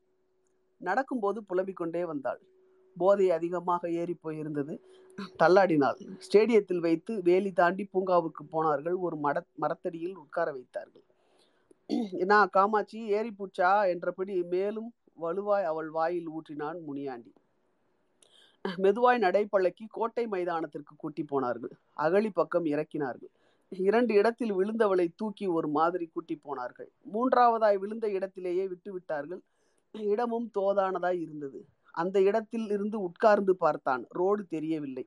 நடக்கும்போது புலம்பிக்கொண்டே வந்தாள். போதை அதிகமாக ஏறி போயிருந்தது. தள்ளாடினாள். ஸ்டேடியத்தில் வைத்து வேலி தாண்டி பூங்காவுக்கு போனார்கள். ஒரு மட மரத்தடியில் உட்கார வைத்தார்கள். என்ன காமாட்சி ஏறி பூச்சா என்றபடி மேலும் வலுவாய் அவள் வாயில் ஊற்றினான் முனியாண்டி. மெதுவாய் நடைப்பழக்கி கோட்டை மைதானத்திற்கு கூட்டி போனார்கள். அகழி பக்கம் இறக்கினார்கள். இரண்டு இடத்தில் விழுந்தவளை தூக்கி ஒரு மாதிரி கூட்டி போனார்கள். மூன்றாவதாய் விழுந்த இடத்திலேயே விட்டு விட்டார்கள். இடமும் தோதானதாய் இருந்தது. அந்த இடத்தில் இருந்து உட்கார்ந்து பார்த்தான். ரோடு தெரியவில்லை.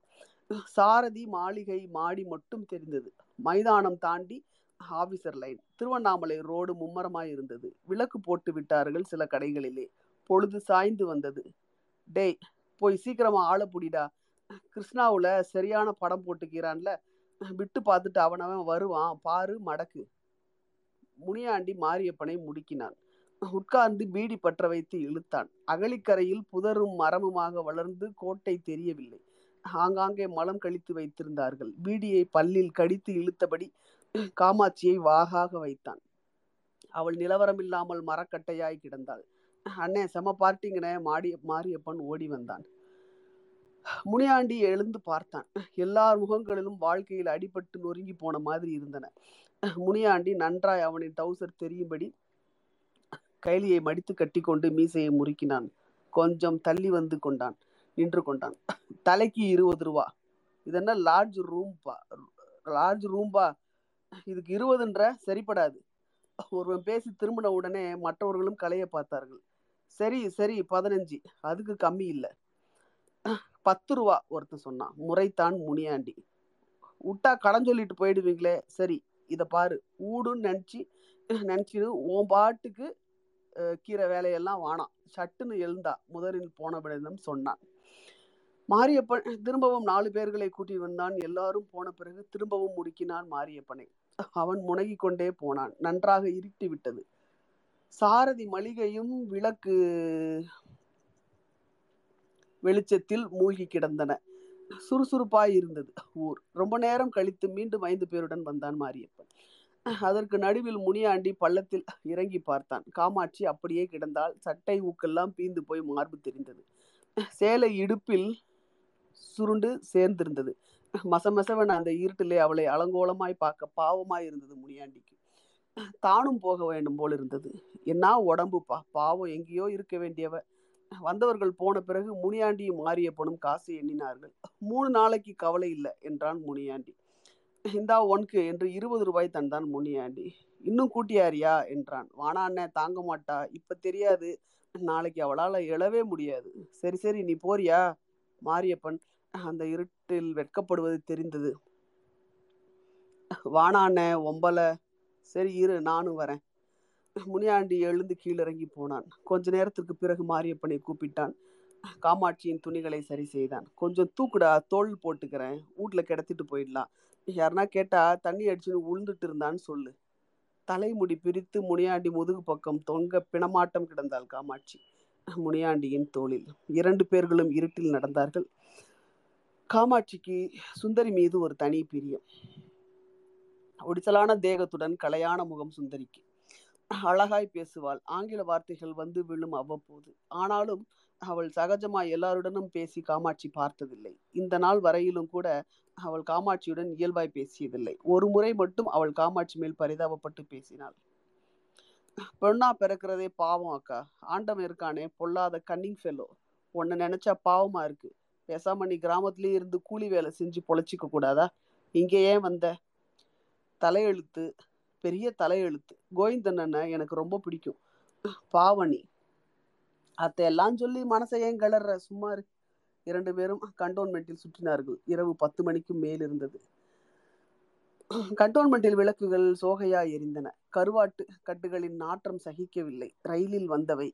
சாரதி மாளிகை மாடி மட்டும் தெரிந்தது. மைதானம் தாண்டி ஆபீசர் லைன் திருவண்ணாமலை ரோடு மும்மரமாய் இருந்தது. விளக்கு போட்டு விட்டார்கள் சில கடைகளிலே. பொழுது சாய்ந்து வந்தது. டேய் போய் சீக்கிரமா ஆளை புடிடா. கிருஷ்ணாவுல சரியான படம் போட்டுக்கிறான்ல. விட்டு பார்த்துட்டு அவனவன் வருவான். பாரு மடக்கு. முனியாண்டி மாரியப்பனை முடுக்கினான். உட்கார்ந்து பீடி பற்ற வைத்து இழுத்தான். அகலிக்கரையில் புதரும் மரமுமாக வளர்ந்து கோட்டை தெரியவில்லை. ஆங்காங்கே மலம் கழித்து வைத்திருந்தார்கள். பீடியை பல்லில் கடித்து இழுத்தபடி காமாட்சியை வாகாக வைத்தான். அவள் நிலவரம் இல்லாமல் மரக்கட்டையாய் கிடந்தாள். அண்ணே செம பார்ட்டிங்கனே மாடி மாரியப்பன் ஓடி வந்தான். முனியாண்டி எழுந்து பார்த்தான். எல்லார் முகங்களிலும் வாழ்க்கையில் அடிபட்டு நொறுங்கி போன மாதிரி இருந்தன. முனியாண்டி நன்றாய் அவனின் டவுசர் தெரியும்படி கைலியை மடித்து கட்டிக்கொண்டு மீசையை முறுக்கினான். கொஞ்சம் தள்ளி வந்து கொண்டான் நின்று கொண்டான். தலைக்கு இருபது ரூபா. இது என்ன லார்ஜ் ரூம்பா லார்ஜ் ரூம்பா இதுக்கு இருபதுன்ற சரிப்படாது. ஒருவன் பேசி திரும்பின உடனே மற்றவர்களும் கலைய பார்த்தார்கள். சரி சரி பதினஞ்சு. அதுக்கு கம்மி இல்லை. பத்து ரூபா ஒருத்தன் சொன்னான். முறைத்தான் முனியாண்டி. விட்டா கடன் சொல்லிட்டு போயிடுவீங்களே. சரி இதை பாரு. ஊடுன்னு நினச்சி நினச்சிடு உன் பாட்டுக்கு கீரை வேலையெல்லாம் வானாம் சட்டுன்னு எழுந்தா முதலில் போனவனிடம் சொன்னான். மாரியப்பன் திரும்பவும் நாலு பேர்களை கூட்டி வந்தான். எல்லாரும் போன பிறகு திரும்பவும் முடுக்கினான் மாரியப்பனை. அவன் முனகிக் கொண்டே போனான். நன்றாக இருட்டி விட்டது. சாரதி மளிகையும் விளக்கு வெளிச்சத்தில் மூழ்கி கிடந்தன. சுறுசுறுப்பாய் இருந்தது ஊர். ரொம்ப நேரம் கழித்து மீண்டும் ஐந்து பேருடன் வந்தான் மாரியப்பன். அதற்கு நடுவில் முனியாண்டி பள்ளத்தில் இறங்கி பார்த்தான். காமாட்சி அப்படியே கிடந்தால் சட்டை ஊக்கெல்லாம் பீந்து போய் மார்பு தெரிந்தது. சேலை இடுப்பில் சுருண்டு சேர்ந்திருந்தது. மசமசவன் அந்த இருட்டிலே அவளை அலங்கோலமாய் பார்க்க பாவமாய் இருந்தது முனியாண்டிக்கு. தானும் போக வேண்டும் போல் இருந்தது. என்ன உடம்புப்பா பாவம் எங்கேயோ இருக்க வேண்டியவ. வந்தவர்கள் போன பிறகு முனியாண்டியும் மாரியப்பனும் காசு எண்ணினார்கள். மூணு நாளைக்கு கவலை இல்லை என்றான் முனியாண்டி. இந்தா ஒன்க்கு என்று இருபது ரூபாய் தந்தான் முனியாண்டி. இன்னும் கூட்டியாரியா? என்றான். வானா அண்ணன் தாங்க மாட்டா. இப்ப தெரியாது. நாளைக்கு அவளால் எழவே முடியாது. சரி சரி நீ போறியா? மாரியப்பன் அந்த இருட்டில் வெட்கப்படுவது தெரிந்தது. வானாண்ணே ஒம்பல. சரி இரு நானும் வரேன். முனியாண்டி எழுந்து கீழிறங்கி போனான். கொஞ்ச நேரத்திற்கு பிறகு மாரியப்பனை கூப்பிட்டான். காமாட்சியின் துணிகளை சரி செய்தான். கொஞ்சம் தூக்குடா தோல் போட்டுக்கிறேன். வீட்ல கிடத்திட்டு போயிடலாம். யாருன்னா கேட்டா தண்ணி அடிச்சுன்னு உளுந்துட்டு இருந்தான்னு சொல்லு. தலைமுடி பிரித்து முனியாண்டி முதுகு பக்கம் தொங்க பிணமாட்டம் கிடந்தாள் காமாட்சி. முனியாண்டியின் தோளில் இரண்டு பேர்களும் இருட்டில் நடந்தார்கள். காமாட்சிக்கு சுந்தரி மீது ஒரு தனி பிரியம். ஒடிசலான தேகத்துடன் கலையான முகம் சுந்தரிக்கு. அழகாய் பேசுவாள். ஆங்கில வார்த்தைகள் வந்து விழும் அவ்வப்போது. ஆனாலும் அவள் சகஜமாய் எல்லாருடனும் பேசி காமாட்சி பார்த்ததில்லை. இந்த நாள் வரையிலும் கூட அவள் காமாட்சியுடன் இயல்பாய் பேசியதில்லை. ஒரு முறை மட்டும் அவள் காமாட்சி மேல் பரிதாபப்பட்டு பேசினாள். பெண்ணா பிறக்கிறதே பாவம் அக்கா. ஆண்டவன் இருக்கானே பொல்லாத கன்னிங் ஃபெல்லோ உன்னை நினைச்சா பாவமா இருக்கு. பேசாம நீ கிராமத்திலேயே இருந்து கூலி வேலை செஞ்சு பொழைச்சிக்க கூடாதா? இங்கே ஏன் வந்த? தலையெழுத்து பெரிய தலையெழுத்து. கோவிந்தன் எனக்கு ரொம்ப பிடிக்கும். பாவனி. அத்தையெல்லாம் சொல்லி மனசை ஏன் கிளற சும்மா இரண்டு பேரும் கண்டோன்மெண்டில் சுற்றினார்கள். இரவு பத்து மணிக்கும் மேல் இருந்தது. கண்டோன்மெண்டில் விளக்குகள் சோகையாய் எரிந்தன. கருவாட்டு கட்டுகளின் நாற்றம் சகிக்கவில்லை. ரயிலில் வந்தவை.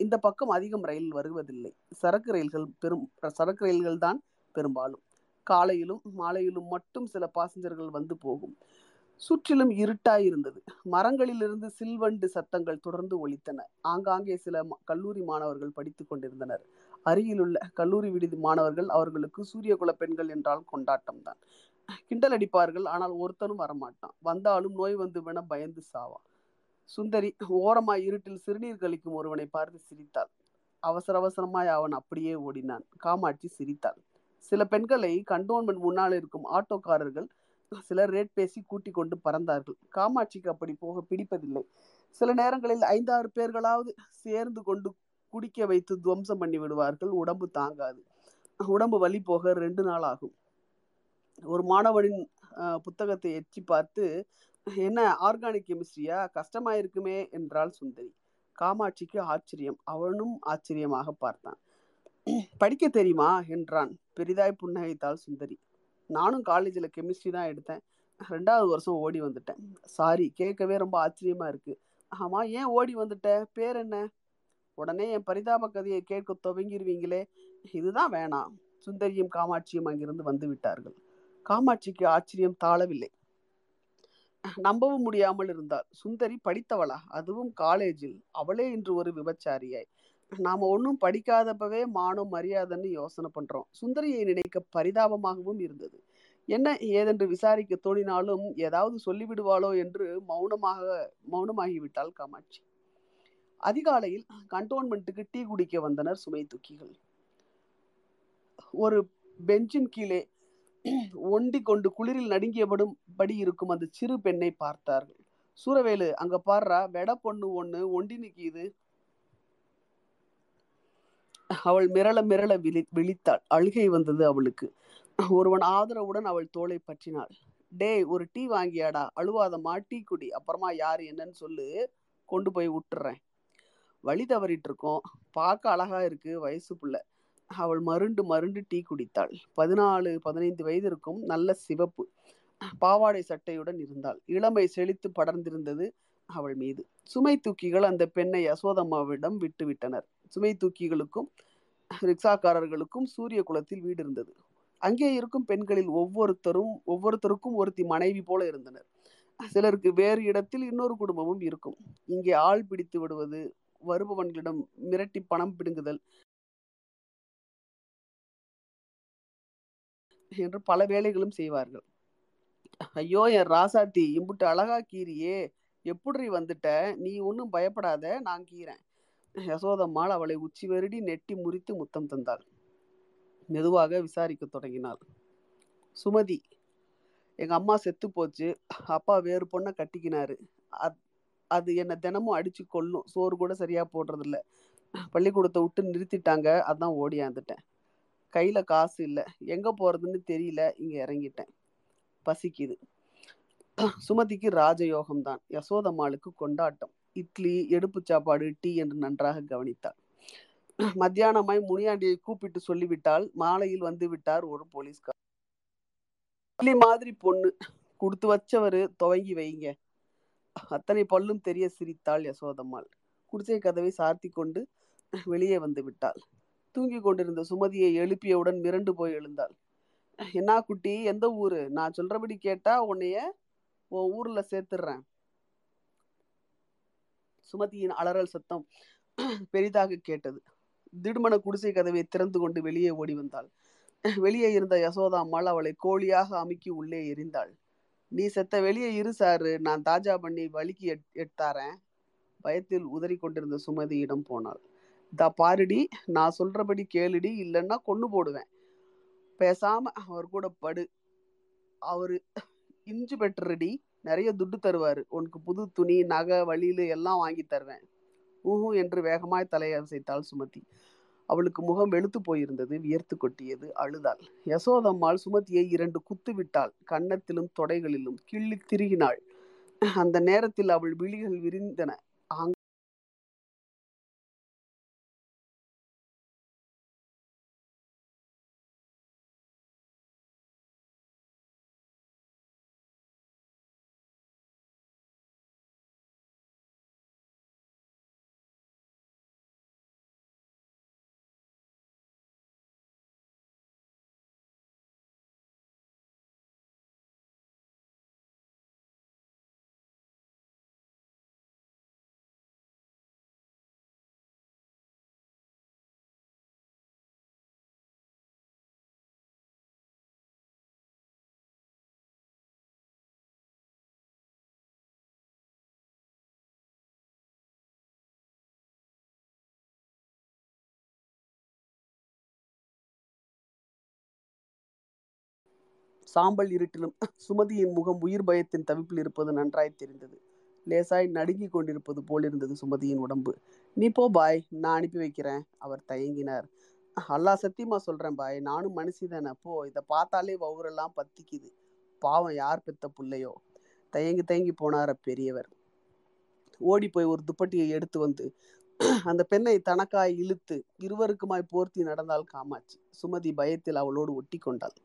இந்த பக்கம் அதிகம் ரயில் வருவதில்லை. சரக்கு ரயில்கள் பெரும் சரக்கு ரயில்கள் தான் பெரும்பாலும். காலையிலும் மாலையிலும் மட்டும் சில பாசஞ்சர்கள் வந்து போகும். சுற்றிலும் இருட்டாய் இருந்தது. மரங்களிலிருந்து சில்வண்டு சத்தங்கள் தொடர்ந்து ஒலித்தன. ஆங்காங்கே சில கல்லூரி மாணவர்கள் படித்துக் கொண்டிருந்தனர். அருகிலுள்ள கல்லூரி விடுதி மாணவர்கள் அவர்களுக்கு சூரியகுல பெண்கள் என்றால் கொண்டாட்டம் தான். கிண்டல் அடிப்பார்கள் ஆனால் ஒருத்தனும் வரமாட்டான். வந்தாலும் நோய் வந்து வந்துவென பயந்து சாவான். சுந்தரி ஓரமாய் இருட்டில் சிறுநீர் கழிக்கும் ஒருவனை பார்த்து சிரித்தாள். அவசர அவசரமாய் அவன் அப்படியே ஓடினான். காமாட்சி சிரித்தாள். சில பெண்களை கண்டோன்மெண்ட் முன்னால் இருக்கும் ஆட்டோக்காரர்கள் சிலர் ரேட் பேசி கூட்டிக் கொண்டு பறந்தார்கள். காமாட்சிக்கு அப்படி போக பிடிப்பதில்லை. சில நேரங்களில் ஐந்தாறு பேர்களாவது சேர்ந்து கொண்டு குடிக்க வைத்து துவம்சம் பண்ணி விடுவார்கள். உடம்பு தாங்காது. உடம்பு வலி போக ரெண்டு நாள் ஆகும். ஒரு மாணவனின் புத்தகத்தை எச்சி பார்த்து என்ன ஆர்கானிக் கெமிஸ்ட்ரியா? கஷ்டமா இருக்குமே என்றாள் சுந்தரி. காமாட்சிக்கு ஆச்சரியம். அவனும் ஆச்சரியமாக பார்த்தான். படிக்க தெரியுமா? என்றான். பெரிதாய் புன்னகைத்தாள் சுந்தரி. நானும் காலேஜில் கெமிஸ்ட்ரி தான் எடுத்தேன். ரெண்டாவது வருஷம் ஓடி வந்துட்டேன். சாரி கேட்கவே ரொம்ப ஆச்சரியமா இருக்கு. ஆமா ஏன் ஓடி வந்துட்ட? பேர் என்ன? உடனே என் பரிதாப கதையை கேட்க துவங்கிருவீங்களே. இதுதான் வேணாம். சுந்தரியும் காமாட்சியும் அங்கிருந்து வந்து விட்டார்கள். காமாட்சிக்கு ஆச்சரியம் தாழவில்லை. நம்பவும் முடியாமல் இருந்தாள். சுந்தரி படித்தவளா? அதுவும் காலேஜில். அவளே இன்று ஒரு விபச்சாரியாய். நாம ஒன்றும் படிக்காதப்பவே மானம் மரியாதைன்னு யோசனை பண்றோம். சுந்தரியை நினைக்க பரிதாபமாகவும் இருந்தது. என்ன ஏதென்று விசாரிக்க தோணினாலும் ஏதாவது சொல்லிவிடுவாளோ என்று மௌனமாக மௌனமாகிவிட்டாள் காமாட்சி. அதிகாலையில் கண்டோன்மெண்ட்டுக்கு டீ குடிக்க வந்தனர் சுமை தூக்கிகள். ஒரு பெஞ்சின் கீழே ஒண்டி கொண்டு குளிரில் நடுங்கியபடும் படி இருக்கும் அந்த சிறு பெண்ணை பார்த்தார்கள். சூரவேலு அங்க பாடுறா வெட பொண்ணு ஒண்ணு ஒண்டி நிக்கிது. அவள் மிரள மிரள விழி விழித்தாள். அழுகை வந்தது அவளுக்கு. ஒருவன் ஆதரவுடன் அவள் தோலை பற்றினாள். டேய் ஒரு டீ வாங்கியாடா அழுவாதம்மா டீ குடி. அப்புறமா யார் என்னன்னு சொல்லு கொண்டு போய் விட்டுறேன் வழி தவறிட்டு இருக்கோம். பார்க்க அழகா இருக்கு வயசு பிள்ளை. அவள் மருண்டு மருண்டு டீ குடித்தாள். பதினாலு பதினைந்து வயது இருக்கும் நல்ல சிவப்பு பாவாடை சட்டையுடன் இருந்தாள். இளமை செழித்து படர்ந்திருந்தது அவள் மீது. சுமை தூக்கிகள் அந்த பெண்ணை யசோதம்மாவிடம் விட்டுவிட்டனர் சுமை தூக்கிகளுக்கும் ரிக்ஷாக்காரர்களுக்கும் சூரிய குலத்தில் வீடு இருந்தது. அங்கே இருக்கும் பெண்களில் ஒவ்வொருத்தரும் ஒவ்வொருத்தருக்கும் ஒருத்தி மனைவி போல இருந்தனர். சிலருக்கு வேறு இடத்தில் இன்னொரு குடும்பமும் இருக்கும். இங்கே ஆள் பிடித்து விடுவது வருபவன்களிடம் மிரட்டி பணம் பிடுங்குதல் என்று பல வேலைகளும் செய்வார்கள். ஐயோ என் ராசாத்தி இம்புட்டு அழகா கீரியே எப்படி வந்துட்ட? நீ ஒன்றும் பயப்படாத நான் கீறேன். யசோதம்மாள் அவளை உச்சி வருடி நெட்டி முறித்து முத்தம் தந்தாள். மெதுவாக விசாரிக்க தொடங்கினாள். சுமதி எங்கள் அம்மா செத்து போச்சு. அப்பா வேறு பொண்ணை கட்டிக்கினாரு. அது என்னை தினமும் அடிச்சு கொள்ளும் சோறு கூட சரியாக போடுறதில்ல. பள்ளிக்கூடத்தை விட்டு நிறுத்திட்டாங்க. அதான் ஓடியாந்துட்டேன் கையில் காசு இல்லை. எங்கே போகிறதுன்னு தெரியல. இங்கே இறங்கிட்டேன். பசிக்குது. சுமதிக்கு ராஜயோகம் தான் யசோதம்மாளுக்கு கொண்டாட்டம். இட்லி எடுப்பு சாப்பாடு டீ என்று நன்றாக கவனித்தாள். மத்தியானமாய் முனியாண்டியை கூப்பிட்டு சொல்லிவிட்டால் மாலையில் வந்து விட்டார் ஒரு போலீஸ்கார் இட்லி மாதிரி பொண்ணு. கொடுத்து வச்சவர். துவங்கி வைங்க. அத்தனை பல்லும் தெரிய சிரித்தாள் யசோதம்மாள். குடிசை கதவை சார்த்தி கொண்டு வெளியே வந்து விட்டாள். தூங்கி கொண்டிருந்த சுமதியை எழுப்பியவுடன் மிரண்டு போய் எழுந்தாள். என்ன குட்டி எந்த ஊரு? நான் சொல்றபடி கேட்டா உன்னைய உன் ஊர்ல சேர்த்துடுறேன் சுமதியின் அலறல் சத்தம் பெரிதாக கேட்டது. திடுமன குடிசை கதவை திறந்து கொண்டு வெளியே ஓடி வந்தாள். வெளியே இருந்த யசோதா அம்மாள் அவளை கோழியாக அமுக்கி உள்ளே எரிந்தாள் நீ செத்த வெளியே இரு சாரு நான் தாஜா பண்ணி வலிக்கு எட் எட்டாரேன் பயத்தில் உதறி கொண்டிருந்த சுமதியிடம் போனாள். தா பாருடி நான் சொல்றபடி கேளுடி இல்லைன்னா கொண்டு போடுவேன். பேசாம அவர் கூட படு. அவரு இஞ்சி பெட்டுறடி நிறைய துட்டு தருவாரு. உனக்கு புது துணி நகை வழியில எல்லாம் வாங்கி தருவேன். ஊஹூ என்று வேகமாய் தலையை அசைத்தாள் சுமதி. அவளுக்கு முகம் வெளுத்து போயிருந்தது வியர்த்து கொட்டியது அழுதாள். யசோதம்மாள் சுமதியை இரண்டு குத்து விட்டாள். கன்னத்திலும் தொடைகளிலும் கிள்ளி திருகினாள். அந்த நேரத்தில் அவள் விழிகள் விரிந்தன. சாம்பல் இருட்டிலும் சுமதியின் முகம் உயிர் பயத்தின் தவிப்பில் இருப்பது நன்றாய் தெரிந்தது. லேசாய் நடுங்கிக் கொண்டிருப்பது போல் இருந்தது சுமதியின் உடம்பு. நீ போ பாய். நான் அனுப்பி வைக்கிறேன். அவர் தயங்கினார். அல்லா சத்தியமா சொல்றேன் பாய். நானும் மனுஷி தானே. போ. இதை பார்த்தாலே வவுரெல்லாம் பத்திக்குது. பாவம் யார் பெத்த புள்ளையோ? தயங்கி தயங்கி போனார் பெரியவர். ஓடி போய் ஒரு துப்பட்டியை எடுத்து வந்து அந்த பெண்ணை தனக்காய் இழுத்து இருவருக்குமாய் போர்த்தி நடந்தால் காமாட்சி. சுமதி பயத்தில் அவளோடு ஒட்டி கொண்டாள்.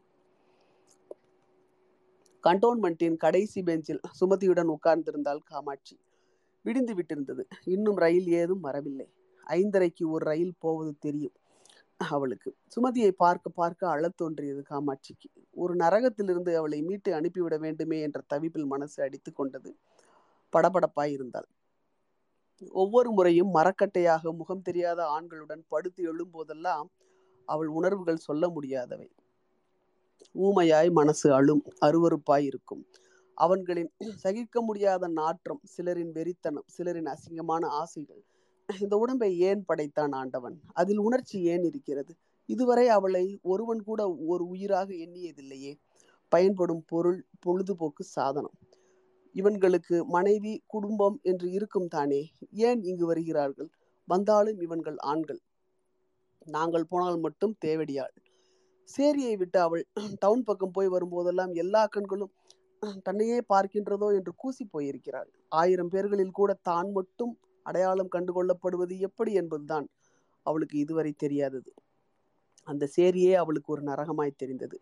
கண்டோன்மெண்ட்டின் கடைசி பெஞ்சில் சுமதியுடன் உட்கார்ந்திருந்தாள் காமாட்சி. விடிந்து விட்டிருந்தது. இன்னும் ரயில் ஏதும் வரவில்லை. ஐந்தரைக்கு ஒரு ரயில் போவது தெரியும் அவளுக்கு. சுமதியை பார்க்க பார்க்க அழத் தோன்றியது காமாட்சிக்கு. ஒரு நரகத்திலிருந்து அவளை மீட்டு அனுப்பிவிட வேண்டுமே என்ற தவிப்பில் மனசு அடித்து கொண்டது. படபடப்பாய் இருந்தாள். ஒவ்வொரு முறையும் மரக்கட்டையாக முகம் தெரியாத ஆண்களுடன் படுத்து எழும்போதெல்லாம் அவள் உணர்வுகள் சொல்ல முடியாதவை. ஊமையாய் மனசு அழும் அருவருப்பாய் இருக்கும். அவன்களின் சகிக்க முடியாத நாற்றம் சிலரின் வெறித்தனம் சிலரின் அசிங்கமான ஆசைகள். இந்த உடம்பை ஏன் படைத்தான் ஆண்டவன்? அதில் உணர்ச்சி ஏன் இருக்கிறது? இதுவரை அவளை ஒருவன் கூட ஒரு உயிராக எண்ணியதில்லையே. பயன்படும் பொருள் பொழுதுபோக்கு சாதனம். இவன்களுக்கு மனைவி குடும்பம் என்று இருக்கும் தானே. ஏன் இங்கு வருகிறார்கள்? வந்தாலும் இவன்கள் ஆண்கள். நாங்கள் போனால் மட்டும் தேவடியாள். சேரியை விட்டு அவள் டவுன் பக்கம் போய் வரும்போதெல்லாம் எல்லா கண்களும் தன்னையே பார்க்கின்றதோ என்று கூசி போயிருக்கிறாள். ஆயிரம் பேர்களில் கூட தான் மட்டும் அடையாளம் கண்டுகொள்ளப்படுவது எப்படி என்பதுதான் அவளுக்கு இதுவரை தெரியாதது. அந்த சேரியே அவளுக்கு ஒரு நரகமாய் தெரிந்தது.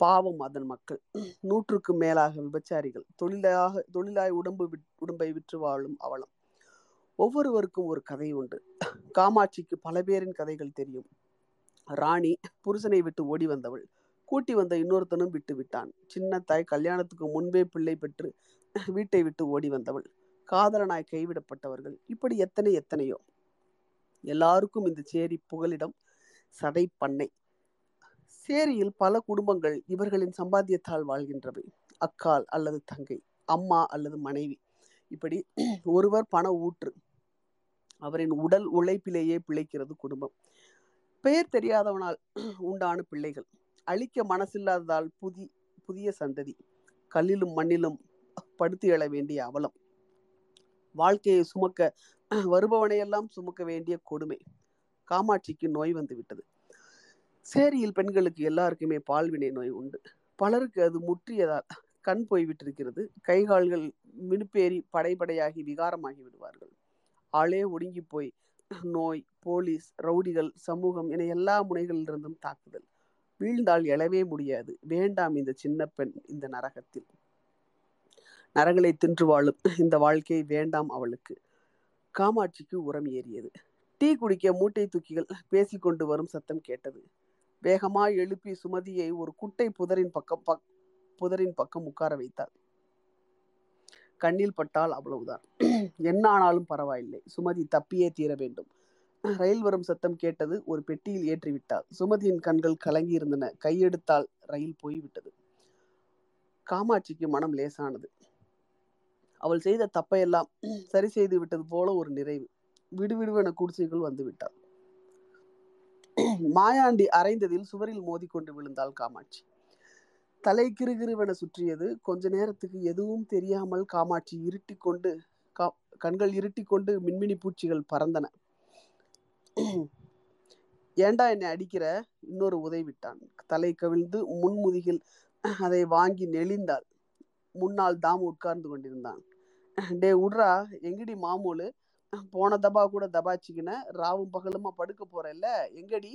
பாவம் அதன் மக்கள். நூற்றுக்கு மேலாக விபச்சாரிகள். தொழிலாக தொழிலாய் உடம்பு உடம்பை விற்று வாழும் அவலம். ஒவ்வொருவருக்கும் ஒரு கதை உண்டு. காமாட்சிக்கு பல பேரின் கதைகள் தெரியும். ராணி புருஷனை விட்டு ஓடி வந்தவள். கூட்டி வந்த இன்னொருத்தனும் விட்டு விட்டான். சின்ன தாய் கல்யாணத்துக்கு முன்பே பிள்ளை பெற்று வீட்டை விட்டு ஓடி வந்தவள். காதலனாய் கைவிடப்பட்டவர்கள். இப்படி எத்தனை எத்தனையோ. எல்லாருக்கும் இந்த சேரி புகலிடம் சடை பண்ணை. சேரியில் பல குடும்பங்கள் இவர்களின் சம்பாத்தியத்தால் வாழ்கின்றவை. அக்கால் அல்லது தங்கை அம்மா அல்லது மனைவி. இப்படி ஒருவர் பண ஊற்று. அவரின் உடல் உழைப்பிலேயே பிழைக்கிறது குடும்பம். பெயர் தெரியாதவனால் உண்டான பிள்ளைகள். அழிக்க மனசில்லாததால் புதி புதிய சந்ததி. கல்லிலும் மண்ணிலும் படுத்து எழ வேண்டிய அவலம். வாழ்க்கையை சுமக்க வருபவனையெல்லாம் சுமக்க வேண்டிய கொடுமை. காமாட்சிக்கு நோய் வந்து விட்டது. சேரியில் பெண்களுக்கு எல்லாருக்குமே பால்வினை நோய் உண்டு. பலருக்கு அது முற்றியதால் கண் போய்விட்டிருக்கிறது கைகால்கள் மினுப்பேறி படைபடையாகி விகாரமாகி விடுவார்கள். ஆளே ஒடுங்கி போய் நோய் போலீஸ் ரவுடிகள் சமூகம் என எல்லா முனைகளிலிருந்தும் தாக்குதல். வீழ்ந்தால் எழவே முடியாது. வேண்டாம் இந்த சின்ன பெண் இந்த நரகத்தில். நரங்களை தின்று வாழும் இந்த வாழ்க்கை வேண்டாம் அவளுக்கு. காமாட்சிக்கு உரம் ஏறியது. டீ குடிக்க மூட்டை தூக்கிகள் பேசிக்கொண்டு வரும் சத்தம் கேட்டது. வேகமாய் எழுப்பி சுமதியை ஒரு குட்டை புதரின் பக்கம் பக் புதரின் பக்கம் உட்கார வைத்தாள். கண்ணில் பட்டால் அவ்வளவுதான். என்ன ஆனாலும் பரவாயில்லை. சுமதி தப்பியே தீர வேண்டும். ரயில் வரும் சத்தம் கேட்டது ஒரு பெட்டியில் ஏற்றிவிட்டாள். சுமதியின் கண்கள் கலங்கி இருந்தன கையெடுத்தால் ரயில் போய்விட்டது. காமாட்சிக்கு மனம் லேசானது. அவள் செய்த தப்பையெல்லாம் சரி செய்து விட்டது போல ஒரு நிறைவு. விடுவிடுவென குடிசைகள் வந்துவிட்டாள். மாயாண்டி அரைந்ததில் சுவரில் மோதிக்கொண்டு விழுந்தாள் காமாட்சி. தலை கிருகிருவென சுற்றியது. கொஞ்ச நேரத்துக்கு எதுவும் தெரியாமல் காமாட்சி இருட்டி கொண்டு கண்கள் இருட்டி கொண்டு மின்மினி பூச்சிகள் பறந்தன. ஏண்டா என்னை அடிக்கிற? இன்னொரு உதை விட்டான். தலை கவிழ்ந்து முன்முதுகில் அதை வாங்கி நெளிந்தாள். முன்னால் தாமு உட்கார்ந்து கொண்டிருந்தான். டே உட்ரா எங்கடி மாமூலு? போன தபா கூட தபாச்சிக்கின. ராவும் பகலுமா படுக்க போறல்ல? எங்கடி?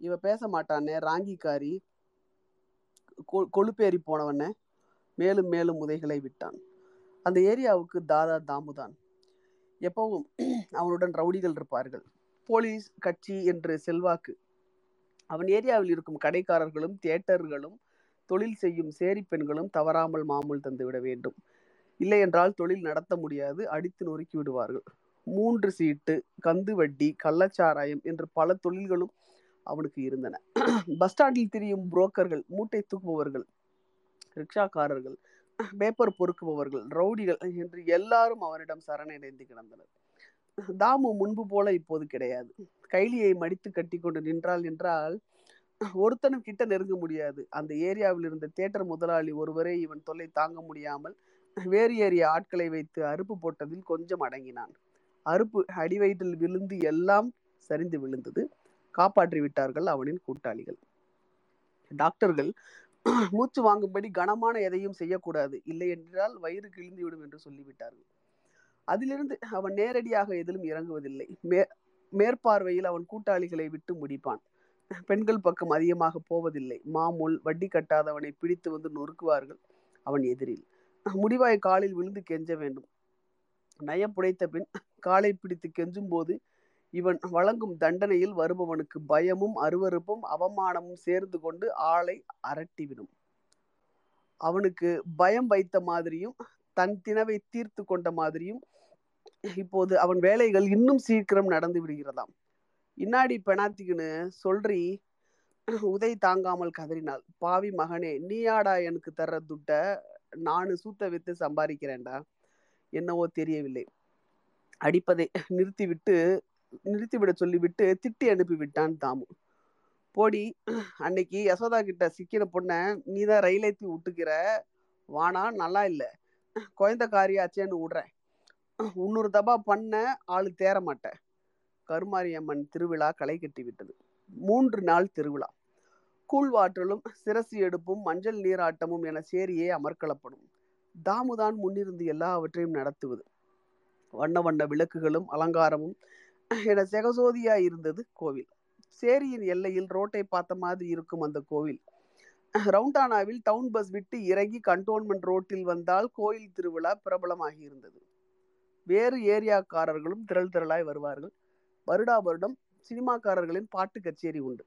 இவ பேச மாட்டானே ராங்கிக்காரி. கொழுப்பேறி போனவன மேலும் மேலும் உதைகளை விட்டான். அந்த ஏரியாவுக்கு தாதா தாமுதான். எப்பவும் அவனுடன் ரவுடிகள் இருப்பார்கள். போலீஸ் கட்சி என்று செல்வாக்கு. அவன் ஏரியாவில் இருக்கும் கடைக்காரர்களும் தியேட்டர்களும் தொழில் செய்யும் சேரி பெண்களும் தவறாமல் மாமூல் தந்து விட வேண்டும். இல்லை என்றால் தொழில் நடத்த முடியாது அடித்து நொறுக்கி விடுவார்கள். மூன்று சீட்டு கந்து வட்டி கள்ளச்சாராயம் என்று பல தொழில்களும் அவனுக்கு இருந்தன. பஸ் ஸ்டாண்டில் திரியும் புரோக்கர்கள் மூட்டை தூக்குபவர்கள் ரிக்ஷாக்காரர்கள் பேப்பர் பொறுக்குபவர்கள் ரவுடிகள் என்று எல்லாரும் அவனிடம் சரணடைந்து கிடந்தனர். தாமு முன்பு போல இப்போது கிடையாது. கைலியை மடித்து கட்டி கொண்டு நின்றாள் என்றால் ஒருத்தனும் கிட்ட நெருங்க முடியாது. அந்த ஏரியாவில் இருந்த தேட்டர் முதலாளி ஒருவரே இவன் தொல்லை தாங்க முடியாமல் வேறு ஏறிய ஆட்களை வைத்து அறுப்பு போட்டதில் கொஞ்சம் அடங்கினான். அறுப்பு அடி வயிற்றில் விழுந்து எல்லாம் சரிந்து விழுந்தது. காப்பாற்றி விட்டார்கள் அவனின் கூட்டாளிகள். டாக்டர்கள் மூச்சு வாங்கும்படி கனமான எதையும் செய்யக்கூடாது. இல்லை என்றால் வயிறு கிழிந்துவிடும் என்று சொல்லிவிட்டார்கள். அதிலிருந்து அவன் நேரடியாக எதிலும் இறங்குவதில்லை. மே மேற்பார்வையில் அவன் கூட்டாளிகளை விட்டு முடிப்பான். பெண்கள் பக்கம் அதிகமாக போவதில்லை. மாமூல் வட்டி கட்டாதவனை பிடித்து வந்து நொறுக்குவார்கள் அவன் எதிரில். முடிவாய் காலில் விழுந்து கெஞ்ச வேண்டும். நயம் புடைத்த பின் காலை பிடித்து கெஞ்சும் போது இவன் வழங்கும் தண்டனையில் வருபவனுக்கு பயமும் அருவறுப்பும் அவமானமும் சேர்ந்து கொண்டு ஆளை அரட்டிவிடும். அவனுக்கு பயம் வைத்த மாதிரியும் தன் தினவை தீர்த்து கொண்ட மாதிரியும் இப்போது அவன் வேலைகள் இன்னும் சீக்கிரம் நடந்து விடுகிறதாம். இன்னாடி பெனாத்திக்குன்னு சொல்றி உதை தாங்காமல் கதறினாள். பாவி மகனே நீயாடா எனக்கு தர்ற துட்ட? நானு சூத்த வித்து சம்பாதிக்கிறேன்டா என்னவோ தெரியவில்லை. அடிப்பதை நிறுத்திவிட்டு நிறுத்திவிட சொல்லிவிட்டு திட்டி அனுப்பி விட்டான் தாமு. போடி அன்னைக்கு யசோதா கிட்ட சிக்கின பொண்ணை நீதான் தான் ஏத்தி விட்டுக்கிற வானா நல்லா இல்லை. குழந்த காரியாச்சேன்னு விடுறேன் இன்னொரு தபா பண்ண ஆளு தேர மாட்டேன் கருமாரியம்மன் திருவிழா களை கட்டி விட்டது. மூன்று நாள் திருவிழா. கூழ்வாற்றலும் சிரசு எடுப்பும் மஞ்சள் நீராட்டமும் என சேரியே அமர்க்களப்படும். தாமுதான் முன்னிருந்து எல்லாவற்றையும் நடத்துவது. வண்ண வண்ண விளக்குகளும் அலங்காரமும் என செகசோதியா இருந்தது கோவில். சேரியின் எல்லையில் ரோட்டை பார்த்த மாதிரி இருக்கும் அந்த கோவில். ரவுண்டானாவில் டவுன் பஸ் விட்டு இறங்கி கண்டோன்மெண்ட் ரோட்டில் வந்தால் கோயில் திருவிழா பிரபலமாகி இருந்தது. வேறு ஏரியாக்காரர்களும் திரள் திரளாய் வருவார்கள். வருடா வருடம் சினிமாக்காரர்களின் பாட்டு கச்சேரி உண்டு.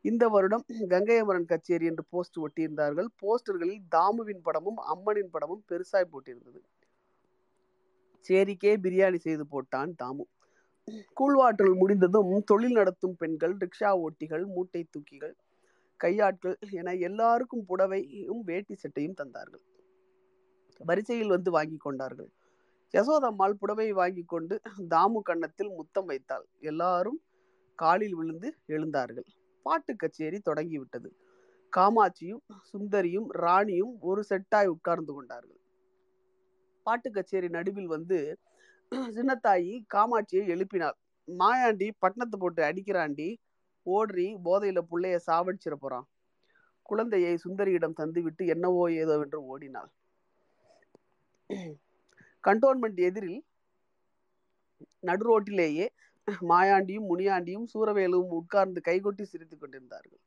இந்த வருடம் கங்கையமரன் கச்சேரி என்று போஸ்ட் ஒட்டியிருந்தார்கள். போஸ்டர்களில் தாமுவின் படமும் அம்மனின் படமும் பெருசாய் போட்டிருந்தது. சேரிக்கே பிரியாணி செய்து போட்டான் தாமு. கூழ்வாற்றல் முடிந்ததும் தொழில் நடத்தும் பெண்கள் ரிக்ஷா ஓட்டிகள் மூட்டை தூக்கிகள் கையாட்கள் என எல்லாருக்கும் புடவையும் வேட்டி சட்டையும் தந்தார்கள். வரிசையில் வந்து வாங்கி கொண்டார்கள். யசோதம்மாள் புடவையை வாங்கி கொண்டு தாமு கன்னத்தில் முத்தம் வைத்தாள். எல்லாரும் காலில் விழுந்து எழுந்தார்கள். பாட்டு கச்சேரி தொடங்கிவிட்டது. காமாட்சியும் சுந்தரியும் ராணியும் ஒரு செட்டாய் உட்கார்ந்து கொண்டார்கள். பாட்டு கச்சேரி நடுவில் வந்து சின்னத்தாயி காமாட்சியை எழுப்பினாள். மாயாண்டி பட்டணத்தை போட்டு அடிக்கிறாண்டி ஓடுறி போதையில புள்ளைய சாவடிச்சிட போறான். குழந்தையை சுந்தரியிடம் தந்துவிட்டு என்னவோ ஏதோ என்று ஓடினாள். கண்டோன்மெண்ட் எதிரில் நடுரோட்டிலேயே மாயாண்டியும் முனியாண்டியும் சூரவேலுவும் உட்கார்ந்து கைகொட்டி சிரித்துக் கொண்டிருந்தார்கள்.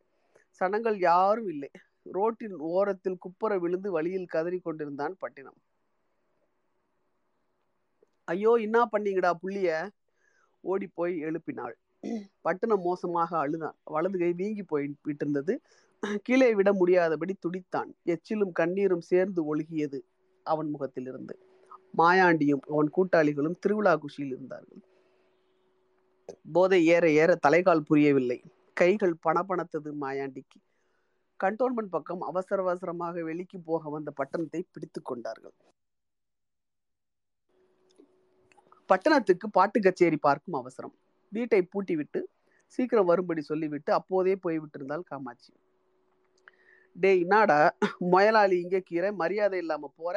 சனங்கள் யாரும் இல்லை. ரோட்டின் ஓரத்தில் குப்புற விழுந்து வழியில் கதறி கொண்டிருந்தான் பட்டினம். ஐயோ என்ன பண்ணீங்கடா புள்ளிய? ஓடி போய் எழுப்பினாள். பட்டணம் மோசமாக அழுதான் வலது கை வீங்கி போய் விட்டிருந்தது. கீழே விட முடியாதபடி துடித்தான். எச்சிலும் கண்ணீரும் சேர்ந்து ஒழுகியது அவன் முகத்திலிருந்து. மாயாண்டியும் அவன் கூட்டாளிகளும் திருவிழா குஷியில் இருந்தார்கள். போதை ஏற ஏற தலைகால் புரியவில்லை. கைகள் பணப்பணத்தது மாயாண்டிக்கு. கண்டோன்மெண்ட் பக்கம் அவசர அவசரமாக வெளிக்கு போக வந்த பட்டணத்தை பிடித்து கொண்டார்கள். பட்டணத்துக்கு பாட்டு கச்சேரி பார்க்கும் அவசரம். வீட்டை பூட்டிவிட்டு சீக்கிரம் வரும்படி சொல்லிவிட்டு அப்போதே போய்விட்டிருந்தாள் காமாட்சி. டேய் என்னடா? முயலாளி இங்கே கீரை மரியாதை இல்லாம போற?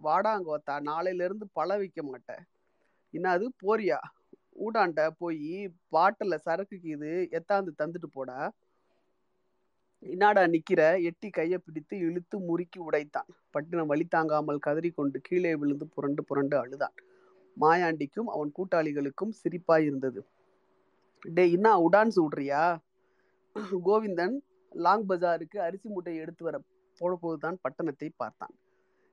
வாடாங்கோத்தா நாளையில இருந்து பழ வைக்க மாட்டேன் என்னது போறியா? ஊடாண்ட போய் பாட்டில் சரக்குக்கு இது எத்தாந்து தந்துட்டு போடா? இன்னாடா நிக்கிற? எட்டி கையை பிடித்து இழுத்து முறுக்கி உடைத்தான். பட்டினம் வழி தாங்காமல் கதறி கொண்டு கீழே விழுந்து புரண்டு புரண்டு அழுதான். மாயாண்டிக்கும் அவன் கூட்டாளிகளுக்கும் சிரிப்பாய் இருந்தது. டே இன்னா உடான்ஸ் விடுறியா கோவிந்தன் லாங் பஜாருக்கு அரிசி மூட்டையை எடுத்து வர போனபோதுதான் பட்டணத்தை பார்த்தான்.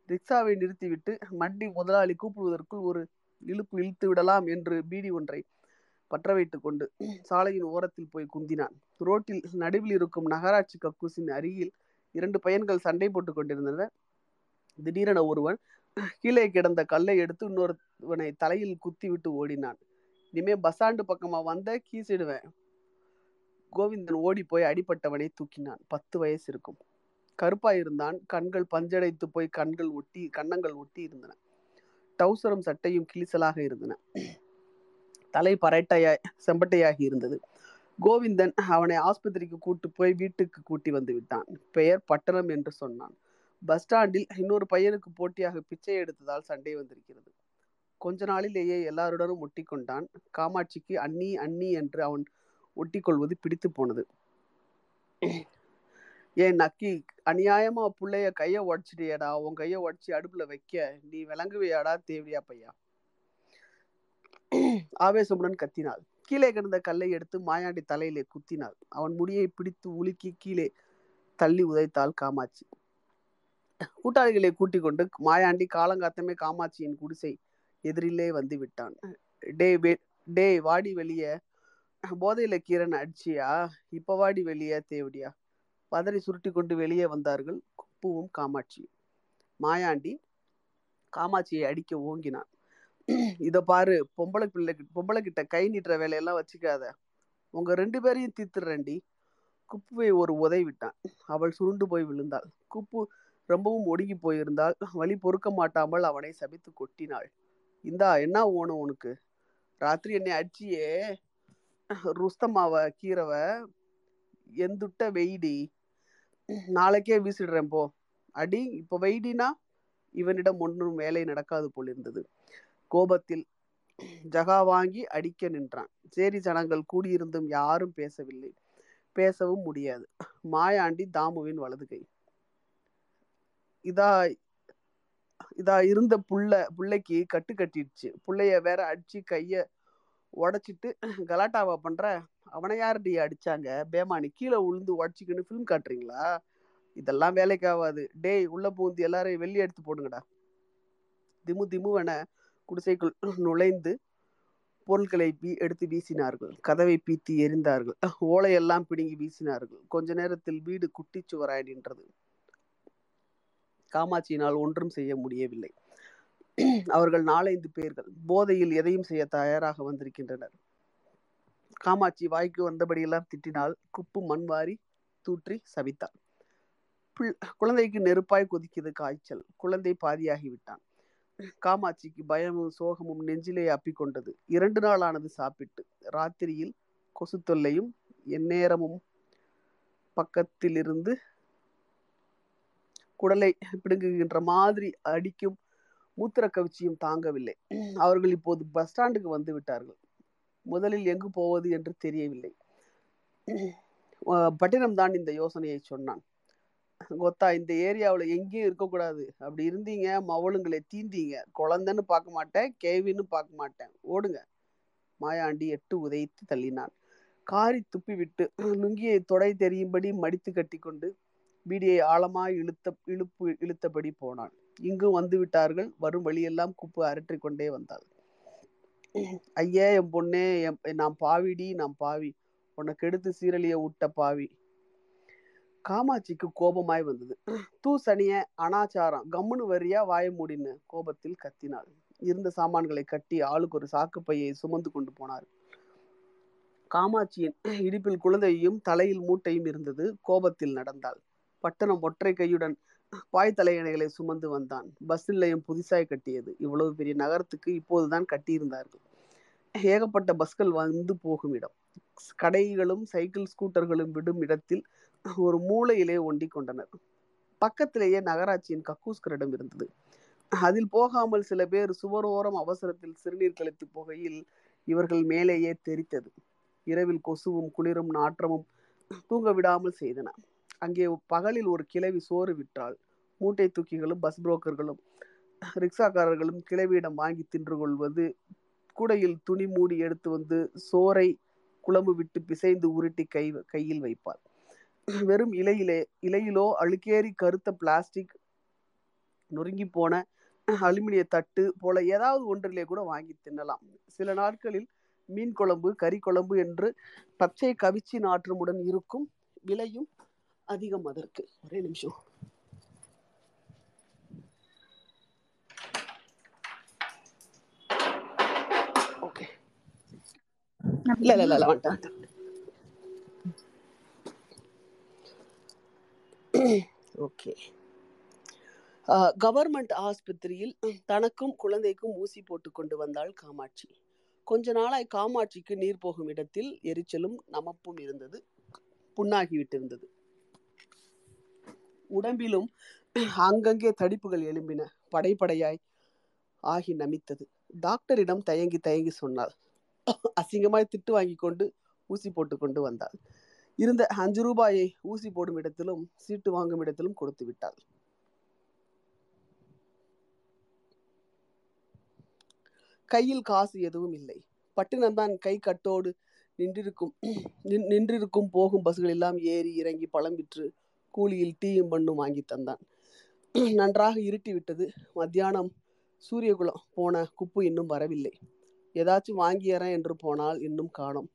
ரிக்ஷாவை நிறுத்திவிட்டு மண்டி முதலாளி கூப்பிடுவதற்குள் ஒரு இழுப்பு இழுத்து விடலாம் என்று பீடி ஒன்றை பற்ற வைத்து கொண்டு சாலையின் ஓரத்தில் போய் குந்தினான். ரோட்டில் நடுவில் இருக்கும் நகராட்சி கக்கூசின் அருகில் இரண்டு பையன்கள் சண்டை போட்டு கொண்டிருந்தனர். திடீரென ஒருவன் கீழே கிடந்த கல்லை எடுத்து இன்னொரு இவனை தலையில் குத்தி விட்டு ஓடினான். இனிமே பஸ்ஸாண்டு பக்கமா வந்த கீசிடுவேன். கோவிந்தன் ஓடி போய் அடிப்பட்டவனை தூக்கினான். பத்து வயசு இருக்கும். கருப்பாய் இருந்தான். கண்கள் பஞ்சடைத்து போய் கண்கள் ஒட்டி கன்னங்கள் ஒட்டி இருந்தன. டவுசரும் சட்டையும் கிளிசலாக இருந்தன. தலை பரட்டையாய் செம்பட்டையாகி இருந்தது. கோவிந்தன் அவனை ஆஸ்பத்திரிக்கு கூட்டு போய் வீட்டுக்கு கூட்டி வந்து விட்டான். பெயர் பட்டணம் என்று சொன்னான். பஸ் ஸ்டாண்டில் இன்னொரு பையனுக்கு போட்டியாக பிச்சை எடுத்ததால் சண்டை வந்திருக்கிறது. கொஞ்ச நாளிலேயே எல்லாருடனும் ஒட்டி கொண்டான் காமாட்சிக்கு அண்ணி அண்ணி என்று அவன் ஒட்டி கொள்வது பிடித்து போனது. ஏன் நக்கி அநியாயமா புள்ளைய கைய உடச்சிட்டியடா. உன் கைய உடச்சி அடுப்புல வைக்க. நீ விளங்குவியாடா தேவையா பையா? ஆவேசமுடன் கத்தினாள். கீழே கிடந்த கல்லை எடுத்து மாயாண்டி தலையிலே குத்தினாள். அவன் முடியை பிடித்து உலுக்கி கீழே தள்ளி உதைத்தாள் காமாட்சி. கூட்டாளிகளை கூட்டிக் கொண்டு மாயாண்டி காலங்காத்தமே காமாட்சியின் குடிசை எதிரிலே வந்து விட்டான். டே டே வாடி வெளிய. போதையில கீரன் அடிச்சியா? இப்ப வாடி வெளிய தேவடியா? பதறி சுருட்டி கொண்டு வெளியே வந்தார்கள். குப்புவும் காமாட்சி மாயாண்டி காமாட்சியை அடிக்க ஓங்கினான். இத பாரு பொம்பளை பிள்ளை பொம்பளை கிட்ட கை நீட்டுற வேலையெல்லாம் வச்சுக்காத. உங்க ரெண்டு பேரையும் தீத்துறேன்டி. குப்புவை ஒரு உதை விட்டான் அவள் சுருண்டு போய் விழுந்தாள். குப்பு ரொம்பவும் ஒடுங்கி போயிருந்தால் வலி பொறுக்க மாட்டாமல் அவனை சபித்து கொட்டினாள். இந்தா என்ன ஓணும் உனக்கு? ராத்திரி என்னை அடிச்சியே. ருஸ்தமாவ கீரவ எந்துட்ட வெயிடி. நாளைக்கே வீசிடுறேன் போ. அடி இப்போ வெயிடினா இவனிடம் ஒன்றும் வேலை நடக்காது போலிருந்தது. கோபத்தில் ஜகா வாங்கி அடிக்க நின்றான். சேரி ஜனங்கள் கூடியிருந்தும் யாரும் பேசவில்லை. பேசவும் முடியாது. மாயாண்டி தாமுவின் வலது கை. இதா இதா இருந்த புள்ள புள்ளைக்கு கட்டு கட்டிடுச்சு. புள்ளைய வேற அடிச்சு கைய உடைச்சிட்டு கலாட்டாவா பண்ற? அவனை யாருடி அடிச்சாங்க? பேமானி கீழே உளுந்து உடச்சிக்கின்னு ஃபிலிம் காட்டுறீங்களா? இதெல்லாம் வேலைக்கு ஆகாது. டேய் உள்ள பூந்து எல்லாரையும் வெளியே எடுத்து போடுங்கடா. திமு திமுவென குடிசைக்குள் நுழைந்து பொருட்களை வீ எடுத்து வீசினார்கள். கதவை பீத்தி எரிந்தார்கள். ஓலையெல்லாம் பிடுங்கி வீசினார்கள். கொஞ்ச நேரத்தில் வீடு குட்டிச்சுவராய் நின்றது. காமாட்சியினால் ஒன்றும் செய்ய முடியவில்லை. அவர்கள் நாலைந்து பேர்கள் போதையில் எதையும் செய்ய தயாராக வந்திருக்கின்றனர். காமாட்சி வாய்க்கு வந்தபடியெல்லாம் திட்டினால் குப்பு மண் வாரி தூற்றி சவித்தாள் குழந்தைக்கு நெருப்பாய் கொதிக்கிறது காய்ச்சல். குழந்தை பாதியாகி விட்டான் காமாட்சிக்கு பயமும் சோகமும் நெஞ்சிலே அப்பிக்கொண்டது இரண்டு நாளானது சாப்பிட்டு ராத்திரியில் கொசு தொல்லையும் எந்நேரமும் பக்கத்திலிருந்து குடலை பிடுங்குகின்ற மாதிரி அடிக்கும் மூத்திர கவிச்சியும் தாங்கவில்லை. அவர்கள் இப்போது பஸ் ஸ்டாண்டுக்கு வந்து விட்டார்கள். முதலில் எங்கு போவது என்று தெரியவில்லை. பட்டினம் தான் இந்த யோசனையை சொன்னான். கொத்தா இந்த ஏரியாவில் எங்கேயும் இருக்கக்கூடாது. அப்படி இருந்தீங்க மவளுங்களை தீந்தீங்க. குழந்தைன்னு பார்க்க மாட்டேன் கேவின்னு பார்க்க மாட்டேன். ஓடுங்க. மாயாண்டி எட்டு உதைத்து தள்ளினான். காரி துப்பி விட்டு லுங்கியை தொடை தெரியும்படி மடித்து கட்டி கொண்டு பீடியை ஆழமாய் இழுத்த இழுப்பு இழுத்தபடி போனான். இங்கு வந்து விட்டார்கள். வரும் வழியெல்லாம் குப்பு அரற்றி கொண்டே வந்தாள். ஐயே என் பொண்ணே என் நான் பாவிடி நான் பாவி. உனக்கு எடுத்து சீரழிய விட்ட பாவி. காமாட்சிக்கு கோபமாய் வந்தது. தூ சனிய அனாச்சாரம் கம்முனு வரியா வாய மூடின்னு கோபத்தில் கத்தினாள். இருந்த சாமான்களை கட்டி ஆளுக்கு ஒரு சாக்கு பையை சுமந்து கொண்டு போனார். காமாட்சியின் இடுப்பில் குழந்தையும் தலையில் மூட்டையும் இருந்தது. கோபத்தில் நடந்தாள். பட்டணம் ஒற்றை கையுடன் பாய் தலையணைகளை சுமந்து வந்தான். பஸ் நிலையம் புதிசாய் கட்டியது. இவ்வளவு பெரிய நகரத்துக்கு இப்போதுதான் கட்டியிருந்தார்கள். ஏகப்பட்ட பஸ்கள் வந்து போகும் இடம். கடைகளும் சைக்கிள் ஸ்கூட்டர்களும் விடும் இடத்தில் ஒரு மூலையிலே ஒண்டி கொண்டனர். பக்கத்திலேயே நகராட்சியின் கக்கூஸ்கரிடம் இருந்தது. அதில் போகாமல் சில பேர் சுவரோரம் அவசரத்தில் சிறுநீர் கழித்து போகையில் இவர்கள் மேலேயே தெரித்தது. இரவில் கொசுவும் குளிரும் நாற்றமும் தூங்க விடாமல் செய்தன. அங்கே பகலில் ஒரு கிளவி சோறு விற்றாள். மூட்டை தூக்கிகளும் பஸ் புரோக்கர்களும் ரிக்ஷாக்காரர்களும் கிளவியிடம் வாங்கி தின்று கொள்வது கூடையில் துணி மூடி எடுத்து வந்து சோறை குழம்பு விட்டு பிசைந்து உருட்டி கை கையில் வைப்பார் வெறும் இலையிலே இலையிலோ அழுக்கேறி கருத்த பிளாஸ்டிக் நொறுங்கி போன அலுமினிய தட்டு போல ஏதாவது ஒன்றிலே கூட வாங்கி தின்னலாம். சில நாட்களில் மீன் குழம்பு கறி குழம்பு என்று பச்சை கவிச்சி நாற்றமுடன் இருக்கும் விலையும் அதிகம் அதற்கு. ஒரே நிமிஷம். ஓகே இல்ல இல்ல இல்ல வந்துட்டேன் ஓகே கவர்மெண்ட் ஆஸ்பத்திரியில் தனக்கும் குழந்தைக்கும் ஊசி போட்டு கொண்டு வந்தாள் காமாட்சி. கொஞ்ச நாளாய் காமாட்சிக்கு நீர் போகும் இடத்தில் எரிச்சலும் நமப்பும் இருந்தது புண்ணாகி விட்டிருந்தது. உடம்பிலும் அங்கங்கே தடிப்புகள் எழும்பின. படைப்படையாய் ஆகி நமித்தது. டாக்டரிடம் தயங்கி தயங்கி சொன்னாள். அசிங்கமாய் திட்டு வாங்கி கொண்டு ஊசி போட்டு கொண்டு வந்தாள். இருந்த அஞ்சு ரூபாயை ஊசி போடும் இடத்திலும் சீட்டு வாங்கும் இடத்திலும் கொடுத்து விட்டாள். கையில் காசு எதுவும் இல்லை. பட்டினம்தான் கை கட்டோடு நின்றிருக்கும் நின்றிருக்கும் போகும் பஸ்கள் எல்லாம் ஏறி இறங்கி பழம் விற்று கூலியில் டீயும் பண்ணும் வாங்கி தந்தான். நன்றாக இருட்டி விட்டது. மத்தியானம் சூரியகுலம் போன குப்பு இன்னும் வரவில்லை. ஏதாச்சும் வாங்கியறேன் என்று போனால் இன்னும் காணோம்.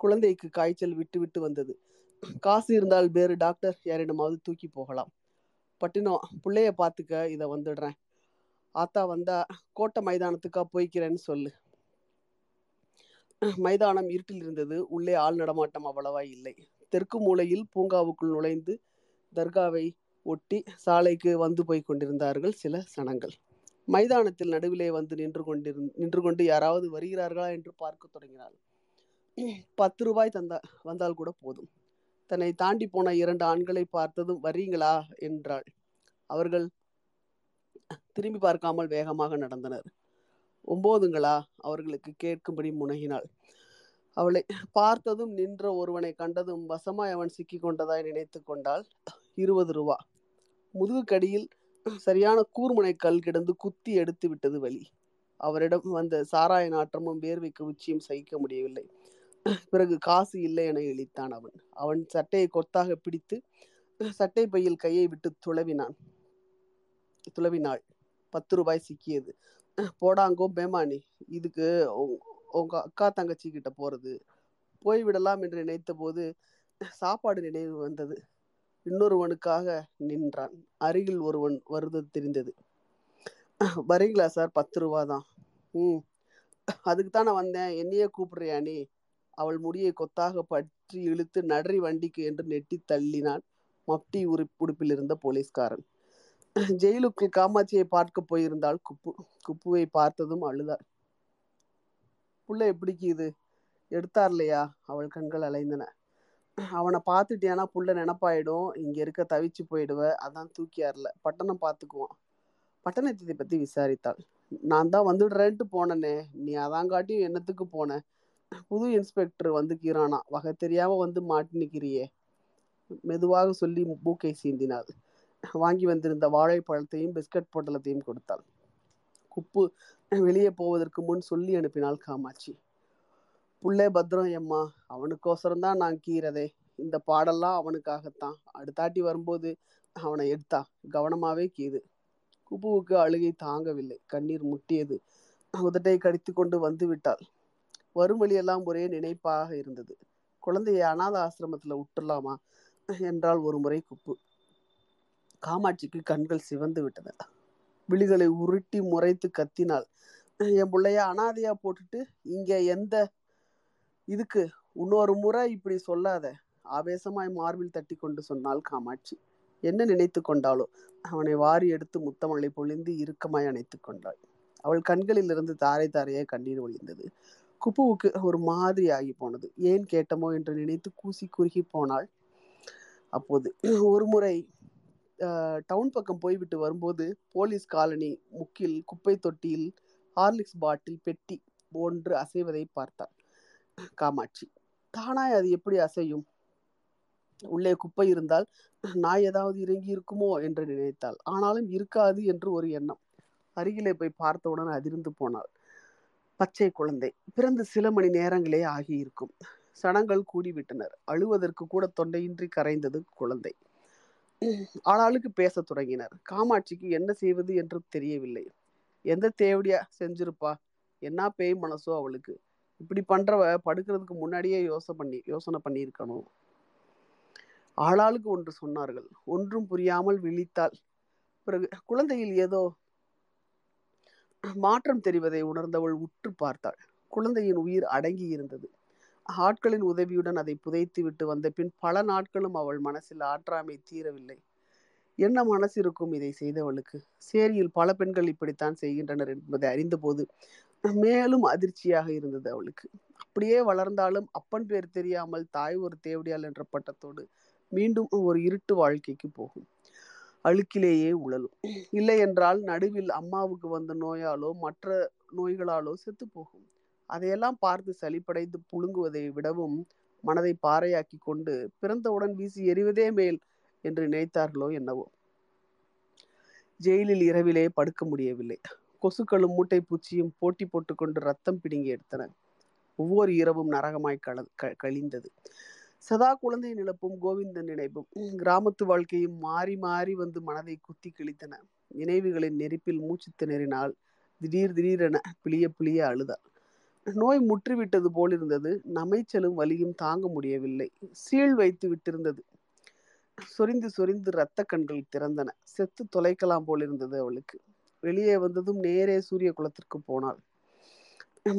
குழந்தைக்கு காய்ச்சல் விட்டு விட்டு வந்தது. காசு இருந்தால் வேறு டாக்டர் யாரிடமாவது தூக்கி போகலாம். பட்டினம் பிள்ளைய பார்த்துக்க இதை வந்துடுறேன். ஆத்தா வந்தா கோட்டை மைதானத்துக்கா போய்க்கிறேன்னு சொல்லு. மைதானம் இருட்டில் இருந்தது. உள்ளே ஆள் நடமாட்டம் அவ்வளவா இல்லை. தெற்கு மூலையில் பூங்காவுக்குள் நுழைந்து தர்காவை ஒட்டி சாலைக்கு வந்து போய் கொண்டிருந்தார்கள் சில சனங்கள். மைதானத்தில் நடுவிலே வந்து நின்று கொண்டிரு நின்று கொண்டு யாராவது வருகிறார்களா என்று பார்க்க தொடங்கினாள். பத்து ரூபாய் தந்தா வந்தால் கூட போதும். தன்னை தாண்டி போன இரண்டு ஆண்களை பார்த்ததும் வரீங்களா? என்றாள். அவர்கள் திரும்பி பார்க்காமல் வேகமாக நடந்தனர். ஒம்போதுங்களா? அவர்களுக்கு கேட்கும்படி முனகினாள். அவளை பார்த்ததும் நின்ற ஒருவனை கண்டதும் வசமாய் அவன் சிக்கி கொண்டதாய் நினைத்து கொண்டாள். இருபது ரூபா. முதுகுக்கடியில் சரியான கூர்முனை கல் கிடந்து குத்தி எடுத்து விட்டது வலி. அவரிடம் வந்த சாராய நாற்றமும் வேர்வைக்கு உச்சியும் சகிக்க முடியவில்லை. பிறகு காசு இல்லை என இழித்தான் அவன். அவன் சட்டையை கொத்தாக பிடித்து சட்டை பையில் கையை விட்டு துளவினான். துளவினாள். பத்து ரூபாய் சிக்கியது. போடாங்கோ பேமானி. இதுக்கு உங்க அக்கா தங்கச்சி கிட்ட போறது போய்விடலாம் என்று நினைத்த போது சாப்பாடு நினைவு வந்தது. இன்னொருவனுக்காக நின்றான். அருகில் ஒருவன் வருது தெரிந்தது. வரீங்களா சார்? பத்து ரூபா தான். ம். அதுக்கு தான் நான் வந்தேன். என்னையே கூப்பிடுறியா நீ? அவள் முடியை கொத்தாக பற்றி இழுத்து நடறி வண்டிக்கு என்று நெட்டி தள்ளினான் மப்டி உரு உடுப்பில் இருந்த போலீஸ்காரன். ஜெயிலுக்கு காமாட்சியை பார்க்க போயிருந்தாள். குப்பு குப்புவை பார்த்ததும் அழுதாள். புள்ள எப்படிக்கு இது எடுத்தார்லையா? அவள் கண்கள் அலைந்தன. அவனை பார்த்துட்டியானா புள்ள நினப்பாயிடும். இங்க இருக்க தவிச்சு போயிடுவ. அதான் தூக்கியார்ல. பட்டணம் பார்த்துக்குவான். பட்டணத்தை பத்தி விசாரித்தாள். நான் தான் வந்துடுறேன்ட்டு போனனே. நீ அதான் காட்டியும் என்னத்துக்கு போன? புது இன்ஸ்பெக்டர் வந்துக்கிறானா வகை தெரியாம வந்து மாட்டினிக்கிறியே மெதுவாக சொல்லி மூக்கை சீந்தினாள் வாங்கி வந்திருந்த வாழைப்பழத்தையும் பிஸ்கட் பொட்டலத்தையும் கொடுத்தாள். குப்பு வெளியே போவதற்கு முன் சொல்லி அனுப்பினாள் காமாட்சி. புள்ளே பத்ரம் எம்மா அவனுக்கோசரம் தான் நான் கீறதே. இந்த பாடெல்லாம் அவனுக்காகத்தான். அடுத்தாட்டி வரும்போது அவனை எடுத்தா. கவனமாவே கீது குப்புவுக்கு அழுகை தாங்கவில்லை. கண்ணீர் முட்டியது. உதட்டை கடித்து கொண்டு வந்து விட்டாள். வரும் வழியெல்லாம் ஒரே நினைப்பாக இருந்தது. குழந்தையை அனாத ஆசிரமத்தில் விட்டுடலாமா? என்றால் ஒரு முறை குப்பு. காமாட்சிக்கு கண்கள் சிவந்து விட்டன. விழிகளை உருட்டி முறைத்து கத்தினாள். என் பிள்ளைய அனாதையா போட்டுட்டு இங்க எந்த இதுக்கு? இன்னொரு முறை இப்படி சொல்லாத. ஆவேசமாய் மார்பில் தட்டி கொண்டு சொன்னாள் காமாட்சி. என்ன நினைத்து கொண்டாளோ? அவனை வாரி எடுத்து முத்தமலை பொழிந்து இறுக்கமாய் அணைத்து கொண்டாள். அவள் கண்களில் இருந்து தாரை தாரையாய் கண்ணீர் ஒழிந்தது. குப்புவுக்கு ஒரு மாதிரி ஆகி போனது. ஏன் கேட்டமோ என்று நினைத்து கூசி குறுகி போனாள். அப்போது ஒரு முறை டவுன் பக்கம் போய்விட்டு வரும்போது போலீஸ் காலனி முக்கில் குப்பை தொட்டியில் ஹார்லிக்ஸ் பாட்டில் பெட்டி ஒன்று அசைவதை பார்த்தாள் காமாட்சி தானாய் அது எப்படி அசையும்? உள்ளே குப்பை இருந்தால் நாய் ஏதாவது இறங்கி இருக்குமோ என்று நினைத்தாள். ஆனாலும் இருக்காது என்று ஒரு எண்ணம். அருகிலே போய் பார்த்தவுடன் அதிர்ந்து போனாள். பச்சை குழந்தை பிறந்து சில மணி நேரங்களே ஆகியிருக்கும். சனங்கள் கூடிவிட்டனர். அழுவதற்கு கூட தொண்டையின்றி கரைந்தது குழந்தை. ஆளாளுக்கு பேசத் தொடங்கினர். காமாட்சிக்கு என்ன செய்வது என்று தெரியவில்லை. எந்த தேவடியா செஞ்சிருப்பா? என்ன பேய் மனசோ அவளுக்கு? இப்படி பண்றவ படுக்கிறதுக்கு முன்னாடியே யோசனை பண்ணி யோசனை பண்ணியிருக்கணும். ஆளாளுக்கு ஒன்று சொன்னார்கள். ஒன்றும் புரியாமல் விழித்தாள். பிறகு குழந்தையில் ஏதோ மாற்றம் தெரிவதை உணர்ந்தவள் உற்று பார்த்தாள். குழந்தையின் உயிர் அடங்கி இருந்தது ஆட்களின் உதவியுடன் அதை புதைத்து விட்டு வந்த பின் பல நாட்களும் அவள் மனசில் ஆற்றாமை தீரவில்லை. என்ன மனசு இருக்கும் இதை செய்தவளுக்கு? சேரியில் பல பெண்கள் இப்படித்தான் செய்கின்றனர் என்பதை அறிந்தபோது மேலும் அதிர்ச்சியாக இருந்தது அவளுக்கு. அப்படியே வளர்ந்தாலும் அப்பன் பேர் தெரியாமல் தாய் ஒரு தேவடியால் என்ற பட்டத்தோடு மீண்டும் ஒரு இருட்டு வாழ்க்கைக்கு போகும். அழுக்கிலேயே உழலும். இல்லை என்றால் நடுவில் அம்மாவுக்கு வந்த நோயாலோ மற்ற நோய்களாலோ செத்து போகும். அதையெல்லாம் பார்த்து சளிப்படைந்து புழுங்குவதை விடவும் மனதை பாறையாக்கி கொண்டு பிறந்தவுடன் வீசி எறிவதே மேல் என்று நினைத்தார்களோ என்னவோ. ஜெயிலில் இரவிலே படுக்க முடியவில்லை. கொசுக்களும் மூட்டை பூச்சியும் போட்டி போட்டுக்கொண்டு ரத்தம் பிடுங்கி எடுத்தன. ஒவ்வொரு இரவும் நரகமாய் கல கழிந்தது. சதா குழந்தை நிலப்பும் கோவிந்தன் நினைப்பும் கிராமத்து வாழ்க்கையும் மாறி மாறி வந்து மனதை குத்தி கிழித்தன. நினைவுகளின் நெருப்பில் மூச்சு திணறினால் திடீர் திடீரென பிளிய பிளிய அழுதாள். நோய் முற்றிவிட்டது போலிருந்தது நமைச்சலும் வலியும் தாங்க முடியவில்லை. சீழ் வைத்து விட்டிருந்தது. சொரிந்து சொரிந்து இரத்த கண்கள் திறந்தன. செத்து தொலைக்கலாம் போலிருந்தது அவளுக்கு. வெளியே வந்ததும் நேரே சூரிய குலத்திற்கு போனாள்.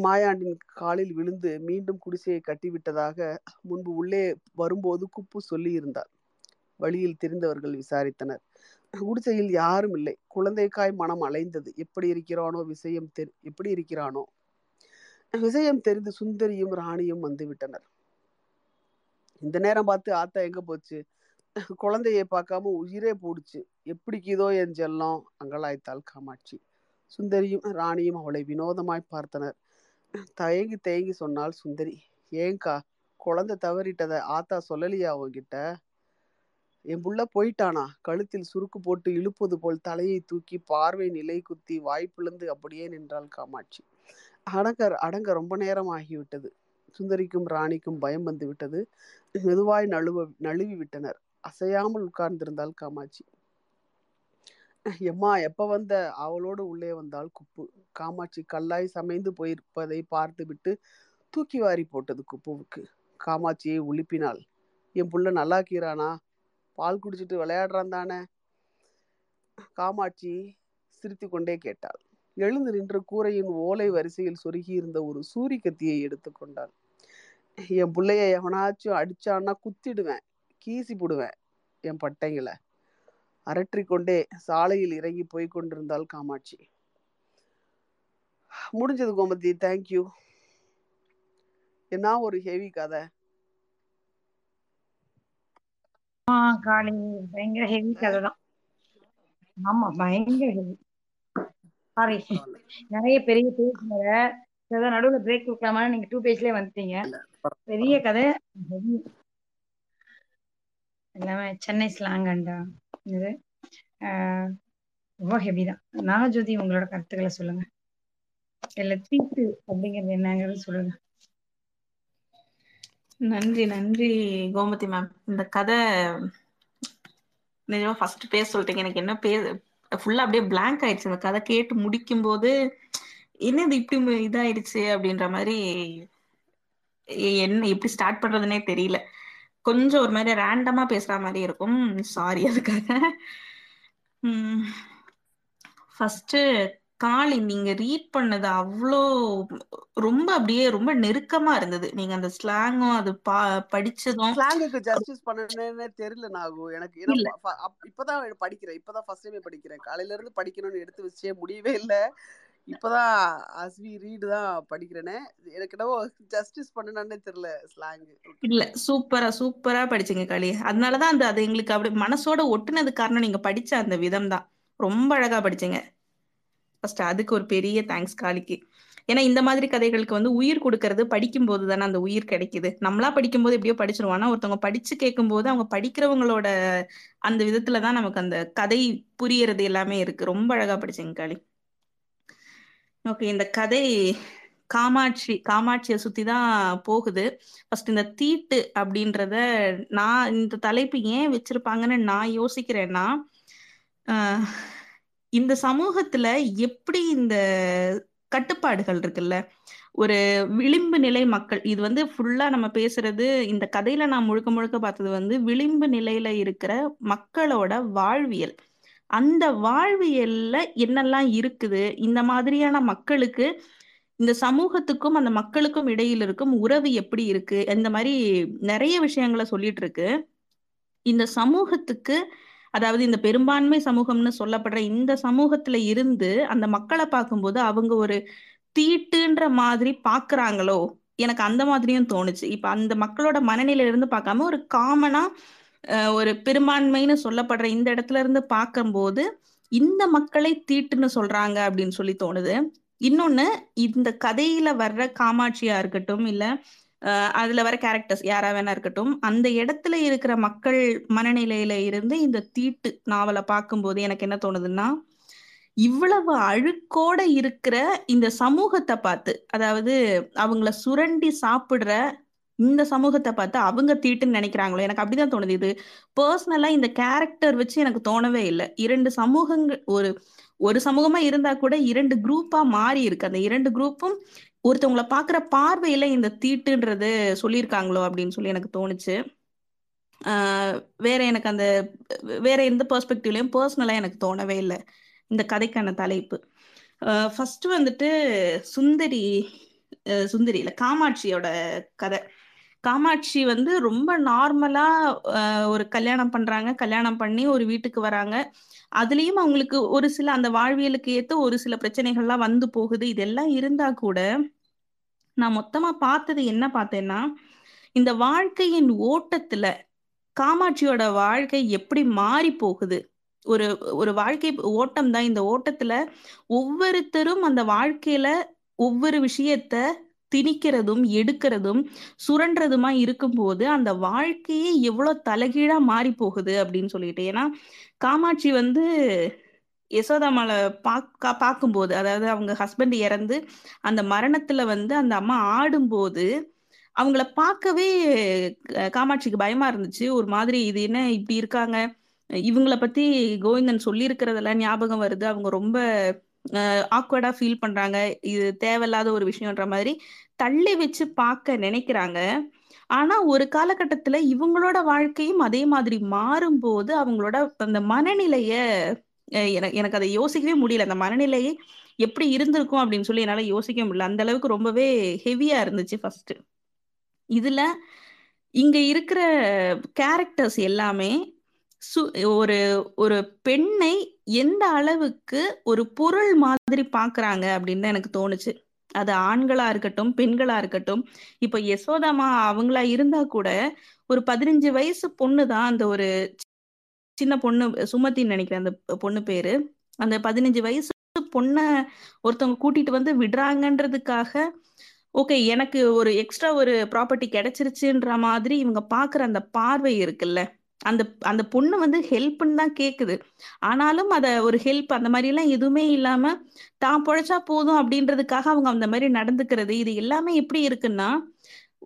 மாயாண்டின் காலில் விழுந்து மீண்டும் குடிசையை கட்டிவிட்டதாக முன்பு உள்ளே வரும்போது குப்பு சொல்லியிருந்தார் வழியில் தெரிந்தவர்கள் விசாரித்தனர். குடிசையில் யாரும் இல்லை. குழந்தைக்காய் மனம் அலைந்தது. எப்படி இருக்கிறானோ விஷயம் தெரி எப்படி இருக்கிறானோ? விஷயம் தெரிந்து சுந்தரியும் ராணியும் வந்து விட்டனர். இந்த நேரம் பார்த்து ஆத்தா எங்க போச்சு? குழந்தையை பார்க்காம உயிரே போடுச்சு. எப்படிக்குதோ என் செல்லம் அங்கலாய்த்தாள் காமாட்சி. சுந்தரியும் ராணியும் அவளை வினோதமாய் பார்த்தனர். தயங்கி தயங்கி சொன்னாள் சுந்தரி ஏங்கா குழந்தை தவறிட்டதை ஆத்தா சொல்லலையா உன்கிட்ட? என் புள்ள போயிட்டானா? கழுத்தில் சுருக்கு போட்டு இழுப்பது போல் தலையை தூக்கி பார்வை நிலை குத்தி வாய்ப்பிழந்து அப்படியே நின்றாள் காமாட்சி. அடங்க அடங்க ரொம்ப நேரம் ஆகிவிட்டது சுந்தரிக்கும் ராணிக்கும் பயம் வந்து விட்டது மெதுவாய் நழுவ நழுவி விட்டனர். அசையாமல் உட்கார்ந்திருந்தாள் காமாட்சி. எம்மா எப்ப வந்த? அவளோடு உள்ளே வந்தாள் குப்பு. காமாட்சி கல்லாய் சமைந்து போயிருப்பதை பார்த்துவிட்டு தூக்கி வாரி போட்டது குப்புவுக்கு. காமாட்சியை உழுப்பினாள் என் புள்ள நல்லாக்கிறானா பால் குடிச்சிட்டு விளையாடுறான் தானே? காமாட்சி சிரித்து கொண்டே கேட்டாள். எழுந்து நின்ற கூரையின் ஓலை வரிசையில் சொருகி இருந்த ஒரு சூரி கத்தியை எடுத்துக்கொண்டான் என் பிள்ளைய எவனாச்சும் அடிச்சான்னா குத்திடுவேன் கீசி போடுவேன் என் பட்டைங்களை அரற்றிக்கொண்டே சாலையில் இறங்கி போய் கொண்டிருந்தாள் காமாட்சி. முடிஞ்சது கோமதி தேங்க்யூ என்ன ஒரு ஹெவி கதை? காளி பயங்கர ஹெவி கதை தான் ஆமா பயங்கர ஹெவி சாரி நிறைய பெரிய பேஜ் வேற நடுவுல பிரேக் கொடுக்கலாமா நீங்க டூ பேஜ்லயே வந்துட்டீங்க. பெரிய கதை. எல்லாமே சென்னை ஸ்லாங் அண்ட் இது ஆஹ் ரொம்ப ஹெவி தான். நாகஜோதி உங்களோட கருத்துக்களை சொல்லுங்க. இல்ல தீட்டு அப்படிங்கிறது என்னங்கிறது சொல்லுங்க. நன்றி நன்றி கோமதி மேம் இந்த கதை நிஜமா ஃபர்ஸ்ட் பேச சொல்லிட்டீங்க. எனக்கு என்ன பே ஃபுல்லா அப்படியே பிளாங்க் ஆயிடுச்சு. அந்த கதை கேட்டு முடிக்கும் போது என்னது இப்படி இதாயிடுச்சு அப்படின்ற மாதிரி என்ன எப்படி ஸ்டார்ட் பண்றதுனே தெரியல. கொஞ்சம் ஒரு மாதிரி ரேண்டமா பேசுற மாதிரி இருக்கும். சாரி அதுக்காக. ஃபர்ஸ்ட் காளி நீங்க ரீட் பண்ணது அவ்வளோ ரொம்ப அப்படியே ரொம்ப நெருக்கமா இருந்தது. நீங்க அந்த ஸ்லாங்கும் அது பா படிச்சதும் ஸ்லாங்குக்கு ஜஸ்டிஸ் பண்ணனே தெரியல நாகு. எனக்கு இப்பதான் படிக்கிறேன். இப்பதான் ஃபர்ஸ்ட் டைமே படிக்கிறேன். காலையில இருந்து படிக்கணும்னு எடுத்து வச்சே முடியவே இல்லை. இப்பதான் அஸ்வி ரீடு தான் படிக்கிறேனே. எனக்கு என்னவோ ஜஸ்டிஸ் பண்ணனே தெரியல ஸ்லாங்கு. இல்ல சூப்பரா சூப்பரா படிச்சீங்க களி. அதனாலதான் அந்த அது எங்களுக்கு அப்படி மனசோட ஒட்டுனது காரணம் நீங்க படிச்ச அந்த விதம் தான். ரொம்ப அழகா படிச்சீங்க. ஃபர்ஸ்ட் அதுக்கு ஒரு பெரிய தேங்க்ஸ் காளிக்கு. ஏன்னா இந்த மாதிரி கதைகளுக்கு வந்து உயிர் கொடுக்கறது படிக்கும் போது தானே அந்த உயிர் கிடைக்குது. நம்மளா படிக்கும்போது எப்படியோ படிச்சிருவோம். ஆனா ஒருத்தவங்க படிச்சு கேட்கும்போது அவங்க படிக்கிறவங்களோட அந்த விதத்துல தான் நமக்கு அந்த கதை புரியறது எல்லாமே இருக்கு. ரொம்ப அழகா படிச்சேங்க காளி. ஓகே இந்த கதை காமாட்சி காமாட்சியை சுத்தி தான் போகுது. ஃபர்ஸ்ட் இந்த தீட்டு அப்படின்றத நான் இந்த தலைப்பு ஏன் வச்சிருப்பாங்கன்னு நான் யோசிக்கிறேன்னா ஆஹ், இந்த சமூகத்துல எப்படி இந்த கட்டுப்பாடுகள் இருக்குல்ல? ஒரு விளிம்பு நிலை மக்கள் இது வந்து ஃபுல்லா நம்ம பேசுறது இந்த கதையில நான் முழுக்க முழுக்க பார்த்தது வந்து விளிம்பு நிலையில இருக்கிற மக்களோட வாழ்வியல். அந்த வாழ்வியல்ல என்னெல்லாம் இருக்குது? இந்த மாதிரியான மக்களுக்கு இந்த சமூகத்துக்கும் அந்த மக்களுக்கும் இடையில் இருக்கும் உறவு எப்படி இருக்கு? இந்த மாதிரி நிறைய விஷயங்களை சொல்லிட்டு இருக்கு. இந்த சமூகத்துக்கு அதாவது இந்த பெரும்பான்மை சமூகம்னு சொல்லப்படுற இந்த சமூகத்துல இருந்து அந்த மக்களை பார்க்கும்போது அவங்க ஒரு தீட்டுன்ற மாதிரி பாக்குறாங்களோ எனக்கு அந்த மாதிரியும் தோணுச்சு. இப்ப அந்த மக்களோட மனநிலையில இருந்து பார்க்காம ஒரு காமனா ஒரு பெரும்பான்மைன்னு சொல்லப்படுற இந்த இடத்துல இருந்து பார்க்கும்போது இந்த மக்களை தீட்டுன்னு சொல்றாங்க அப்படின்னு சொல்லி தோணுது. இன்னொன்னு இந்த கதையில வர்ற காமாட்சியா இருக்கட்டும் இல்ல அதுல வர கேரக்டர்ஸ் யாரா வேணா இருக்கட்டும். அந்த இடத்துல இருக்கிற மக்கள் மனநிலையில இருந்து இந்த தீட்டு நாவலை பார்க்கும்போது எனக்கு என்ன தோணுதுன்னா இவ்வளவு அழுக்கோட இருக்கிற இந்த சமூகத்தை பார்த்து அதாவது அவங்கள சுரண்டி சாப்பிடுற இந்த சமூகத்தை பார்த்து அவங்க தீட்டுன்னு நினைக்கிறாங்களோ? எனக்கு அப்படிதான் தோணுது. இது பர்சனலா இந்த கேரக்டர் வச்சு எனக்கு தோணவே இல்லை. இரண்டு சமூகங்கள் ஒரு ஒரு சமூகமா இருந்தா கூட இரண்டு குரூப்பா மாறி இருக்கு. அந்த இரண்டு குரூப்பும் ஒருத்தவங்கள பாக்குற பார்வையில இந்த தீட்டுன்றது சொல்லியிருக்காங்களோ அப்படின்னு சொல்லி எனக்கு தோணுச்சு. வேற எனக்கு அந்த வேற எந்த பெர்ஸ்பெக்டிவ்லயும் பர்சனலா எனக்கு தோணவே இல்லை. இந்த கதைக்கான தலைப்பு. ஃபர்ஸ்ட் வந்துட்டு சுந்தரி சுந்தரி இல்லை காமாட்சியோட கதை. காமாட்சி வந்து ரொம்ப நார்மலா ஒரு கல்யாணம் பண்றாங்க. கல்யாணம் பண்ணி ஒரு வீட்டுக்கு வராங்க. அதுலயும் அவங்களுக்கு ஒரு சில அந்த வாழ்வியலுக்கு ஏத்த ஒரு சில பிரச்சனைகள்லாம் வந்து போகுது. இதெல்லாம் இருந்தா கூட நான் மொத்தமா பார்த்தது என்ன பார்த்தேன்னா இந்த வாழ்க்கையின் ஓட்டத்துல காமாட்சியோட வாழ்க்கை எப்படி மாறி போகுது? ஒரு ஒரு வாழ்க்கை ஓட்டம் தான். இந்த ஓட்டத்துல ஒவ்வொருத்தரும் அந்த வாழ்க்கையில ஒவ்வொரு விஷயத்த திணிக்கிறதும் எடுக்கிறதும் சுரண்டுறதுமா இருக்கும்போது அந்த வாழ்க்கையே எவ்வளவு தலைகீழா மாறி போகுது அப்படின்னு சொல்லிட்டு. ஏன்னா காமாட்சி வந்து யசோதாமால பாக்க பார்க்கும்போது அதாவது அவங்க ஹஸ்பண்ட் இறந்து அந்த மரணத்துல வந்து அந்த அம்மா ஆடும்போது அவங்கள பார்க்கவே காமாட்சிக்கு பயமா இருந்துச்சு. ஒரு மாதிரி இது என்ன இப்படி இருக்காங்க? இவங்கள பத்தி கோவிந்தன் சொல்லியிருக்கிறதெல்லாம் ஞாபகம் வருது. அவங்க ரொம்ப ஆக்வர்டா ஃபீல் பண்றாங்க. இது தேவையில்லாத ஒரு விஷயம்ன்ற மாதிரி தள்ளி வச்சு பார்க்க நினைக்கிறாங்க. ஆனா ஒரு காலகட்டத்துல இவங்களோட வாழ்க்கையும் அதே மாதிரி மாறும்போது அவங்களோட அந்த மனநிலைய எனக்கு எனக்கு அதை யோசிக்கவே முடியல. அந்த மனநிலையை எப்படி இருந்திருக்கும் அப்படின்னு சொல்லி என்னால யோசிக்க முடியல. அந்த அளவுக்கு ரொம்பவே ஹெவியா இருந்துச்சு ஃபர்ஸ்ட் இதுல இங்க இருக்கிற கேரக்டர்ஸ் எல்லாமே சு ஒரு ஒரு பெண்ணை எந்த அளவுக்கு ஒரு பொருள் மாதிரி பாக்குறாங்க அப்படின்னு தான் எனக்கு தோணுச்சு. அது ஆண்களா இருக்கட்டும் பெண்களா இருக்கட்டும். இப்ப யசோதாமா அவங்களா இருந்தா கூட ஒரு பதினஞ்சு வயசு பொண்ணு தான் அந்த ஒரு சின்ன பொண்ணு சுமத்தின்னு நினைக்கிறேன் அந்த பொண்ணு பேரு. அந்த பதினஞ்சு வயசு பொண்ண ஒருத்தவங்க கூட்டிட்டு வந்து விடுறாங்கன்றதுக்காக ஓகே எனக்கு ஒரு எக்ஸ்ட்ரா ஒரு ப்ராப்பர்ட்டி கிடைச்சிருச்சுன்ற மாதிரி இவங்க பாக்குற அந்த பார்வை இருக்குல்ல. அந்த அந்த பொண்ணு வந்து ஹெல்ப்னு தான் கேக்குது. ஆனாலும் அத ஒரு ஹெல்ப் அந்த மாதிரி எல்லாம் எதுவுமே இல்லாம தான் பொழைச்சா போதும் அப்படின்றதுக்காக அவங்க அந்த மாதிரி நடந்துக்கிறது. இது எல்லாமே எப்படி இருக்குன்னா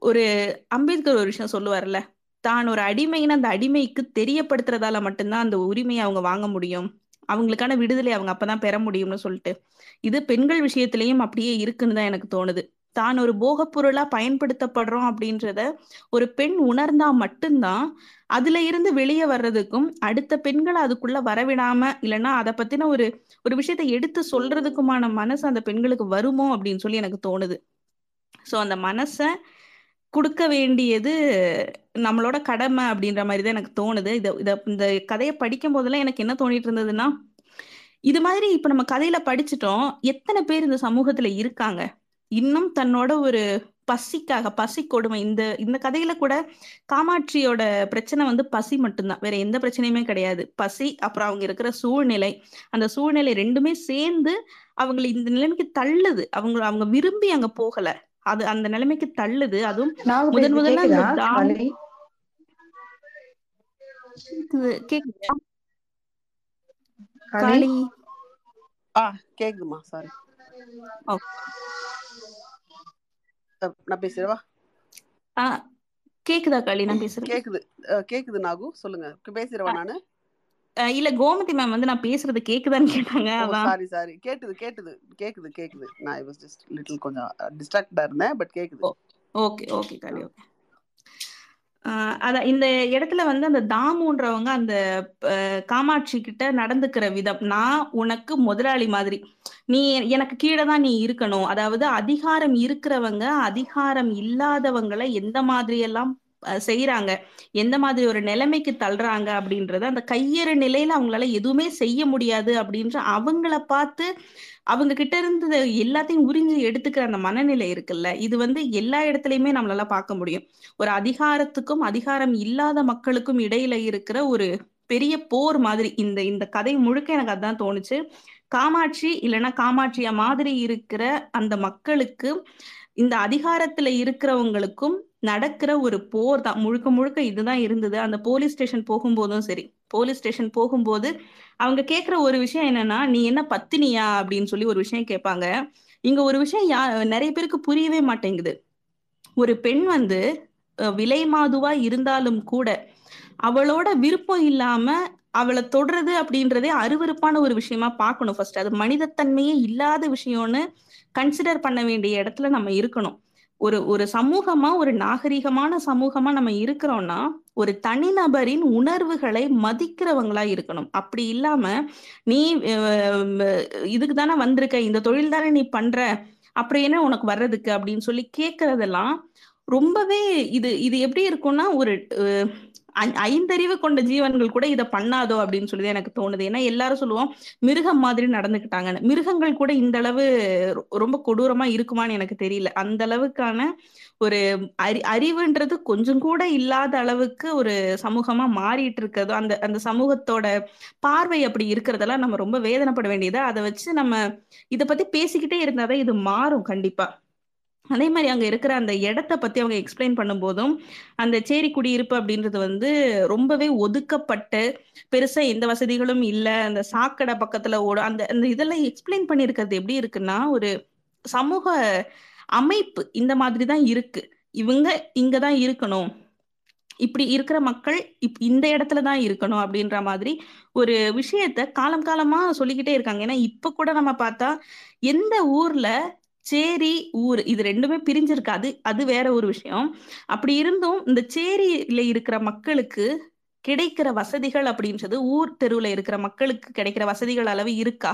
ஒரு அம்பேத்கர் ஒரு விஷயம் சொல்லுவார்ல தான் ஒரு அடிமைன்னு அந்த அடிமைக்கு தெரியப்படுத்துறதால மட்டும்தான் அந்த உரிமையை அவங்க வாங்க முடியும். அவங்களுக்கான விடுதலை அவங்க அப்பதான் பெற முடியும்னு சொல்லிட்டு. இது பெண்கள் விஷயத்திலயும் அப்படியே இருக்குன்னு தான் எனக்கு தோணுது. தான் ஒரு போகப் பொருளா பயன்படுத்தப்படுறோம் அப்படின்றத ஒரு பெண் உணர்ந்தா மட்டும்தான் அதுல இருந்து வெளியே வர்றதுக்கும் அடுத்த பெண்களை அதுக்குள்ள வரவிடாம இல்லைன்னா அதை பத்தின ஒரு ஒரு விஷயத்தை எடுத்து சொல்றதுக்குமான மனசு அந்த பெண்களுக்கு வருமோ அப்படின்னு சொல்லி எனக்கு தோணுது. சோ அந்த மனசை கொடுக்க வேண்டியது நம்மளோட கடமை அப்படின்ற மாதிரி தான் எனக்கு தோணுது. இதை இதை இந்த கதையை படிக்கும் போதெல்லாம் எனக்கு என்ன தோணிட்டு இருந்ததுன்னா இது மாதிரி இப்ப நம்ம கதையில படிச்சிட்டோம். எத்தனை பேர் இந்த சமூகத்துல இருக்காங்க? இன்னும் தன்னோட ஒரு பசிக்காக பசி கொடுமை இந்த இந்த கதையில கூட காமாட்சியோட பிரச்சனை வந்து பசி மட்டும்தான். வேற எந்த பிரச்சனையுமே கிடையாது. பசி அப்புறம் அவங்க இருக்கிற சூழ்நிலை. அந்த சூழ்நிலை ரெண்டுமே சேர்ந்து அவங்களை இந்த நிலைமைக்கு தள்ளுது. அவங்க அவங்க விரும்பி அங்க போகல. அது அந்த நிலைமைக்கு தள்ளுது. அதுவும் முதன் முதல்ல அந்த கேக்குதா நான் பேசுறவா? ஆ, கேக்குதா காளி? நான் பேசுறது கேக்குது. கேக்குது நாகு சொல்லுங்க. பேசுறவா நானு? இல்ல கோமதி மேம் வந்து நான் பேசுறது கேக்குதான்னு கேட்டாங்க சாரி சாரி கேட்டுது கேட்டுது கேக்குது கேக்குது. நான் ஐ வாஸ் ஜஸ்ட் லிட்டில் கொஞ்சம் டிஸ்ட்ராக்டா இருந்தேன் பட் கேக்குது. Okay okay Kali okay. அத இந்த இடத்துல வந்து அந்த தாமுன்றவங்க அந்த காமாட்சி கிட்ட நடந்துக்கிற விதம் நான் உனக்கு முதலாளி மாதிரி. நீ எனக்கு கீழே தான் நீ இருக்கணும். அதாவது அதிகாரம் இருக்கிறவங்க அதிகாரம் இல்லாதவங்களை எந்த மாதிரி எல்லாம் செய்யறாங்க எந்த மாதிரி ஒரு நிலைமைக்கு தள்ளுறாங்க அப்படின்றத அந்த கையற நிலையில அவங்களால எதுவுமே செய்ய முடியாது அப்படின்ற அவங்கள பார்த்து அவங்க கிட்ட இருந்து எல்லாத்தையும் உறிஞ்சி எடுத்துக்கிற அந்த மனநிலை இருக்குல்ல இது வந்து எல்லா இடத்துலயுமே நம்மளால பார்க்க முடியும். ஒரு அதிகாரத்துக்கும் அதிகாரம் இல்லாத மக்களுக்கும் இடையில இருக்கிற ஒரு பெரிய போர் மாதிரி இந்த இந்த கதை முழுக்க எனக்கு அதான் தோணுச்சு. காமாட்சி இல்லைன்னா காமாட்சியா மாதிரி இருக்கிற அந்த மக்களுக்கு இந்த அதிகாரத்துல இருக்கிறவங்களுக்கும் நடக்கிற ஒரு போர் தான். முழுக்க முழுக்க இதுதான் இருந்தது. அந்த போலீஸ் ஸ்டேஷன் போகும்போதும் சரி. போலீஸ் ஸ்டேஷன் போகும்போது அவங்க கேக்குற ஒரு விஷயம் என்னன்னா நீ என்ன பத்தினியா? அப்படின்னு சொல்லி ஒரு விஷயம் கேட்பாங்க. இங்க ஒரு விஷயம் யா நிறைய பேருக்கு புரியவே மாட்டேங்குது. ஒரு பெண் வந்து விலை மாதுவா இருந்தாலும் கூட அவளோட விருப்பம் இல்லாம அவளை தொடுறது அப்படின்றதே அருவருப்பான ஒரு விஷயமா பார்க்கணும் ஃபர்ஸ்ட் அது மனிதத்தன்மையே இல்லாத விஷயம்னு கன்சிடர் பண்ண வேண்டிய இடத்துல நம்ம இருக்கணும். ஒரு ஒரு சமூகமா ஒரு நாகரிகமான சமூகமா நம்ம இருக்கிறோம்னா ஒரு தனிநபரின் உணர்வுகளை மதிக்கிறவங்களா இருக்கணும். அப்படி இல்லாம நீ இதுக்கு தானே வந்திருக்க இந்த தொழில் தானே நீ பண்ற அப்புறம் என்ன உனக்கு வர்றதுக்கு? அப்படின்னு சொல்லி கேட்கறதெல்லாம் ரொம்பவே இது இது எப்படி இருக்கும்னா ஒரு ஐந்தறிவு கொண்ட ஜீவன்கள் கூட இதை பண்ணாதோ அப்படின்னு சொல்லி தான் எனக்கு தோணுது. ஏன்னா எல்லாரும் சொல்லுவோம் மிருகம் மாதிரி நடந்துக்கிட்டாங்கன்னு. மிருகங்கள் கூட இந்த அளவு ரொம்ப கொடூரமா இருக்குமான்னு எனக்கு தெரியல. அந்த அளவுக்கான ஒரு அறி அறிவுன்றது கொஞ்சம் கூட இல்லாத அளவுக்கு ஒரு சமூகமா மாறிட்டு இருக்கிறதோ அந்த அந்த சமூகத்தோட பார்வை அப்படி இருக்கிறதெல்லாம் நம்ம ரொம்ப வேதனைப்பட வேண்டியது. அதை வச்சு நம்ம இதை பத்தி பேசிக்கிட்டே இருந்தாதான் இது மாறும் கண்டிப்பா. அதே மாதிரி அங்க இருக்கிற அந்த இடத்த பத்தி அவங்க எக்ஸ்பிளைன் பண்ணும்போதும் அந்த சேரி குடியிருப்பு அப்படின்றது வந்து ரொம்பவே ஒதுக்கப்பட்டு பெருசா எந்த வசதிகளும் இல்ல. அந்த சாக்கடை பக்கத்துல ஓடும் அந்த அந்த இதெல்லாம் எக்ஸ்பிளைன் பண்ணிருக்கிறது எப்படி இருக்குன்னா ஒரு சமூக அமைப்பு இந்த மாதிரி தான் இருக்கு. இவங்க இங்கதான் இருக்கணும். இப்படி இருக்கிற மக்கள் இப் இந்த இடத்துல தான் இருக்கணும் அப்படின்ற மாதிரி ஒரு விஷயத்த காலம் காலமா சொல்லிக்கிட்டே இருக்காங்க. ஏன்னா இப்ப கூட நம்ம பார்த்தா எந்த ஊர்ல சேரி ஊர். இது ரெண்டுமே பிரிஞ்சிருக்காது. அது அது வேற ஒரு விஷயம். அப்படி இருந்தும் இந்த சேரியில இருக்கிற மக்களுக்கு கிடைக்கிற வசதிகள் அப்படின்றது ஊர் தெருவுல இருக்கிற மக்களுக்கு கிடைக்கிற வசதிகள் அளவு இருக்கா?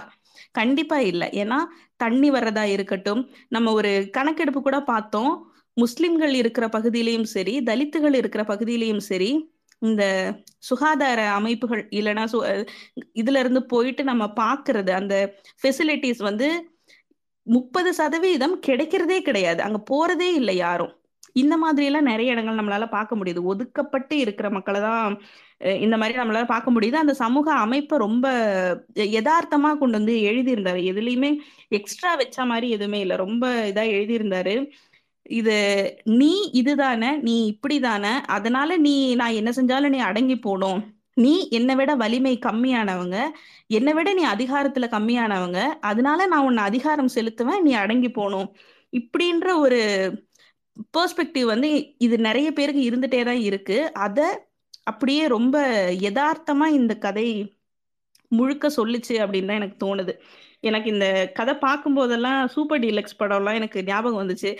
கண்டிப்பா இல்ல. ஏன்னா தண்ணி வர்றதா இருக்கட்டும். நம்ம ஒரு கணக்கெடுப்பு கூட பார்த்தோம். முஸ்லிம்கள் இருக்கிற பகுதியிலையும் சரி தலித்துகள் இருக்கிற பகுதியிலையும் சரி இந்த சுகாதார அமைப்புகள் இல்லைன்னா சு இதுல இருந்து போயிட்டு நம்ம பாக்குறது அந்த ஃபெசிலிட்டிஸ் வந்து முப்பது சதவீதம் கிடைக்கிறதே கிடையாது. அங்க போறதே இல்லை யாரும். இந்த மாதிரி எல்லாம் நிறைய இடங்கள் நம்மளால பார்க்க முடியுது. ஒதுக்கப்பட்டு இருக்கிற மக்களை தான் இந்த மாதிரி நம்மளால பார்க்க முடியுது. அந்த சமூக அமைப்பை ரொம்ப யதார்த்தமா கொண்டு வந்து எழுதியிருந்தாரு. எதுலையுமே எக்ஸ்ட்ரா வச்ச மாதிரி எதுவுமே இல்லை. ரொம்ப இதா எழுதியிருந்தாரு. இது நீ இதுதானே நீ இப்படிதானே அதனால நீ நான் என்ன செஞ்சாலும் நீ அடங்கி போடும் நீ என்னை விட வலிமை கம்மியானவங்க என்னை விட நீ அதிகாரத்துல கம்மியானவங்க அதனால நான் உன்னை அதிகாரம் செலுத்துவேன் நீ அடங்கி போகணும். இப்படின்ற ஒரு பெர்ஸ்பெக்டிவ் வந்து இது நிறைய பேருக்கு இருந்துட்டே தான் இருக்கு. அத அப்படியே ரொம்ப யதார்த்தமா இந்த கதை முழுக்க சொல்லுச்சு அப்படின்னு தான் எனக்கு தோணுது. எனக்கு இந்த கதை பார்க்கும்போதெல்லாம் சூப்பர் டீலக்ஸ் படம்லாம் எனக்கு ஞாபகம் வந்துச்சு.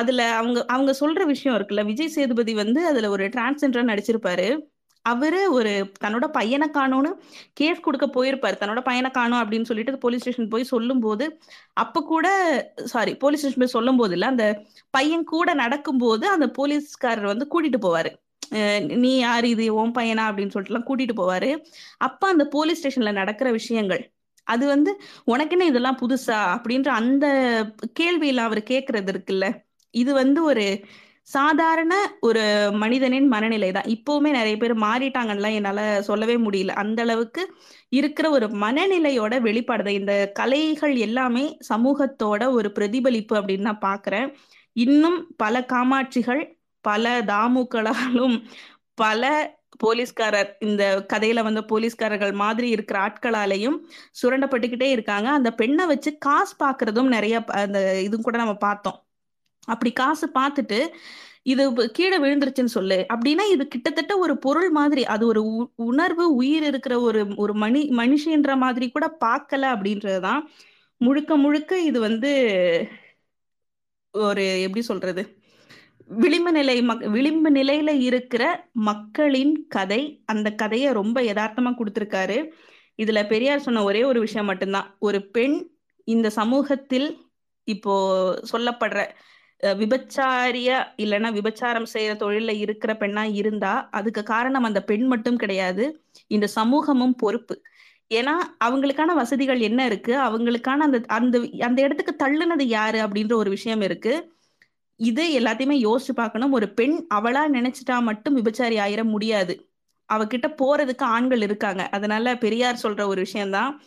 அதுல அவங்க அவங்க சொல்ற விஷயம் இருக்குல்ல விஜய் சேதுபதி வந்து அதுல ஒரு டிரான்ஸ்ஜெண்டரா நடிச்சிருப்பாரு. அவரு ஒரு தன்னோட பையனை காணோன்னு கேஸ் கொடுக்க போயிருப்பாரு. தன்னோட பையனை காணோம் அப்படின்னு சொல்லிட்டு போலீஸ் ஸ்டேஷன் போய் சொல்லும்போது அப்ப கூட சாரி போலீஸ் ஸ்டேஷன் போய் சொல்லும் போது இல்ல அந்த பையன் கூட நடக்கும்போது அந்த போலீஸ்காரர் வந்து கூட்டிட்டு போவாரு. நீ யார் இது? ஓம் பையனா? அப்படின்னு சொல்லிட்டு எல்லாம் கூட்டிட்டு போவாரு. அப்ப அந்த போலீஸ் ஸ்டேஷன்ல நடக்கிற விஷயங்கள் அது வந்து உனக்கு என்ன இதெல்லாம் புதுசா? அப்படின்ற அந்த கேள்வியில அவர் கேக்குறது இருக்குல்ல. இது வந்து ஒரு சாதாரண ஒரு மனிதனின் மனநிலை தான் இப்பவுமே நிறைய பேர் மாறிட்டாங்கலாம் என்னால சொல்லவே முடியல. அந்த அளவுக்கு இருக்கிற ஒரு மனநிலையோட வெளிப்பாடு இந்த கலைகள் எல்லாமே சமூகத்தோட ஒரு பிரதிபலிப்பு அப்படின்னு நான் பாக்குறேன். இன்னும் பல காமாட்சிகள் பல தாமுக்களாலும் பல போலீஸ்காரர் இந்த கதையில வந்த போலீஸ்காரர்கள் மாதிரி இருக்கிற ஆட்களாலையும் சுரண்டப்பட்டுக்கிட்டே இருக்காங்க. அந்த பெண்ணை வச்சு காசு பாக்குறதும் நிறைய அந்த இதுவும் கூட நம்ம பார்த்தோம். அப்படி காசு பார்த்துட்டு இது கீழே விழுந்துருச்சுன்னு சொல்லு. அப்படின்னா இது கிட்டத்தட்ட ஒரு பொருள் மாதிரி. அது ஒரு உணர்வு உயிர் இருக்கிற ஒரு ஒரு மணி மனுஷன்ற மாதிரி கூட பார்க்கல அப்படின்றதுதான். முழுக்க முழுக்க இது வந்து ஒரு எப்படி சொல்றது? விளிம்பு நிலை மக் விளிம்பு நிலையில இருக்கிற மக்களின் கதை அந்த கதையை ரொம்ப யதார்த்தமா கொடுத்துருக்காரு. இதுல பெரியார் சொன்ன ஒரே ஒரு விஷயம் மட்டும்தான். ஒரு பெண் இந்த சமூகத்தில் இப்போ சொல்லப்படுற விபச்சாரிய இல்லைன்னா விபச்சாரம் செய்யற தொழில இருக்கிற பெண்ணா இருந்தா அதுக்கு காரணம் அந்த பெண் மட்டும் கிடையாது. இந்த சமூகமும் பொறுப்பு. ஏன்னா அவங்களுக்கான வசதிகள் என்ன இருக்கு? அவங்களுக்கான அந்த அந்த அந்த இடத்துக்கு தள்ளுனது யாரு? அப்படின்ற ஒரு விஷயம் இருக்கு. இது எல்லாத்தையுமே யோசிச்சு பார்க்கணும். ஒரு பெண் அவளா நினைச்சிட்டா மட்டும் விபச்சாரி ஆயிட முடியாது. அவகிட்ட போறதுக்கு ஆண்கள் இருக்காங்க. அதனால பெரியார் சொல்ற ஒரு விஷயம்தான்.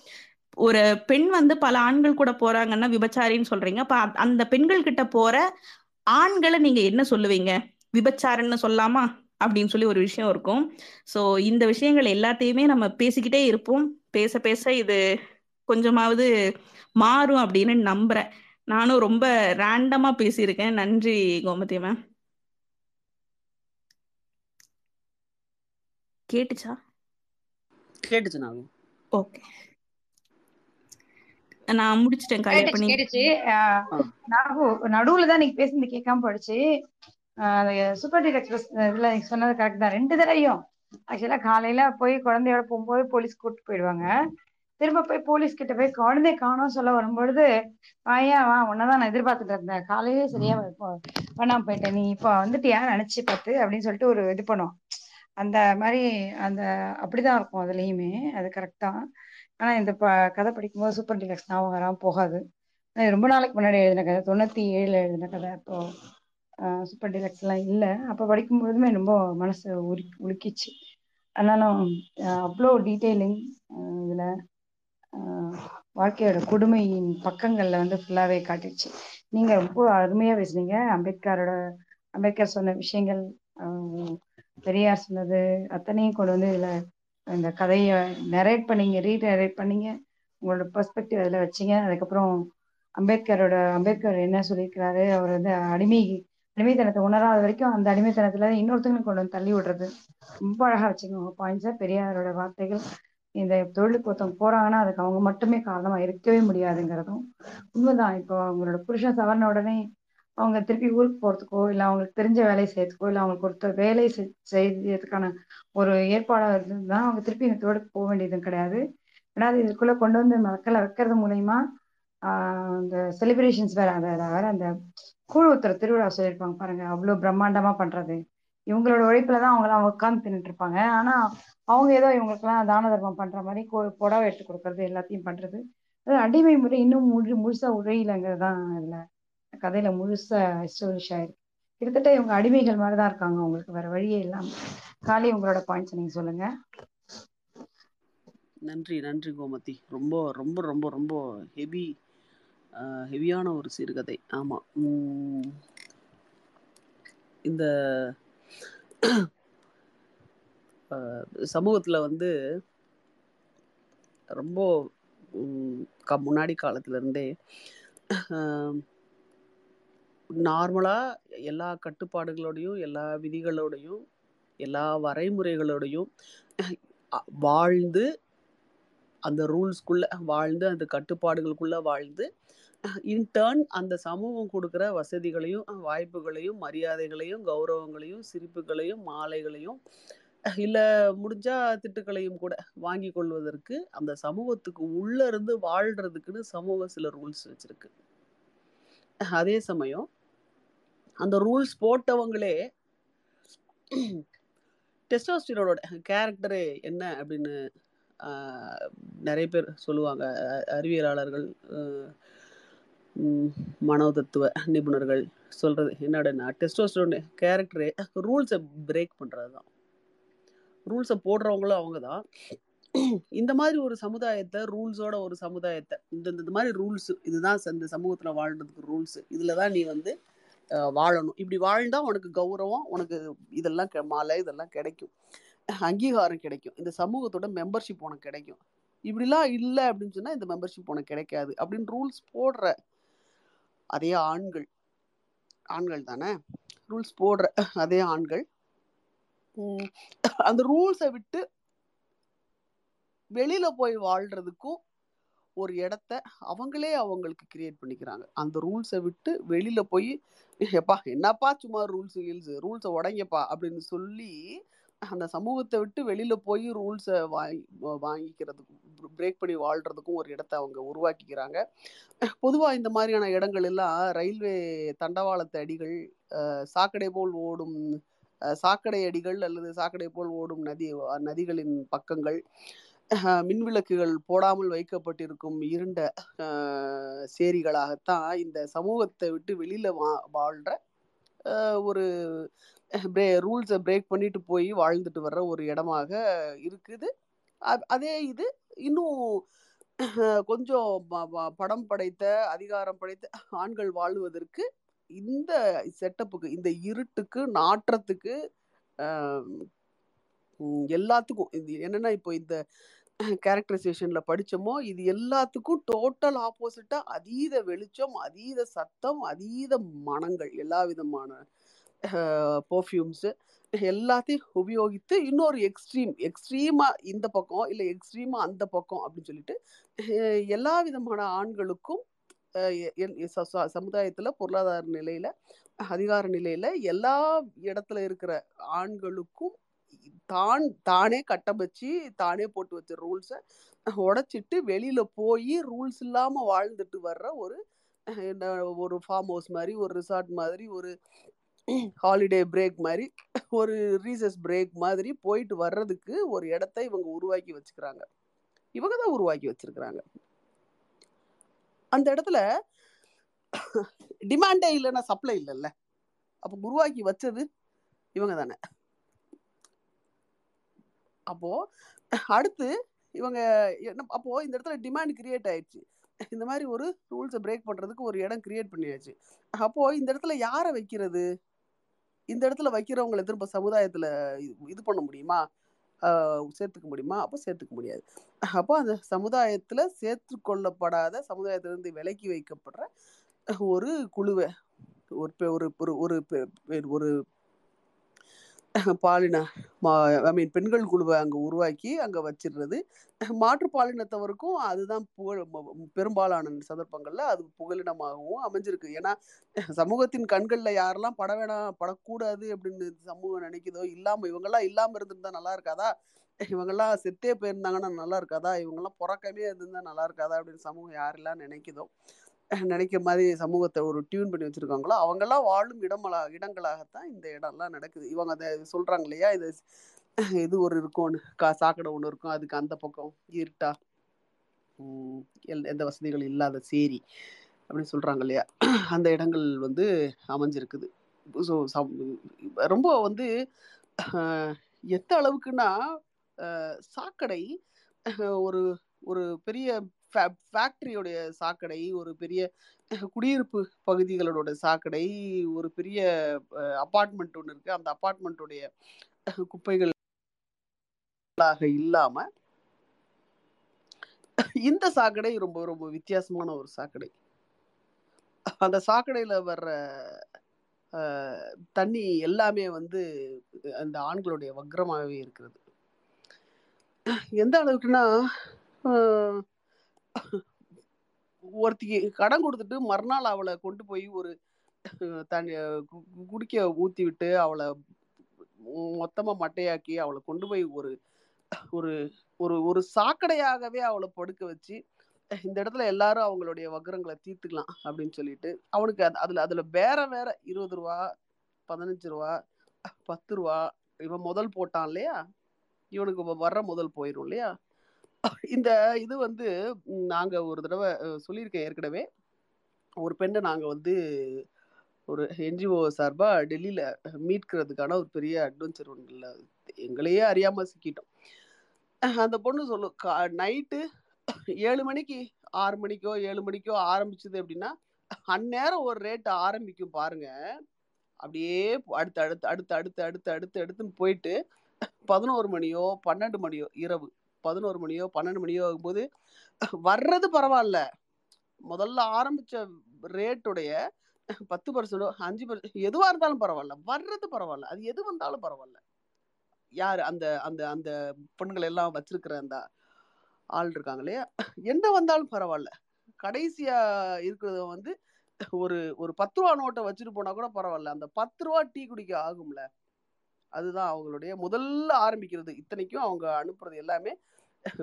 ஒரு பெண் வந்து பல ஆண்கள் கூட போறாங்கன்னா விபச்சாரின்னு சொல்றீங்க. அப்ப அந்த பெண்கள் கிட்ட போற ஆண்களை நீங்க என்ன சொல்லுவீங்க? விபச்சாரன்னு சொல்லாமா? அப்படின்னு சொல்லி ஒரு விஷயம் இருக்கும். சோ இந்த விஷயங்கள் எல்லாத்தையுமே நம்ம பேசிக்கிட்டே இருப்போம். பேச பேச இது கொஞ்சமாவது மாறும் அப்படின்னு நம்புறேன். நானும் ரொம்ப ரேண்டமா பேசியிருக்கேன். நன்றி கோமதி மேம் கேட்டுச்சா? கேட்டுச்சு ஓகே நான் முடிச்சிட்டேன் காலியா பண்ணி கேட்டுச்சு. நடுவுல தான் நீங்க பேசுனது கேட்காம போயிடுச்சு. சூப்பர் டீல் எக்ஸ்பிரஸ் இதுல நீங்க சொன்னது கரெக்ட் தான். ரெண்டு தடவையும் ஆக்சுவலா காலையில போய் குழந்தையோட போகும்போது போலீஸ் கூட்டு போயிடுவாங்க. திரும்ப போய் போலீஸ் கிட்ட போய் குழந்தை காணோம் சொல்ல வரும்பொழுது பையன் வா உன்னதான் நான் எதிர்பார்த்துட்டு இருந்தேன். காலையிலே சரியா பண்ணாம போயிட்டேன். நீ இப்போ வந்துட்டியா? நினைச்சு பார்த்து அப்படின்னு சொல்லிட்டு ஒரு இது பண்ணுவோம். அந்த மாதிரி அந்த அப்படிதான் இருக்கும் அதுலயுமே. அது கரெக்டா ஆனா இந்த ப கதை படிக்கும்போது சூப்பர் டிலக்ஸ் ஞாபகம் வராம போகாது. ரொம்ப நாளைக்கு முன்னாடி எழுதின கதை தொண்ணூத்தி ஏழுல எழுதின கதை. இப்போ சூப்பர் டிலக்ஸ் எல்லாம் இல்லை. அப்ப படிக்கும்பொழுதுமே ரொம்ப மனசு உரு உலுக்கிச்சு. ஆனாலும் அவ்வளோ டீட்டெயிலிங் இதுல வாழ்க்கையோட கொடுமையின் பக்கங்கள்ல வந்து ஃபுல்லாவே காட்டிடுச்சு. நீங்க ரொம்ப அருமையா பேசுனீங்க. அம்பேத்கரோட அம்பேத்கர் சொன்ன விஷயங்கள் பெரியார் சொன்னது அத்தனையும் கொண்டு வந்து இதுல இந்த கதையை நரேட் பண்ணீங்க ரீநரேட் பண்ணீங்க உங்களோட பெர்ஸ்பெக்டிவ் அதில் வச்சீங்க அதுக்கப்புறம் அம்பேத்கரோட அம்பேத்கர் என்ன சொல்லியிருக்கிறாரு அவர் வந்து அடிமை அடிமைத்தனத்தை உணராத வரைக்கும் அந்த அடிமைத்தனத்துல இன்னொருத்தங்களும் கொண்டு வந்து தள்ளி விடுறது. ரொம்ப அழகா வச்சுங்க உங்க பாயிண்ட்ஸை பெரியாரோட வார்த்தைகள். இந்த தொழிலுக்கு ஒருத்தவங்க போறாங்கன்னா அதுக்கு அவங்க மட்டுமே காரணமா இருக்கவே முடியாதுங்கிறதும் உண்மைதான். இப்போ அவங்களோட புருஷன் சவரண உடனே அவங்க திருப்பி ஊருக்கு போறதுக்கோ இல்லை அவங்களுக்கு தெரிஞ்ச வேலையை செய்யறதுக்கோ இல்லை அவங்களுக்கு ஒருத்தர் வேலை செய்யறதுக்கான ஒரு ஏற்பாடாக இருந்ததுன்னா அவங்க திருப்பி இந்த தோடுக்கு போக வேண்டியதும் கிடையாது. ரெண்டாவது இதுக்குள்ள கொண்டு வந்து மக்களை வைக்கிறது மூலயமா அந்த செலிப்ரேஷன்ஸ் வேற அந்த வேற அந்த கூழ் திருவிழா சொல்லியிருப்பாங்க பாருங்க. அவ்வளோ பிரம்மாண்டமா பண்றது. இவங்களோட உழைப்புல தான் அவங்களாம் அவங்க உட்காந்து தின்னுட்டு இருப்பாங்க. ஆனா அவங்க ஏதோ இவங்களுக்குலாம் தான தர்மம் பண்ற மாதிரி கோ புடவை எடுத்து கொடுக்கறது எல்லாத்தையும் பண்றது. அடிமை முறை இன்னும் முழு முழுசா உழையிலங்கிறது தான் இல்லை கதையில முழுசா எஸ்டாப்ளிஷ் ஆயிருக்கு. கிட்டத்தட்ட இவங்க அடிமைகள் மாதிரி தான் இருக்காங்க உங்களுக்கு. வேற வழியே இல்லாம. காலி உங்களோட பாயிண்ட்ஸ் நீங்க சொல்லுங்க. நன்றி நன்றி கோமதி. ரொம்ப ரொம்ப ரொம்ப ரொம்ப ஹெவி ஹெவியான ஒரு சிறுகதை. ஆமாம் இந்த சமூகத்தில் வந்து ரொம்ப க முன்னாடி காலத்துலேருந்தே நார்மலாக எல்லா கட்டுப்பாடுகளோடையும் எல்லா விதிகளோடையும் எல்லா வரைமுறைகளோடையும் வாழ்ந்து அந்த ரூல்ஸ்குள்ள வாழ்ந்து அந்த கட்டுப்பாடுகளுக்குள்ள வாழ்ந்து இன்டர்ன் அந்த சமூகம் கொடுக்குற வசதிகளையும் வாய்ப்புகளையும் மரியாதைகளையும் கௌரவங்களையும் சிரிப்புகளையும் மாலைகளையும் இல்லை முடிஞ்சா திட்டுக்களையும் கூட வாங்கி கொள்வதற்கு அந்த சமூகத்துக்கு உள்ள இருந்து வாழ்றதுக்குன்னு சமூகம் சில ரூல்ஸ் வச்சிருக்கு. அதே சமயம் அந்த ரூல்ஸ் போட்டவங்களே டெஸ்டோஸ்டிரோட கேரக்டரே என்ன அப்படின்னு நிறைய பேர் சொல்லுவாங்க. அறிவியலாளர்கள் மனோ தத்துவ மனோதத்துவ நிபுணர்கள் சொல்கிறது என்னடனா டெஸ்டோஸ்டிரோன் கேரக்டரு ரூல்ஸை பிரேக் பண்ணுறது தான் ரூல்ஸை போடுறவங்களும் அவங்க தான் இந்த மாதிரி ஒரு சமுதாயத்தை ரூல்ஸோட ஒரு சமுதாயத்தை இந்த இந்த மாதிரி ரூல்ஸ் இதுதான் இந்த சமூகத்தில் வாழ்றதுக்கு ரூல்ஸ் இதில் தான் நீ வந்து வாழணும். இப்படி வாழ்ந்தா உனக்கு கௌரவம் உனக்கு இதெல்லாம் கெ- மாலை இதெல்லாம் கிடைக்கும். அங்கீகாரம் கிடைக்கும். இந்த சமூகத்தோட மெம்பர்ஷிப் உனக்கு கிடைக்கும். இப்படிலாம் இல்லை அப்படின்னு சொன்னா இந்த மெம்பர்ஷிப் உனக்கு கிடைக்காது. அப்படின்னு ரூல்ஸ் போடுற அதே ஆண்கள். ஆண்கள் தானே? ரூல்ஸ் போடுற அதே ஆண்கள். அந்த ரூல்ஸை விட்டு வெளியில போய் வாழ்றதுக்கும் ஒரு இடத்த அவங்களே அவங்களுக்கு கிரியேட் பண்ணிக்கிறாங்க. அந்த ரூல்ஸை விட்டு வெளியில் போய் எப்பா என்னப்பா சும்மா ரூல்ஸ் கீல்ஸ் ரூல்ஸை உடைங்கப்பா அப்படின்னு சொல்லி அந்த சமூகத்தை விட்டு வெளியில் போய் ரூல்ஸை வாங்கி வாங்கிக்கிறதுக்கும் பிரேக் பண்ணி வாழ்கிறதுக்கும் ஒரு இடத்த அவங்க உருவாக்கிக்கிறாங்க. பொதுவாக இந்த மாதிரியான இடங்கள் எல்லாம் ரயில்வே தண்டவாளத்து அடிகள் சாக்கடை போல் ஓடும் சாக்கடை அடிகள் அல்லது சாக்கடை போல் ஓடும் நதி நதிகளின் பக்கங்கள் மின்விளக்குகள் போடாமல் வைக்கப்பட்டிருக்கும் இருண்ட சேரிகளாகத்தான் இந்த சமூகத்தை விட்டு வெளியில வா வாழ்ற ஒரு பிரே ரூல்ஸை பிரேக் பண்ணிட்டு போய் வாழ்ந்துட்டு வர்ற ஒரு இடமாக இருக்குது. அதே இது இன்னும் கொஞ்சம் படம் படைத்த அதிகாரம் படைத்த ஆண்கள் வாழ்வதற்கு இந்த செட்டப்புக்கு இந்த இருட்டுக்கு நாற்றத்துக்கு எல்லாத்துக்கும். இது என்னன்னா இப்போ இந்த கேரக்டரைசேஷன்ல படிச்சோமோ இது எல்லாத்துக்கும் டோட்டல் ஆப்போசிட்டா அதீத வெளிச்சம் அதீத சத்தம் அதீத மனங்கள் எல்லா விதமான பர்ஃப்யூம்ஸ் எல்லாத்தையும் உபயோகித்து இன்னொரு எக்ஸ்ட்ரீம் எக்ஸ்ட்ரீமா இந்த பக்கம் இல்லை எக்ஸ்ட்ரீமா அந்த பக்கம் அப்படின்னு சொல்லிட்டு எல்லா விதமான ஆண்களுக்கும் சமுதாயத்தில் எ- பொருளாதார நிலையில அதிகார நிலையில எல்லா இடத்துல இருக்கிற ஆண்களுக்கும் தான் தானே கட்டமைச்சு தானே போட்டு வச்ச ரூல்ஸை உடைச்சிட்டு வெளியில் போய் ரூல்ஸ் இல்லாமல் வாழ்ந்துட்டு வர்ற ஒரு என்ன ஒரு ஃபார்ம் ஹவுஸ் மாதிரி ஒரு ரிசார்ட் மாதிரி ஒரு ஹாலிடே பிரேக் மாதிரி ஒரு ரீசஸ் பிரேக் மாதிரி போயிட்டு வர்றதுக்கு ஒரு இடத்த இவங்க உருவாக்கி வச்சுக்கிறாங்க. இவங்க தான் உருவாக்கி வச்சிருக்கிறாங்க. அந்த இடத்துல டிமாண்டே இல்லைன்னா சப்ளை இல்லைல்ல. அப்போ உருவாக்கி வச்சது இவங்க தானே. அப்போ அடுத்து இவங்க என்ன அப்போ இந்த இடத்துல டிமாண்ட் கிரியேட் ஆயிடுச்சு. இந்த மாதிரி ஒரு ரூல்ஸை பிரேக் பண்றதுக்கு ஒரு இடம் கிரியேட் பண்ணியாச்சு. அப்போ இந்த இடத்துல யாரை வைக்கிறது? இந்த இடத்துல வைக்கிறவங்களை திரும்ப சமுதாயத்துல இது- பண்ண முடியுமா? சேர்த்துக்க முடியுமா? அப்போ சேர்த்துக்க முடியாது. அப்போ அந்த சமுதாயத்துல சேர்த்து கொள்ளப்படாத சமுதாயத்திலிருந்து விலக்கி வைக்கப்படுற ஒரு குழுவை ஒரு பெ- ஒரு ஒரு ஒரு பெ- ஒரு பாலின ஐ மீன் பெண்கள் குழுவை அங்கே உருவாக்கி அங்கே வச்சிடுறது. மாற்று பாலினத்தவருக்கும் அதுதான் புகழ் பெரும்பாலான சந்தர்ப்பங்களில் அது புகலிடமாகவும் அமைஞ்சிருக்கு. ஏன்னா சமூகத்தின் கண்களில் யாரெல்லாம் பட வேணாம் படக்கூடாது அப்படின்னு சமூகம் நினைக்குதோ இல்லாமல் இவங்கெல்லாம் இல்லாமல் இருந்திருந்தா நல்லா இருக்காதா? இவங்கெல்லாம் செத்தே போயிருந்தாங்கன்னா நல்லா இருக்காதா? இவங்கெல்லாம் பிறக்கவே இருந்திருந்தா நல்லா இருக்காதா? அப்படின்னு சமூகம் யாரெல்லாம் நினைக்குதோ நினைக்கிற மாதிரி சமூகத்தை ஒரு டியூன் பண்ணி வச்சிருக்காங்களோ அவங்கெல்லாம் வாழும் இடமலா இடங்களாகத்தான் இந்த இடம்லாம் நடக்குது. இவங்க அதை சொல்றாங்க இல்லையா? இது இது ஒரு இருக்கும் கா சாக்கடை ஒன்று இருக்கும் அதுக்கு அந்த பக்கம் இருட்டா? உம் எல்- எந்த வசதிகளும் இல்லாத சேரி அப்படின்னு சொல்றாங்க இல்லையா? அந்த இடங்கள் வந்து அமைஞ்சிருக்குது. ஸோ ரொம்ப வந்து எந்த அளவுக்குன்னா சாக்கடை ஒரு ஒரு பெரிய ஃபேக்டரியோடைய சாக்கடை ஒரு பெரிய குடியிருப்பு பகுதிகளோட சாக்கடை ஒரு பெரிய அப்பார்ட்மெண்ட் ஒன்று இருக்கு. அந்த அப்பார்ட்மெண்ட்டுடைய குப்பைகளாக இல்லாம இந்த சாக்கடை ரொம்ப ரொம்ப வித்தியாசமான ஒரு சாக்கடை. அந்த சாக்கடையில் வர்ற தண்ணி எல்லாமே வந்து அந்த ஆண்களுடைய வக்ரமாகவே இருக்கிறது. எந்த அளவுக்குன்னா ஒருத்திக்கு கடன் கொடுத்துட்டு மறுநாள் அவளை கொண்டு போய் ஒரு அஹ், கு- குடிக்க ஊத்தி விட்டு அவளை மொத்தமா மட்டையாக்கி அவளை கொண்டு போய் ஒரு ஒரு ஒரு ஒரு சாக்கடையாகவே அவளை படுக்க வச்சு இந்த இடத்துல எல்லாரும் அவங்களுடைய வக்ரங்களை தீர்த்துக்கலாம் அப்படின்னு சொல்லிட்டு அவனுக்கு அது- அதுல அதுல வேற வேற இருபது ரூபா பதினஞ்சு ரூபா பத்து ரூபா இவன் முதல் போட்டான் இல்லையா? இவனுக்கு வ- வர்ற முதல் போயிடும் இல்லையா? இந்த இது வந்து நாங்க ஒரு தடவை சொல்லியிருக்கேன் ஏற்கனவே. ஒரு பெண்ணை நாங்க வந்து ஒரு என்ஜிஓ சார்பா டெல்லியில மீட்கிறதுக்கான ஒரு பெரிய அட்வென்ச்சர் ஒன்றில் எங்களையே அறியாம சிக்கிட்டோம். அந்த பொண்ணு சொல்லும் கா நைட்டு ஏழு மணிக்கு ஆறு மணிக்கோ ஏழு மணிக்கோ ஆரம்பிச்சது அப்படின்னா அந்நேரம் ஒரு ரேட் ஆரம்பிக்கும் பாருங்க. அப்படியே அடுத்து அடுத்து அடுத்து அடுத்து அடுத்து அடுத்து அடுத்துன்னு போயிட்டு பதினோரு மணியோ பன்னெண்டு மணியோ இரவு பதினோரு மணியோ பன்னெண்டு மணியோ ஆகும்போது வர்றது பரவாயில்ல. முதல்ல ஆரம்பித்த ரேட்டுடைய பத்து பர்சன்டோ அஞ்சு பர்சன்ட் எதுவாக இருந்தாலும் பரவாயில்ல. வர்றது பரவாயில்ல. அது எது வந்தாலும் பரவாயில்ல. யார் அந்த அந்த அந்த பெண்கள் எல்லாம் வச்சிருக்கிற அந்த ஆள் இருக்காங்களே என்ன வந்தாலும் பரவாயில்ல. கடைசியாக இருக்கிறத வந்து ஒரு ஒரு பத்து ரூபா நோட்டை வச்சுட்டு போனால் கூட பரவாயில்ல. அந்த பத்து ரூபா டீ குடிக்க ஆகும்ல. அதுதான் அவங்களுடைய முதல்ல ஆரம்பிக்கிறது. இத்தனைக்கும் அவங்க அனுப்புறது எல்லாமே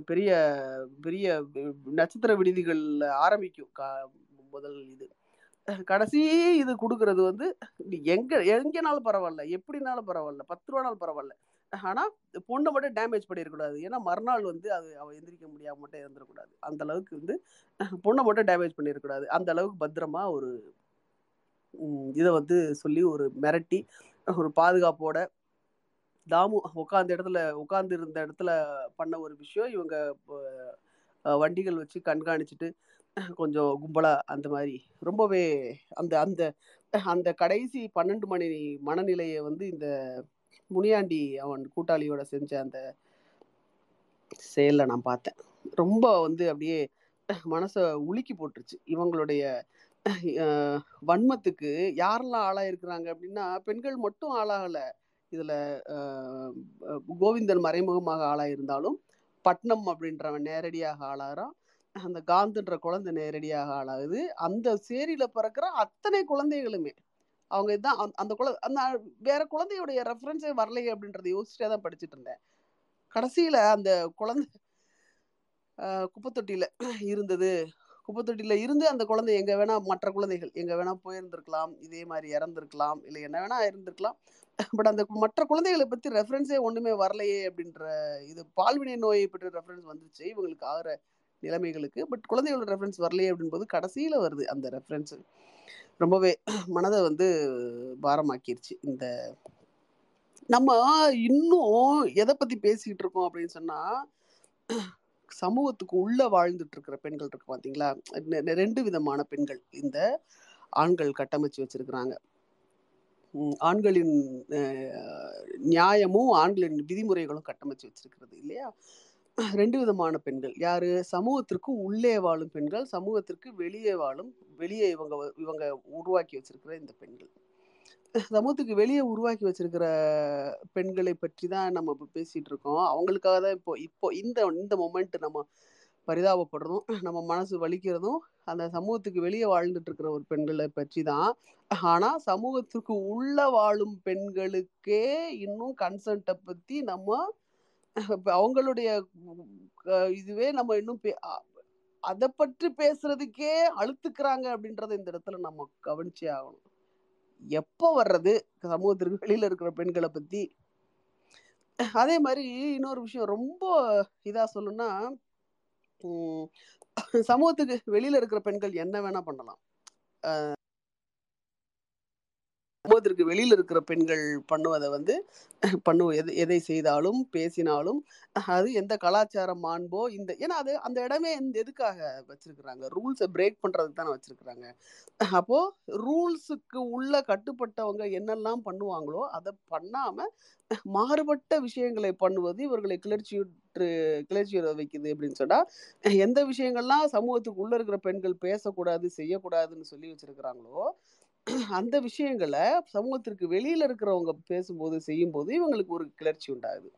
பெரிய பெரிய நட்சத்திர விடுதிகள் ஆரம்பிக்கும். கா- முதல் இது. கடைசி இது கொடுக்கறது வந்து எங்க எங்கனாலும் பரவாயில்ல எப்படினாலும் பரவாயில்ல பத்து ரூபானாலும் பரவாயில்ல. ஆனா பொண்ணை மட்டும் டேமேஜ் பண்ணிடக்கூடாது. ஏன்னா மறுநாள் வந்து அது அவ எந்திரிக்க முடியாம மட்டும் இருந்துடக்கூடாது. அந்த அளவுக்கு வந்து பொண்ணை மட்டும் டேமேஜ் பண்ணிடக்கூடாது. அந்த அளவுக்கு பத்திரமா ஒரு இதை வந்து சொல்லி ஒரு மிரட்டி ஒரு பாதுகாப்போட தாமு உட்காந்த இடத்துல உட்காந்து இருந்த இடத்துல பண்ண ஒரு விஷயம். இவங்க வண்டிகள் வச்சு கண்காணிச்சுட்டு கொஞ்சம் கும்பலா அந்த மாதிரி. ரொம்பவே அந்த அந்த அந்த கடைசி பன்னெண்டு மணி மனநிலையை வந்து இந்த முனியாண்டி அவன் கூட்டாளியோட செஞ்ச அந்த செயலில் நான் பார்த்தேன். ரொம்ப வந்து அப்படியே மனசை உலுக்கி போட்டுருச்சு. இவங்களுடைய வன்மத்துக்கு யாரெல்லாம் ஆளாயிருக்கிறாங்க அப்படின்னா பெண்கள் மட்டும் ஆளாகலை. இதில் கோவிந்தன் மறைமுகமாக ஆளாயிருந்தாலும் பட்னம் அப்படின்றவன் நேரடியாக ஆளாகிறான் அந்த காந்துன்ற குழந்தை நேரடியாக ஆளாகுது. அந்த சேரியில் பிறக்கிற அத்தனை குழந்தைகளுமே அவங்க இதான் அந்த- அந்த அந்த வேற குழந்தையுடைய ரெஃபரன்ஸே வரலையே அப்படின்றத யோசிச்சே தான் படிச்சுட்டு இருந்தேன். கடைசியில் அந்த குழந்தை குப்பை தொட்டியில் இருந்தது. குப்பைத்தொட்டியில இருந்து அந்த குழந்தை எங்க வேணா மற்ற குழந்தைகள் எங்க வேணா போயிருந்திருக்கலாம் இதே மாதிரி இறந்துருக்கலாம் இல்லை என்ன வேணா இருந்திருக்கலாம். பட் அந்த மற்ற குழந்தைகளை பத்தி ரெஃபரன்ஸே ஒண்ணுமே வரலையே அப்படின்ற இது பால்வினை நோயை பற்றி ரெஃபரன்ஸ் வந்துச்சு இவங்களுக்கு ஆகிற நிலைமைகளுக்கு. பட் குழந்தைகளோட ரெஃபரன்ஸ் வரலையே அப்படின்போது கடைசியில வருது அந்த ரெஃபரன்ஸ் ரொம்பவே மனதை வந்து பாரமாக்கிருச்சு இந்த நம்ம இன்னும் எதை பத்தி பேசிக்கிட்டு இருக்கோம் அப்படின்னு சொன்னா சமூகத்துக்கு உள்ள வாழ்ந்துட்டு இருக்கிற பெண்கள் இருக்கு பாத்தீங்களா? ரெண்டு விதமான பெண்கள் இந்த ஆண்கள் கட்டமைச்சு வச்சிருக்கிறாங்க. ஆண்களின் நியாயமும் ஆண்களின் விதிமுறைகளும் கட்டமைச்சு வச்சிருக்கிறது இல்லையா? ரெண்டு விதமான பெண்கள். யாரு? சமூகத்திற்கு உள்ளே வாழும் பெண்கள் சமூகத்திற்கு வெளியே வாழும் வெளியே இவங்க இவங்க உருவாக்கி வச்சிருக்கிற இந்த பெண்கள். சமூகத்துக்கு வெளியே உருவாக்கி வச்சிருக்கிற பெண்களை பற்றி தான் நம்ம இப்போ பேசிட்டு இருக்கோம் அவங்களுக்காக தான் இப்போ இப்போ இந்த இந்த மொமெண்ட் நம்ம பரிதாபப்படுறதும் நம்ம மனசு வலிக்கிறதும் அந்த சமூகத்துக்கு வெளியே வாழ்ந்துட்டு இருக்கிற ஒரு பெண்களை பற்றி தான் ஆனால் சமூகத்துக்கு உள்ள வாழும் பெண்களுக்கே இன்னும் கன்சென்ட்டை பற்றி நம்ம அவங்களுடைய இதுவே நம்ம இன்னும் பே- அதை பற்றி பேசுறதுக்கே அழுத்துக்கிறாங்க அப்படின்றத இந்த இடத்துல நம்ம கவனிச்சே ஆகணும். எப்போ வர்றது? சமூகத்திற்கு வெளியில் இருக்கிற பெண்களை பத்தி. அதே மாதிரி இன்னொரு விஷயம் ரொம்ப இதா சொல்லணும்னா சமூகத்துக்கு வெளியில இருக்கிற பெண்கள் என்ன வேணா பண்ணலாம். குடும்பத்திற்கு வெளியில் இருக்கிற பெண்கள் பண்ணுவதை வந்து பண்ணுவோம் எது எதை செய்தாலும் பேசினாலும் அது எந்த கலாச்சார மாண்போ இந்த ஏன்னா அது அந்த இடமே இந்த எதுக்காக வச்சிருக்கிறாங்க? ரூல்ஸை பிரேக் பண்ணுறதுக்கு தானே வச்சிருக்கிறாங்க. அப்போது ரூல்ஸுக்கு உள்ள கட்டுப்பட்டவங்க என்னெல்லாம் பண்ணுவாங்களோ அதை பண்ணாமல் மாறுபட்ட விஷயங்களை பண்ணுவது இவர்களை கிளர்ச்சியுற்று கிளர்ச்சியுற வைக்குது அப்படின்னு சொன்னால் எந்த விஷயங்கள்லாம் சமூகத்துக்கு உள்ளே இருக்கிற பெண்கள் பேசக்கூடாது செய்யக்கூடாதுன்னு சொல்லி வச்சிருக்கிறாங்களோ அந்த விஷயங்களை சமூகத்திற்கு வெளியில இருக்கிறவங்க பேசும்போது செய்யும்போது இவங்களுக்கு ஒரு கிளர்ச்சி உண்டாகுது.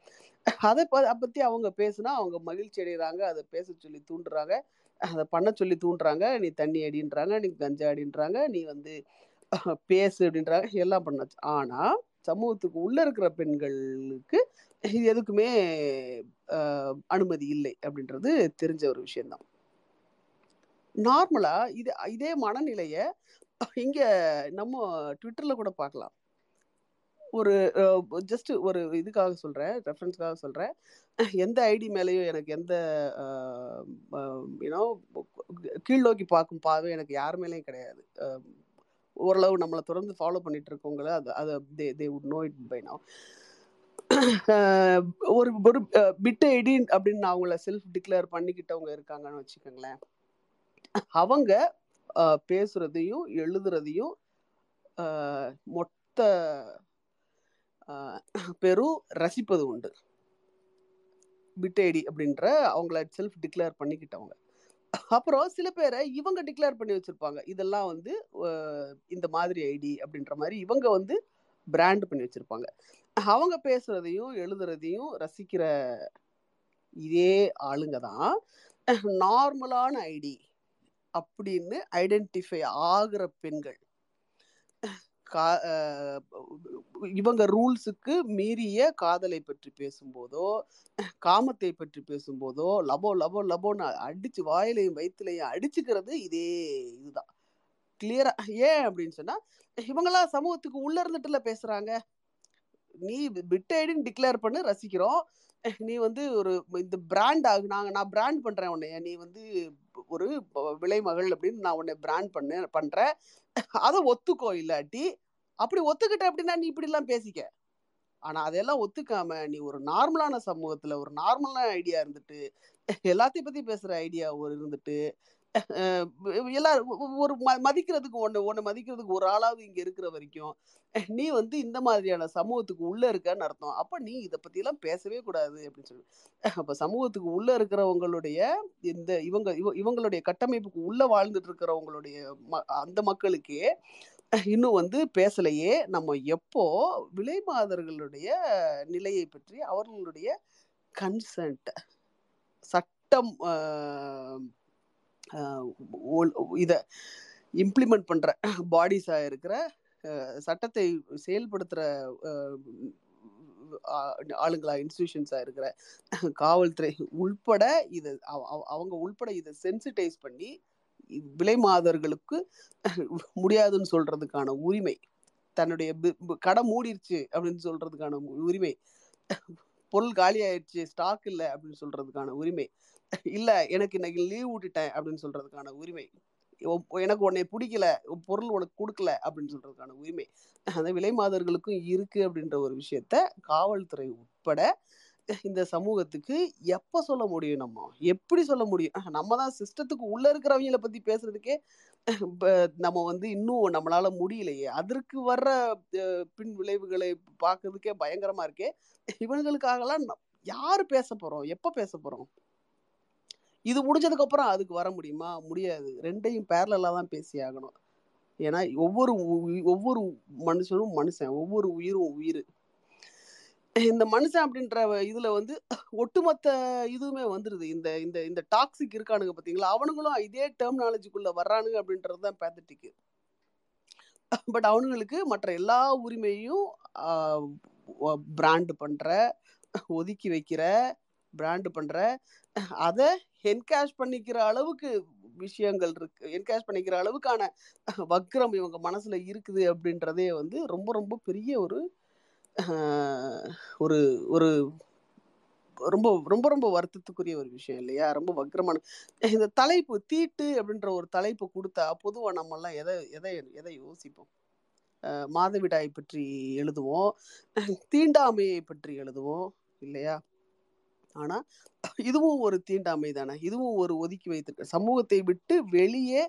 அதை அதை பத்தி அவங்க பேசுனா அவங்க மகிழ்ச்சி அடைகிறாங்க அதை பேச சொல்லி தூண்டுறாங்க அதை பண்ண சொல்லி தூண்டுறாங்க நீ தண்ணி அடின்றாங்க நீ கஞ்சா அடின்றாங்க நீ வந்து பேசு அப்படின்றாங்க எல்லாம் பண்ணாச்சு. ஆனா சமூகத்துக்கு உள்ள இருக்கிற பெண்களுக்கு இது எதுக்குமே ஆஹ், அனுமதி இல்லை அப்படின்றது தெரிஞ்ச ஒரு விஷயம்தான். நார்மலா இது இதே மனநிலைய இங்கே நம்ம ட்விட்டரில் கூட பார்க்கலாம் ஒரு ஜஸ்ட் ஒரு இதுக்காக சொல்கிறேன் ரெஃபரன்ஸ்க்காக சொல்கிறேன் எந்த ஐடி மேலேயும் எனக்கு எந்த யூனோ கீழ் நோக்கி பார்க்கும் பார்வை எனக்கு யார் மேலேயும் கிடையாது. ஓரளவு நம்மளை தொடர்ந்து ஃபாலோ பண்ணிட்டு இருக்கவங்கள அது அதை they they would know it by now. ஒரு ஒரு பிட் ஐடி அப்படின்னு அவங்கள செல்ஃப் டிக்ளேர் பண்ணிக்கிட்டவங்க இருக்காங்கன்னு வச்சுக்கோங்களேன். அவங்க பேசுறதையும் எழுதுறதையும் மொத்த பெரும் ரசிப்பது உண்டு. பிட் ஐடி அப்படின்ற அவங்கள செல்ஃப் டிக்ளேர் பண்ணிக்கிட்டவங்க. அப்புறம் சில பேரை இவங்க டிக்ளேர் பண்ணி வச்சிருப்பாங்க. இதெல்லாம் வந்து இந்த மாதிரி ஐடி அப்படின்ற மாதிரி இவங்க வந்து பிராண்ட் பண்ணி வச்சிருப்பாங்க. அவங்க பேசுறதையும் எழுதுறதையும் ரசிக்கிற இதே ஆளுங்க தான். நார்மலான ஐடி. அப்படின்னு ஐடென்டிஃபை ஆகிற பெண்கள். கா- இவங்க ரூல்ஸுக்கு மீறிய காதலை பற்றி பேசும்போதோ காமத்தை பற்றி பேசும்போதோ லபோ லபோ லபோன்னு அடிச்சு வாயிலையும் வயிற்றுலையும் அடிச்சுக்கிறது இதே இதுதான். கிளியரா ஏன் அப்படின்னு சொன்னா இவங்களாம் சமூகத்துக்கு உள்ள இருந்துட்டுல பேசுறாங்க. நீ பிட் ஐடின்னு டிக்ளேர் பண்ணு ரசிக்கிறோம். நீ வந்து ஒரு இந்த பிராண்ட் ஆகு நாங்க நான் பிராண்ட் பண்றேன் உன்னைய. நீ வந்து ஒரு விலைமகள் அப்படின்னு நான் உன்னை பிராண்ட் பண்ண பண்றேன். அதை ஒத்துக்கோ இல்லாட்டி அப்படி ஒத்துக்கிட்ட அப்படின்னா நீ இப்படிலாம் பேசிக்க. ஆனா அதெல்லாம் ஒத்துக்காம நீ ஒரு நார்மலான சமூகத்துல ஒரு நார்மலான ஐடியா இருந்துட்டு எல்லாத்தையும் பத்தி பேசுற ஐடியா ஒரு இருந்துட்டு எல்லாரும் ஒரு ம- மதிக்கிறதுக்கு ஒன்று ஒன்று மதிக்கிறதுக்கு ஒரு ஆளாவது இங்கே இருக்கிற வரைக்கும் நீ வந்து இந்த மாதிரியான சமூகத்துக்கு உள்ளே இருக்கன்னு அர்த்தம். அப்போ நீ இதை பற்றிலாம் பேசவே கூடாது அப்படின்னு சொல்லி. அப்போ சமூகத்துக்கு உள்ளே இருக்கிறவங்களுடைய இந்த இவங்க இவ- இவங்களுடைய கட்டமைப்புக்கு உள்ளே வாழ்ந்துட்டு இருக்கிறவங்களுடைய ம- அந்த மக்களுக்கே இன்னும் வந்து பேசலையே நம்ம எப்போ விலை மாதர்களுடைய நிலையை பற்றி அவர்களுடைய கன்சென்ட் சட்டம் இதை இம்ப்ளிமெண்ட் பண்ணுற பாடிஸாக இருக்கிற சட்டத்தை செயல்படுத்துற ஆளுங்களா இன்ஸ்டிடியூஷன்ஸாக இருக்கிற காவல்துறை உள்பட இதை அவ- அவ- அவங்க உள்பட இதை சென்சிட்டைஸ் பண்ணி விலை மாதர்களுக்கு முடியாதுன்னு சொல்றதுக்கான உரிமை தன்னுடைய கடை மூடிருச்சு அப்படின்னு சொல்றதுக்கான உரிமை பொருள் காலி ஆயிடுச்சு ஸ்டாக் இல்லை அப்படின்னு சொல்றதுக்கான உரிமை இல்ல எனக்கு இன்னைக்கு லீவ் விட்டுட்டேன் அப்படின்னு சொல்றதுக்கான உரிமை. எனக்கு உன்னை பிடிக்கல பொருள் உனக்கு கொடுக்கல அப்படின்னு சொல்றதுக்கான உரிமை. அந்த விலை மாதர்களுக்கும் இருக்கு அப்படின்ற ஒரு விஷயத்த காவல்துறை உட்பட இந்த சமூகத்துக்கு எப்ப சொல்ல முடியும் நம்ம? எப்படி சொல்ல முடியும்? நம்ம தான் சிஸ்டத்துக்கு உள்ள இருக்கிறவங்கள பத்தி பேசுறதுக்கே நம்ம வந்து இன்னும் நம்மளால முடியலையே. அதற்கு வர்ற பின் விளைவுகளை பார்க்கறதுக்கே பயங்கரமா இருக்கே. இவங்களுக்காகலாம் ந- யாரு பேச போறோம்? எப்ப பேச போறோம்? இது முடிஞ்சதுக்கு அப்புறம் அதுக்கு வர முடியுமா? முடியாது. ரெண்டையும் பேரலா தான் பேசி ஆகணும். ஏன்னா ஒவ்வொரு ஒவ்வொரு மனுஷனும் மனுஷன். ஒவ்வொரு உயிரும் உயிர். இந்த மனுஷன் அப்படின்ற இதுல வந்து ஒட்டுமொத்த இதுவுமே வந்துருது. இந்த இந்த இந்த டாக்ஸிக் இருக்கானுங்க பாத்தீங்களா? அவனுங்களும் இதே டெர்மினாலஜிக்குள்ள வர்றானுங்க அப்படின்றது தான் பேத்தட்டிக்கு பட் அவனுங்களுக்கு மற்ற எல்லா உரிமையும் பிராண்ட் பண்ற ஒதுக்கி வைக்கிற பிராண்ட் பண்ற அதை என்கேஷ் பண்ணிக்கிற அளவுக்கு விஷயங்கள் இருக்கு. என்கேஷ் பண்ணிக்கிற அளவுக்கான வக்ரம் இவங்க மனசுல இருக்குது அப்படின்றதே வந்து ரொம்ப ரொம்ப பெரிய ஒரு ஒரு ஒரு ரொம்ப ரொம்ப ரொம்ப வருத்தத்துக்குரிய ஒரு விஷயம் இல்லையா? ரொம்ப வக்ரமான இந்த தலைப்பு தீட்டு அப்படின்ற ஒரு தலைப்பு கொடுத்தா பொதுவாக நம்ம எல்லாம் எதை எதை எதை யோசிப்போம்? மாதவிடாய் பற்றி எழுதுவோம். தீண்டாமையை பற்றி எழுதுவோம் இல்லையா? ஆனால் இதுவும் ஒரு தீண்டாமை தானே இதுவும் ஒரு ஒதுக்கி வைத்திருக்க சமூகத்தை விட்டு வெளியே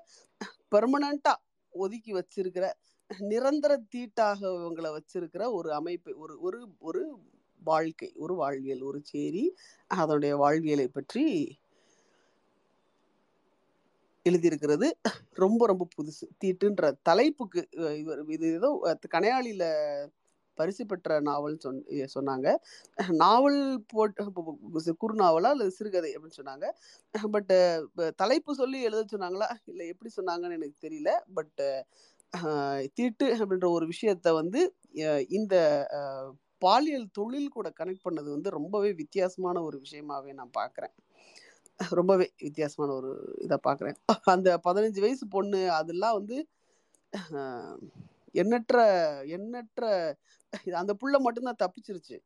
பெர்மனண்டா ஒதுக்கி வச்சிருக்கிற நிரந்தர தீட்டாக இவங்களை வச்சிருக்கிற ஒரு அமைப்பு ஒரு ஒரு ஒரு வாழ்க்கை ஒரு வாழ்வியல் ஒரு சேரி அதனுடைய வாழ்வியலை பற்றி எழுதியிருக்கிறது ரொம்ப ரொம்ப புதுசு. தீட்டுன்ற தலைப்புக்கு இவர் இது ஏதோ அஹ் கனையாளியில பரிசு பெற்ற நாவல் சொன் சொன்னாங்க. நாவல் போட்டு குறுநாவலா அல்லது சிறுகதை அப்படின்னு சொன்னாங்க. பட் தலைப்பு சொல்லி எழுத சொன்னாங்களா? இல்லை எப்படி சொன்னாங்கன்னு எனக்கு தெரியல. பட் தீட்டு அப்படின்ற ஒரு விஷயத்த வந்து இந்த பாலியல் தொழில் கூட கனெக்ட் பண்ணது வந்து ரொம்பவே வித்தியாசமான ஒரு விஷயமாவே நான் பார்க்குறேன். ரொம்பவே வித்தியாசமான ஒரு இதை பார்க்குறேன். அந்த பதினஞ்சு வயசு பொண்ணு அதெல்லாம் வந்து எண்ணற்ற எண்ணற்ற அந்த புள்ள மட்டும்தான் தப்பிச்சிருச்சு.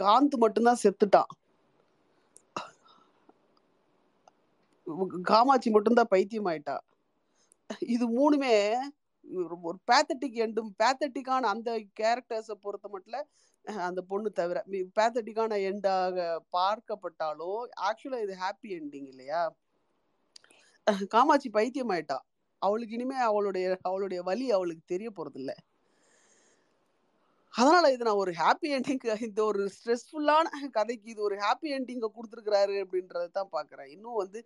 காந்த் மட்டும்தான் செத்துட்டான். காமாட்சி மட்டும்தான் பைத்தியம் ஆயிட்டா இது மூணுமே ஒரு- பேத்தட்டிக் எண்டும் பேத்தட்டிக்கான அந்த கேரக்டர்ஸை பொறுத்த மட்டும் அந்த பொண்ணு தவிர பேத்தட்டிக்கான எண்டாக பார்க்கப்பட்டாலும் ஆக்சுவலாக இது ஹாப்பி எண்டிங் இல்லையா? காமாட்சி பைத்தியம் ஆயிட்டா அவளுக்கு இனிமே அவளுடைய அவளுடைய வழி அவளுக்கு தெரிய போறது இல்லை அதனால இது நான் ஒரு ஹாப்பி என்டிங் இந்த ஒரு ஸ்ட்ரெஸ்ஃபுல்லான கதைக்கு இது ஒரு ஹாப்பி என்டிங்கை கொடுத்துருக்கிறாரு அப்படின்றத தான் பார்க்குறேன் இன்னும் வந்து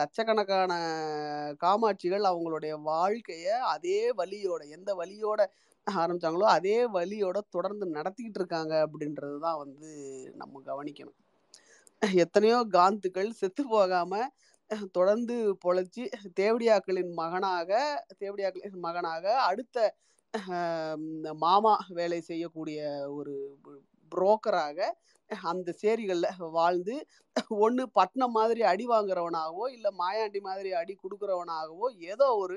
லட்சக்கணக்கான காமாட்சிகள் அவங்களுடைய வாழ்க்கையை அதே வழியோட எந்த வழியோட ஆரம்பிச்சாங்களோ அதே வழியோட தொடர்ந்து நடத்திக்கிட்டு இருக்காங்க அப்படின்றது தான் வந்து நம்ம கவனிக்கணும். எத்தனையோ காந்துக்கள் செத்து போகாமல் தொடர்ந்து பொழைச்சி தேவடியாக்களின் மகனாக தேவடியாக்களின் மகனாக அடுத்த மாமா வேலை செய்யக்கூடிய ஒரு புரோக்கராக அந்த சேரிகளில் வாழ்ந்து ஒன்று பட்னம் மாதிரி அடி வாங்குறவனாகவோ இல்லை மாயாண்டி மாதிரி அடி கொடுக்குறவனாகவோ ஏதோ ஒரு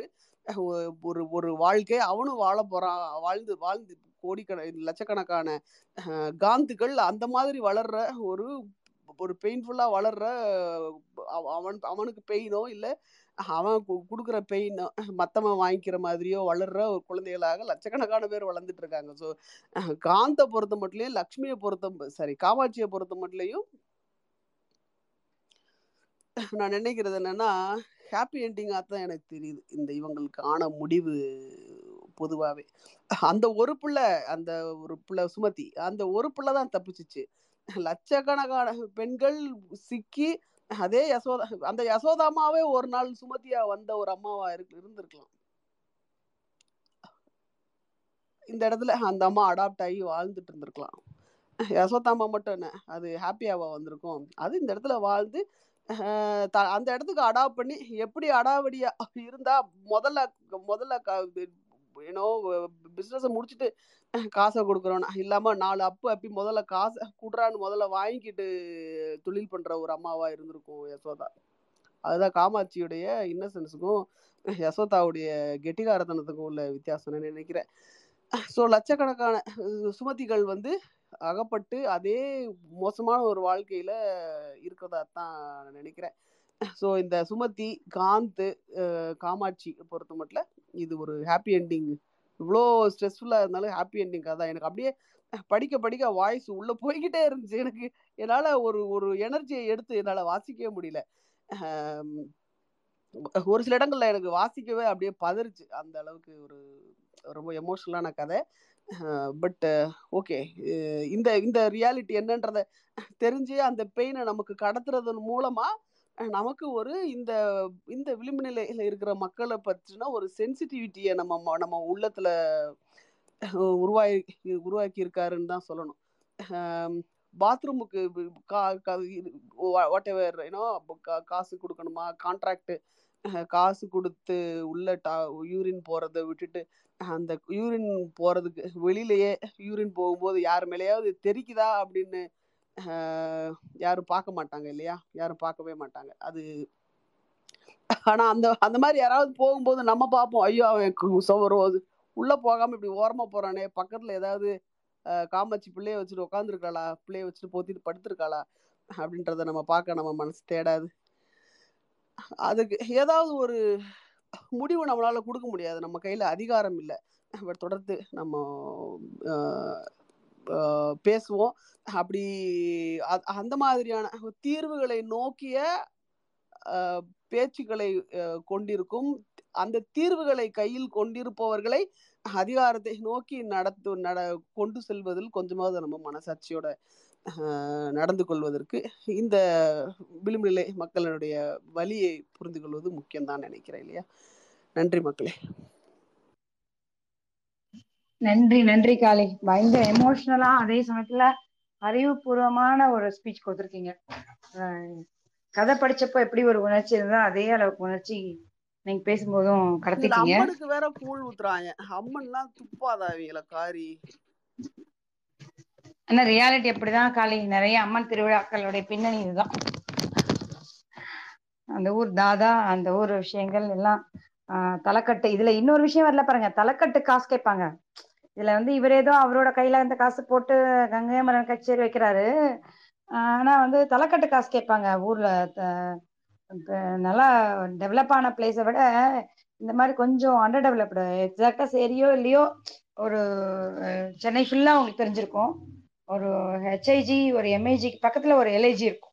ஒரு ஒரு வாழ்க்கை அவனும் வாழ போகிறான் வாழ்ந்து வாழ்ந்து கோடிக்கண லட்சக்கணக்கான காந்துகள் காந்துக்கள் அந்த மாதிரி வளர்ற ஒரு ஒரு பெயின்ஃபுல்லாக வளர்ற அவ- அவன் அவனுக்கு பெயினோ இல்லை அவன் கு- கொடுக்குற பெயினோ மற்றவன் வாங்கிக்கிற மாதிரியோ வளர்ற ஒரு குழந்தைகளாக லட்சக்கணக்கான பேர் வளர்ந்துட்டு இருக்காங்க. ஸோ காந்த பொறுத்த மட்டும் லக்ஷ்மியை பொறுத்த சாரி காமாட்சியை பொறுத்த மட்டும் நான் நினைக்கிறது என்னன்னா ஹாப்பி என்டிங்காக தான் எனக்கு தெரியுது. இந்த இவங்களுக்கான முடிவு பொதுவாகவே அந்த ஒரு பிள்ளை அந்த ஒரு பிள்ளை சுமதி அந்த ஒரு பிள்ளை தான் தப்பிச்சிச்சு. லட்சக்கணக்கான பெண்கள் சிக்கி அதே யசோதா அந்த யசோதாமாவே ஒரு நாள் சுமதியா வந்த ஒரு அம்மாவா இருக்கு இருந்திருக்கலாம். இந்த இடத்துல அந்த அம்மா அடாப்ட் ஆகி வாழ்ந்துட்டு இருந்திருக்கலாம். யசோதாமா மட்டும் என்ன அது ஹாப்பியாவா வந்திருக்கும். அது இந்த இடத்துல வாழ்ந்து அஹ் த- அந்த இடத்துக்கு அடாப்ட் பண்ணி எப்படி அடாவடியா இருந்தா முதல்ல முதல்ல ஏன்னோ பிஸ்னஸை முடிச்சுட்டு காசை கொடுக்குறோம் இல்லாமல் நாலு அப்பு அப்பி முதல்ல காசை குடுறான்னு முதல்ல வாங்கிக்கிட்டு தொழில் பண்ணுற ஒரு அம்மாவாக இருந்திருக்கும் யசோதா. அதுதான் காமாட்சியுடைய இன்னசென்ஸுக்கும் யசோதாவுடைய கெட்டிகாரத்தனத்துக்கும் உள்ள வித்தியாசம்னு நினைக்கிறேன். ஸோ லட்சக்கணக்கான சுமதிகள் வந்து அகப்பட்டு அதே மோசமான ஒரு வாழ்க்கையில் இருக்கிறதா தான் நான் நினைக்கிறேன். ஸோ இந்த சுமதி காந்த் காமாட்சி பொறுத்த மட்டும் இது ஒரு ஹாப்பி என்டிங் இவ்வளோ ஸ்ட்ரெஸ்ஃபுல்லாக இருந்தாலும் ஹாப்பி என்டிங் கதை. எனக்கு அப்படியே படிக்க படிக்க வாய்ஸ் உள்ள போய்கிட்டே இருந்துச்சு. எனக்கு என்னால் ஒரு ஒரு எனர்ஜியை எடுத்து என்னால் வாசிக்கவே முடியல. ஒரு சில இடங்களில் எனக்கு வாசிக்கவே அப்படியே பதறிச்சு. அந்த அளவுக்கு ஒரு ரொம்ப எமோஷ்னலான கதை. பட் ஓகே இந்த இந்த ரியாலிட்டி என்னன்றத தெரிஞ்சு அந்த பெயினை நமக்கு கடத்துறதன் மூலமாக நமக்கு ஒரு இந்த இந்த விளிம்பு நிலையில இருக்கிற மக்களை பற்றின ஒரு சென்சிட்டிவிட்டியை நம்ம நம்ம உள்ளத்துல உருவாக்கி உருவாக்கி இருக்காருன்னு தான் சொல்லணும். பாத்ரூமுக்கு கா வாட் எவர் ஏன்னோ காசு கொடுக்கணுமா? கான்ட்ராக்ட் காசு கொடுத்து உள்ள டா யூரின் போகிறத விட்டுட்டு அந்த யூரின் போகிறதுக்கு வெளியிலேயே யூரின் போகும்போது யார் மேலேயாவது தெரிக்குதா? அப்படின்னு யாரும் பார்க்க மாட்டாங்க இல்லையா? யாரும் பார்க்கவே மாட்டாங்க. அது ஆனா அந்த அந்த மாதிரி யாராவது போகும்போது நம்ம பார்ப்போம். ஐயோ அவன் கு- சோறு அது உள்ள போகாம இப்படி ஓரமா போறானே. பக்கத்துல ஏதாவது காமாட்சி பிள்ளைய வச்சுட்டு உட்காந்துருக்காளா பிள்ளைய வச்சுட்டு போத்திட்டு படுத்திருக்காளா? அப்படின்றத நம்ம பார்க்க நம்ம மனசு தேடாது. அதுக்கு ஏதாவது ஒரு முடிவு நம்மளால கொடுக்க முடியாது. நம்ம கையில அதிகாரம் இல்லை. தொடர்ந்து நம்ம பேசுவோம். அப்படி அந்த மாதிரியான தீர்வுகளை நோக்கிய பேச்சுக்களை கொண்டிருக்கும். அந்த தீர்வுகளை கையில் கொண்டிருப்பவர்களை அதிகாரத்தை நோக்கி நடத்து நட கொண்டு செல்வதில் கொஞ்சமாவது நம்ம மனசாட்சியோட நடந்து கொள்வதற்கு இந்த விளிம்புநிலை மக்களுடைய வழியை புரிந்து கொள்வது முக்கியம்தான் நினைக்கிறேன் இல்லையா? நன்றி மக்களே. நன்றி நன்றி காளி. பயங்கர எமோஷனலா அதே சமயத்துல அறிவுபூர்வமான ஒரு ஸ்பீச் கொடுத்துருக்கீங்க. கதை படிச்சப்போ எப்படி ஒரு உணர்ச்சி இருந்தா அதே அளவுக்கு உணர்ச்சி நீங்க பேசும்போதும் கடத்திட்டீங்க. அம்மனுக்கு வேற கூழ் ஊத்துறாங்க. அம்மன்லாம் துப்பாதா இவங்கள காரி. ஆனா ரியாலிட்டி அப்படிதான் காளி. நிறைய அம்மன் திருவிழாக்களுடைய பின்னணி இதுதான். அந்த ஊர் தாதா அந்த ஊர் விஷயங்கள் எல்லாம் தலைக்கட்டு. இதுல இன்னொரு விஷயம் வரல பாருங்க. தலைக்கட்டு காசு கேட்பாங்க. இதுல வந்து இவர் ஏதோ அவரோட கையில அந்த காசு போட்டு கங்கை மரன் கச்சேரி வைக்கிறாரு. ஆனா வந்து தலைக்கட்டு காசு கேட்பாங்க ஊர்ல. த- நல்லா டெவலப் ஆன பிளேஸை விட இந்த மாதிரி கொஞ்சம் அண்டர் டெவலப்டு எக்ஸாக்டா சரியோ இல்லையோ ஒரு சென்னை ஃபுல்லா அவங்களுக்கு தெரிஞ்சிருக்கும். ஒரு ஹெச்ஐஜி ஒரு எம்ஐஜி பக்கத்துல ஒரு எல்ஐஜி இருக்கும்.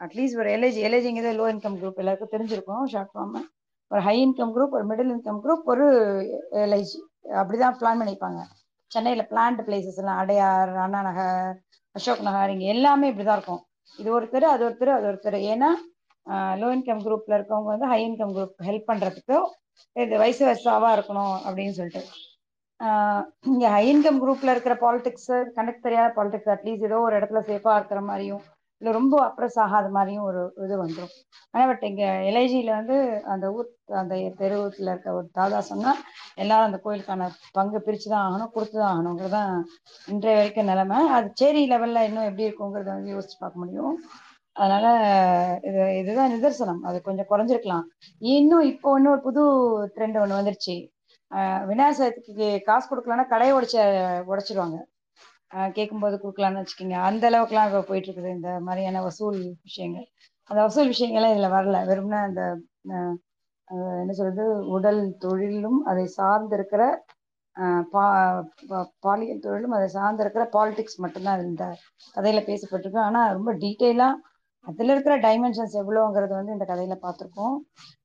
அட்லீஸ்ட் ஒரு எல்ஐஜி எல்ஐஜிங்கிறது லோ இன்கம் குரூப் எல்லாருக்கும் தெரிஞ்சிருக்கும். ஷார்ட் ஃபார்ம் ஒரு ஹை இன்கம் குரூப் ஒரு மிடில் இன்கம் குரூப் ஒரு எல்ஐஜி அப்படிதான் பிளான் பண்ணிப்பாங்க சென்னையில பிளான்ட் பிளேசஸ் எல்லாம் அடையார் அண்ணா நகர் அசோக் நகர் இங்க எல்லாமே இப்படிதான் இருக்கும். இது ஒருத்தர் அது ஒருத்தர் அது ஒருத்தர் ஏன்னா லோ இன்கம் குரூப்ல இருக்கவங்க வந்து ஹை இன்கம் குரூப் ஹெல்ப் பண்றதுக்கு இது வயசு வயசாவா இருக்கணும் அப்படின்னு சொல்லிட்டு. இங்க ஹை இன்கம் குரூப்ல இருக்கிற பாலிடிக்ஸ் கணக்கு தெரியாத பாலிடிக்ஸ் அட்லீஸ்ட் ஏதோ ஒரு இடத்துல சேஃபா இருக்கிற மாதிரியும் இல்ல ரொம்ப அப்ரஸ் ஆகாத மாதிரியும் ஒரு இது வந்துடும் ஆனா பட் இங்க எலைஜியில் வந்து அந்த ஊர் அந்த தெருவுல இருக்க ஒரு தாதா சொன்னா எல்லாரும் அந்த கோயிலுக்கான பங்கு பிரித்து தான் ஆகணும் கொடுத்து தான் ஆகணுங்கிறதான் இன்றைய வரைக்கும் நிலைமை. அது சேரி லெவல்ல இன்னும் எப்படி இருக்குங்கிறத வந்து யோசிச்சு பார்க்க முடியும். அதனால இது இதுதான் நிதர்சனம். அது கொஞ்சம் குறைஞ்சிருக்கலாம். இன்னும் இப்போ இன்னும் ஒரு புது ட்ரெண்ட் ஒன்று வந்துருச்சு. விநாயகர் சதுர்த்திக்கு காசு கொடுக்கலன்னா கடையை உடைச்ச உடைச்சிருவாங்க. கேட்கும்போது கொடுக்கலான்னு வச்சுக்கோங்க. அந்த அளவுக்குலாம் இப்போ போயிட்டு இருக்குது இந்த மாதிரியான வசூல் விஷயங்கள். அந்த வசூல் விஷயங்கள்லாம் இதில் வரல. வெறும்னா அந்த என்ன சொல்றது? உடல் தொழிலும் அதை சார்ந்திருக்கிற பா பா- பாலியல் தொழிலும் அதை சார்ந்திருக்கிற பாலிடிக்ஸ் மட்டும்தான் இந்த கதையில பேசப்பட்டிருக்கு. ஆனால் ரொம்ப டீட்டெயிலாக அதில் இருக்கிற டைமென்ஷன்ஸ் எவ்வளோங்கிறது வந்து இந்த கதையில பார்த்துருக்கோம்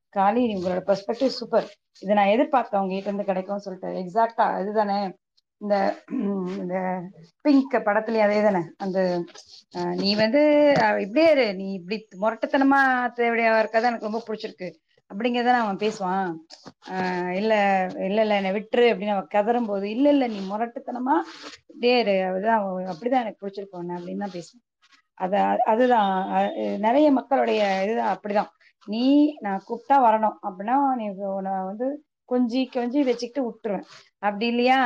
காலி உங்களோட பெர்ஸ்பெக்டிவ் சூப்பர் இதை நான் எதிர்பார்த்தேன். உங்ககிட்ட இருந்து கிடைக்கும்னு சொல்லிட்டு. எக்ஸாக்டா இதுதானே? இந்த இந்த பிங்க் படத்துலயும் அதே தானே அந்த நீ வந்து இப்படியே இரு. நீ இப்படி முரட்டத்தனமா தேவையா இருக்கதான் எனக்கு ரொம்ப பிடிச்சிருக்கு. அப்படிங்கிறத அவன் பேசுவான். ஆஹ் இல்ல இல்ல இல்ல என்னை விட்டுரு அப்படின்னு அவன் கதறும் போது இல்ல இல்ல நீ முரட்டுத்தனமா இப்படியே இரு. அதுதான் அப்படிதான் எனக்கு பிடிச்சிருக்கு ஒண்ணு அப்படின்னு தான் பேசுவான். அத அதுதான். நிறைய மக்களுடைய இதுதான் அப்படிதான். நீ நான் கூப்பிட்டா வரணும். அப்படின்னா நீ உன்னை வந்து கொஞ்சி கொஞ்சி வச்சுக்கிட்டு விட்டுருவேன். அப்படி இல்லையா?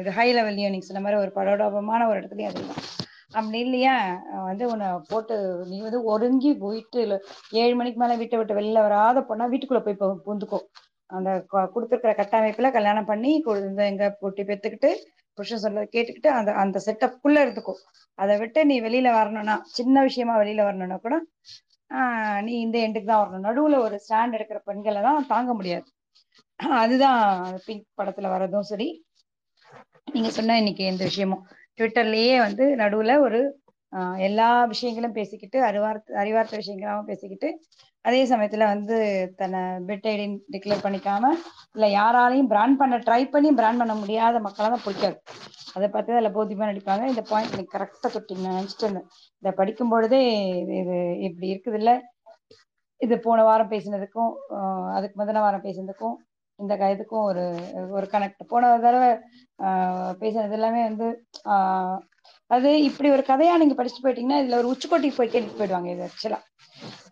இது ஹை லெவல் நீங்க சொன்ன மாதிரி ஒரு படோடோபமான ஒரு இடத்துலயும் அதுதான் அப்படி இல்லையா? வந்து உன்னை போட்டு நீ வந்து ஒருங்கி போயிட்டு இல்லை ஏழு மணிக்கு மேல வீட்டை விட்டு வெளில வராத பொண்ணா வீட்டுக்குள்ள போய் புந்துக்கும் அந்த கொடுத்துருக்குற கட்டமைப்புல கல்யாணம் பண்ணி எங்க போட்டி பெத்துக்கிட்டு புருஷன் சொல்றத கேட்டுக்கிட்டு அந்த அந்த செட்டப்புக்குள்ள இருந்துக்கும் அதை விட்டு நீ வெளியில வரணும்னா சின்ன விஷயமா வெளியில வரணும்னா கூட ஆஹ் நீ இந்த எண்டுக்கு தான் வரணும். நடுவுல ஒரு ஸ்டாண்ட் எடுக்கிற பெண்களை தான் தாங்க முடியாது. அதுதான் பிங்க் படத்துல வரதும் சரி. நீங்க சொன்ன இன்னைக்கு இந்த விஷயமும். ட்விட்டர்லயே வந்து நடுவுல ஒரு எல்லா விஷயங்களும் பேசிக்கிட்டு அறிவார்த்த அறிவார்த்த விஷயங்களாகவும் பேசிக்கிட்டு அதே சமயத்துல வந்து தன்னை பெட் ஐடின் டிக்ளேர் பண்ணிக்காம இல்ல யாராலையும் பிராண்ட் பண்ண ட்ரை பண்ணி பிராண்ட் பண்ண முடியாத மக்களை தான் பிடிக்காது. அதை பார்த்து அதில் போதியமா நடிப்பாங்க. இந்த பாயிண்ட் எனக்கு கரெக்டாக தொட்டிங்க நினச்சிட்டு இருந்தேன். இதை படிக்கும் பொழுதே இது இது இப்படி இருக்குது இல்லை இது போன வாரம் பேசினதுக்கும் அதுக்கு முதல வாரம் பேசினதுக்கும் இந்த க- இதுக்கும் ஒரு ஒரு கனெக்ட் போன தடவை பேசினது எல்லாமே வந்து அது இப்படி ஒரு கதையா நீங்க படிச்சுட்டு போயிட்டீங்கன்னா இதுல ஒரு உச்சிக்கோட்டைக்கு போய் கேட்டு போயிடுவாங்க இது ஆக்சுவலா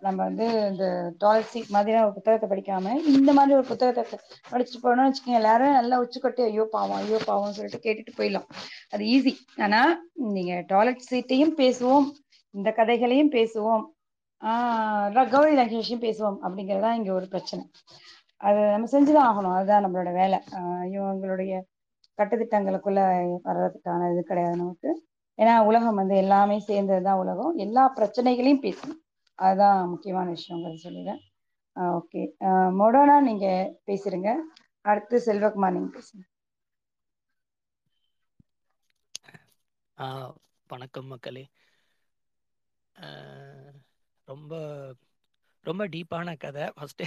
நம்ம வந்து இந்த டாய்லெட் சீட் மாதிரியான ஒரு புத்தகத்தை படிக்காம இந்த மாதிரி ஒரு புத்தகத்தை படிச்சுட்டு போனோம்னு வச்சுக்கோங்க எல்லாரும் நல்லா உச்சிக்கொட்டி ஐயோ பாவம் ஐயோ பாவம் சொல்லிட்டு கேட்டுட்டு போயிடலாம். அது ஈஸி ஆனா நீங்க டாய்லெட் சீட்டையும் பேசுவோம் இந்த கதைகளையும் பேசுவோம் ஆஹ் கௌரி லங்கேஷையும் பேசுவோம் அப்படிங்கறதா இங்க ஒரு பிரச்சனை. அது நம்ம செஞ்சுதான் ஆகணும். அதுதான் நம்மளோட வேலை. இவங்களுடைய கட்டுத்திட்டங்களுக்குள்ள வர்றதுக்கான இது கிடையாது நமக்கு. ஏன்னா உலகம் வந்து எல்லாமே சேர்ந்ததுதான் உலகம். எல்லா பிரச்சனைகளையும் பேசணும் அதுதான் முக்கியமான விஷயங்கிறது சொல்லிடுறேன். ஓகே. மொடோனா நீங்க பேசுறீங்க அடுத்து செல்வகுமார் நீங்க பேசுங்க. வணக்கம் மக்களே. ரொம்ப ரொம்ப டீப்பான கதை. ஃபஸ்ட்டு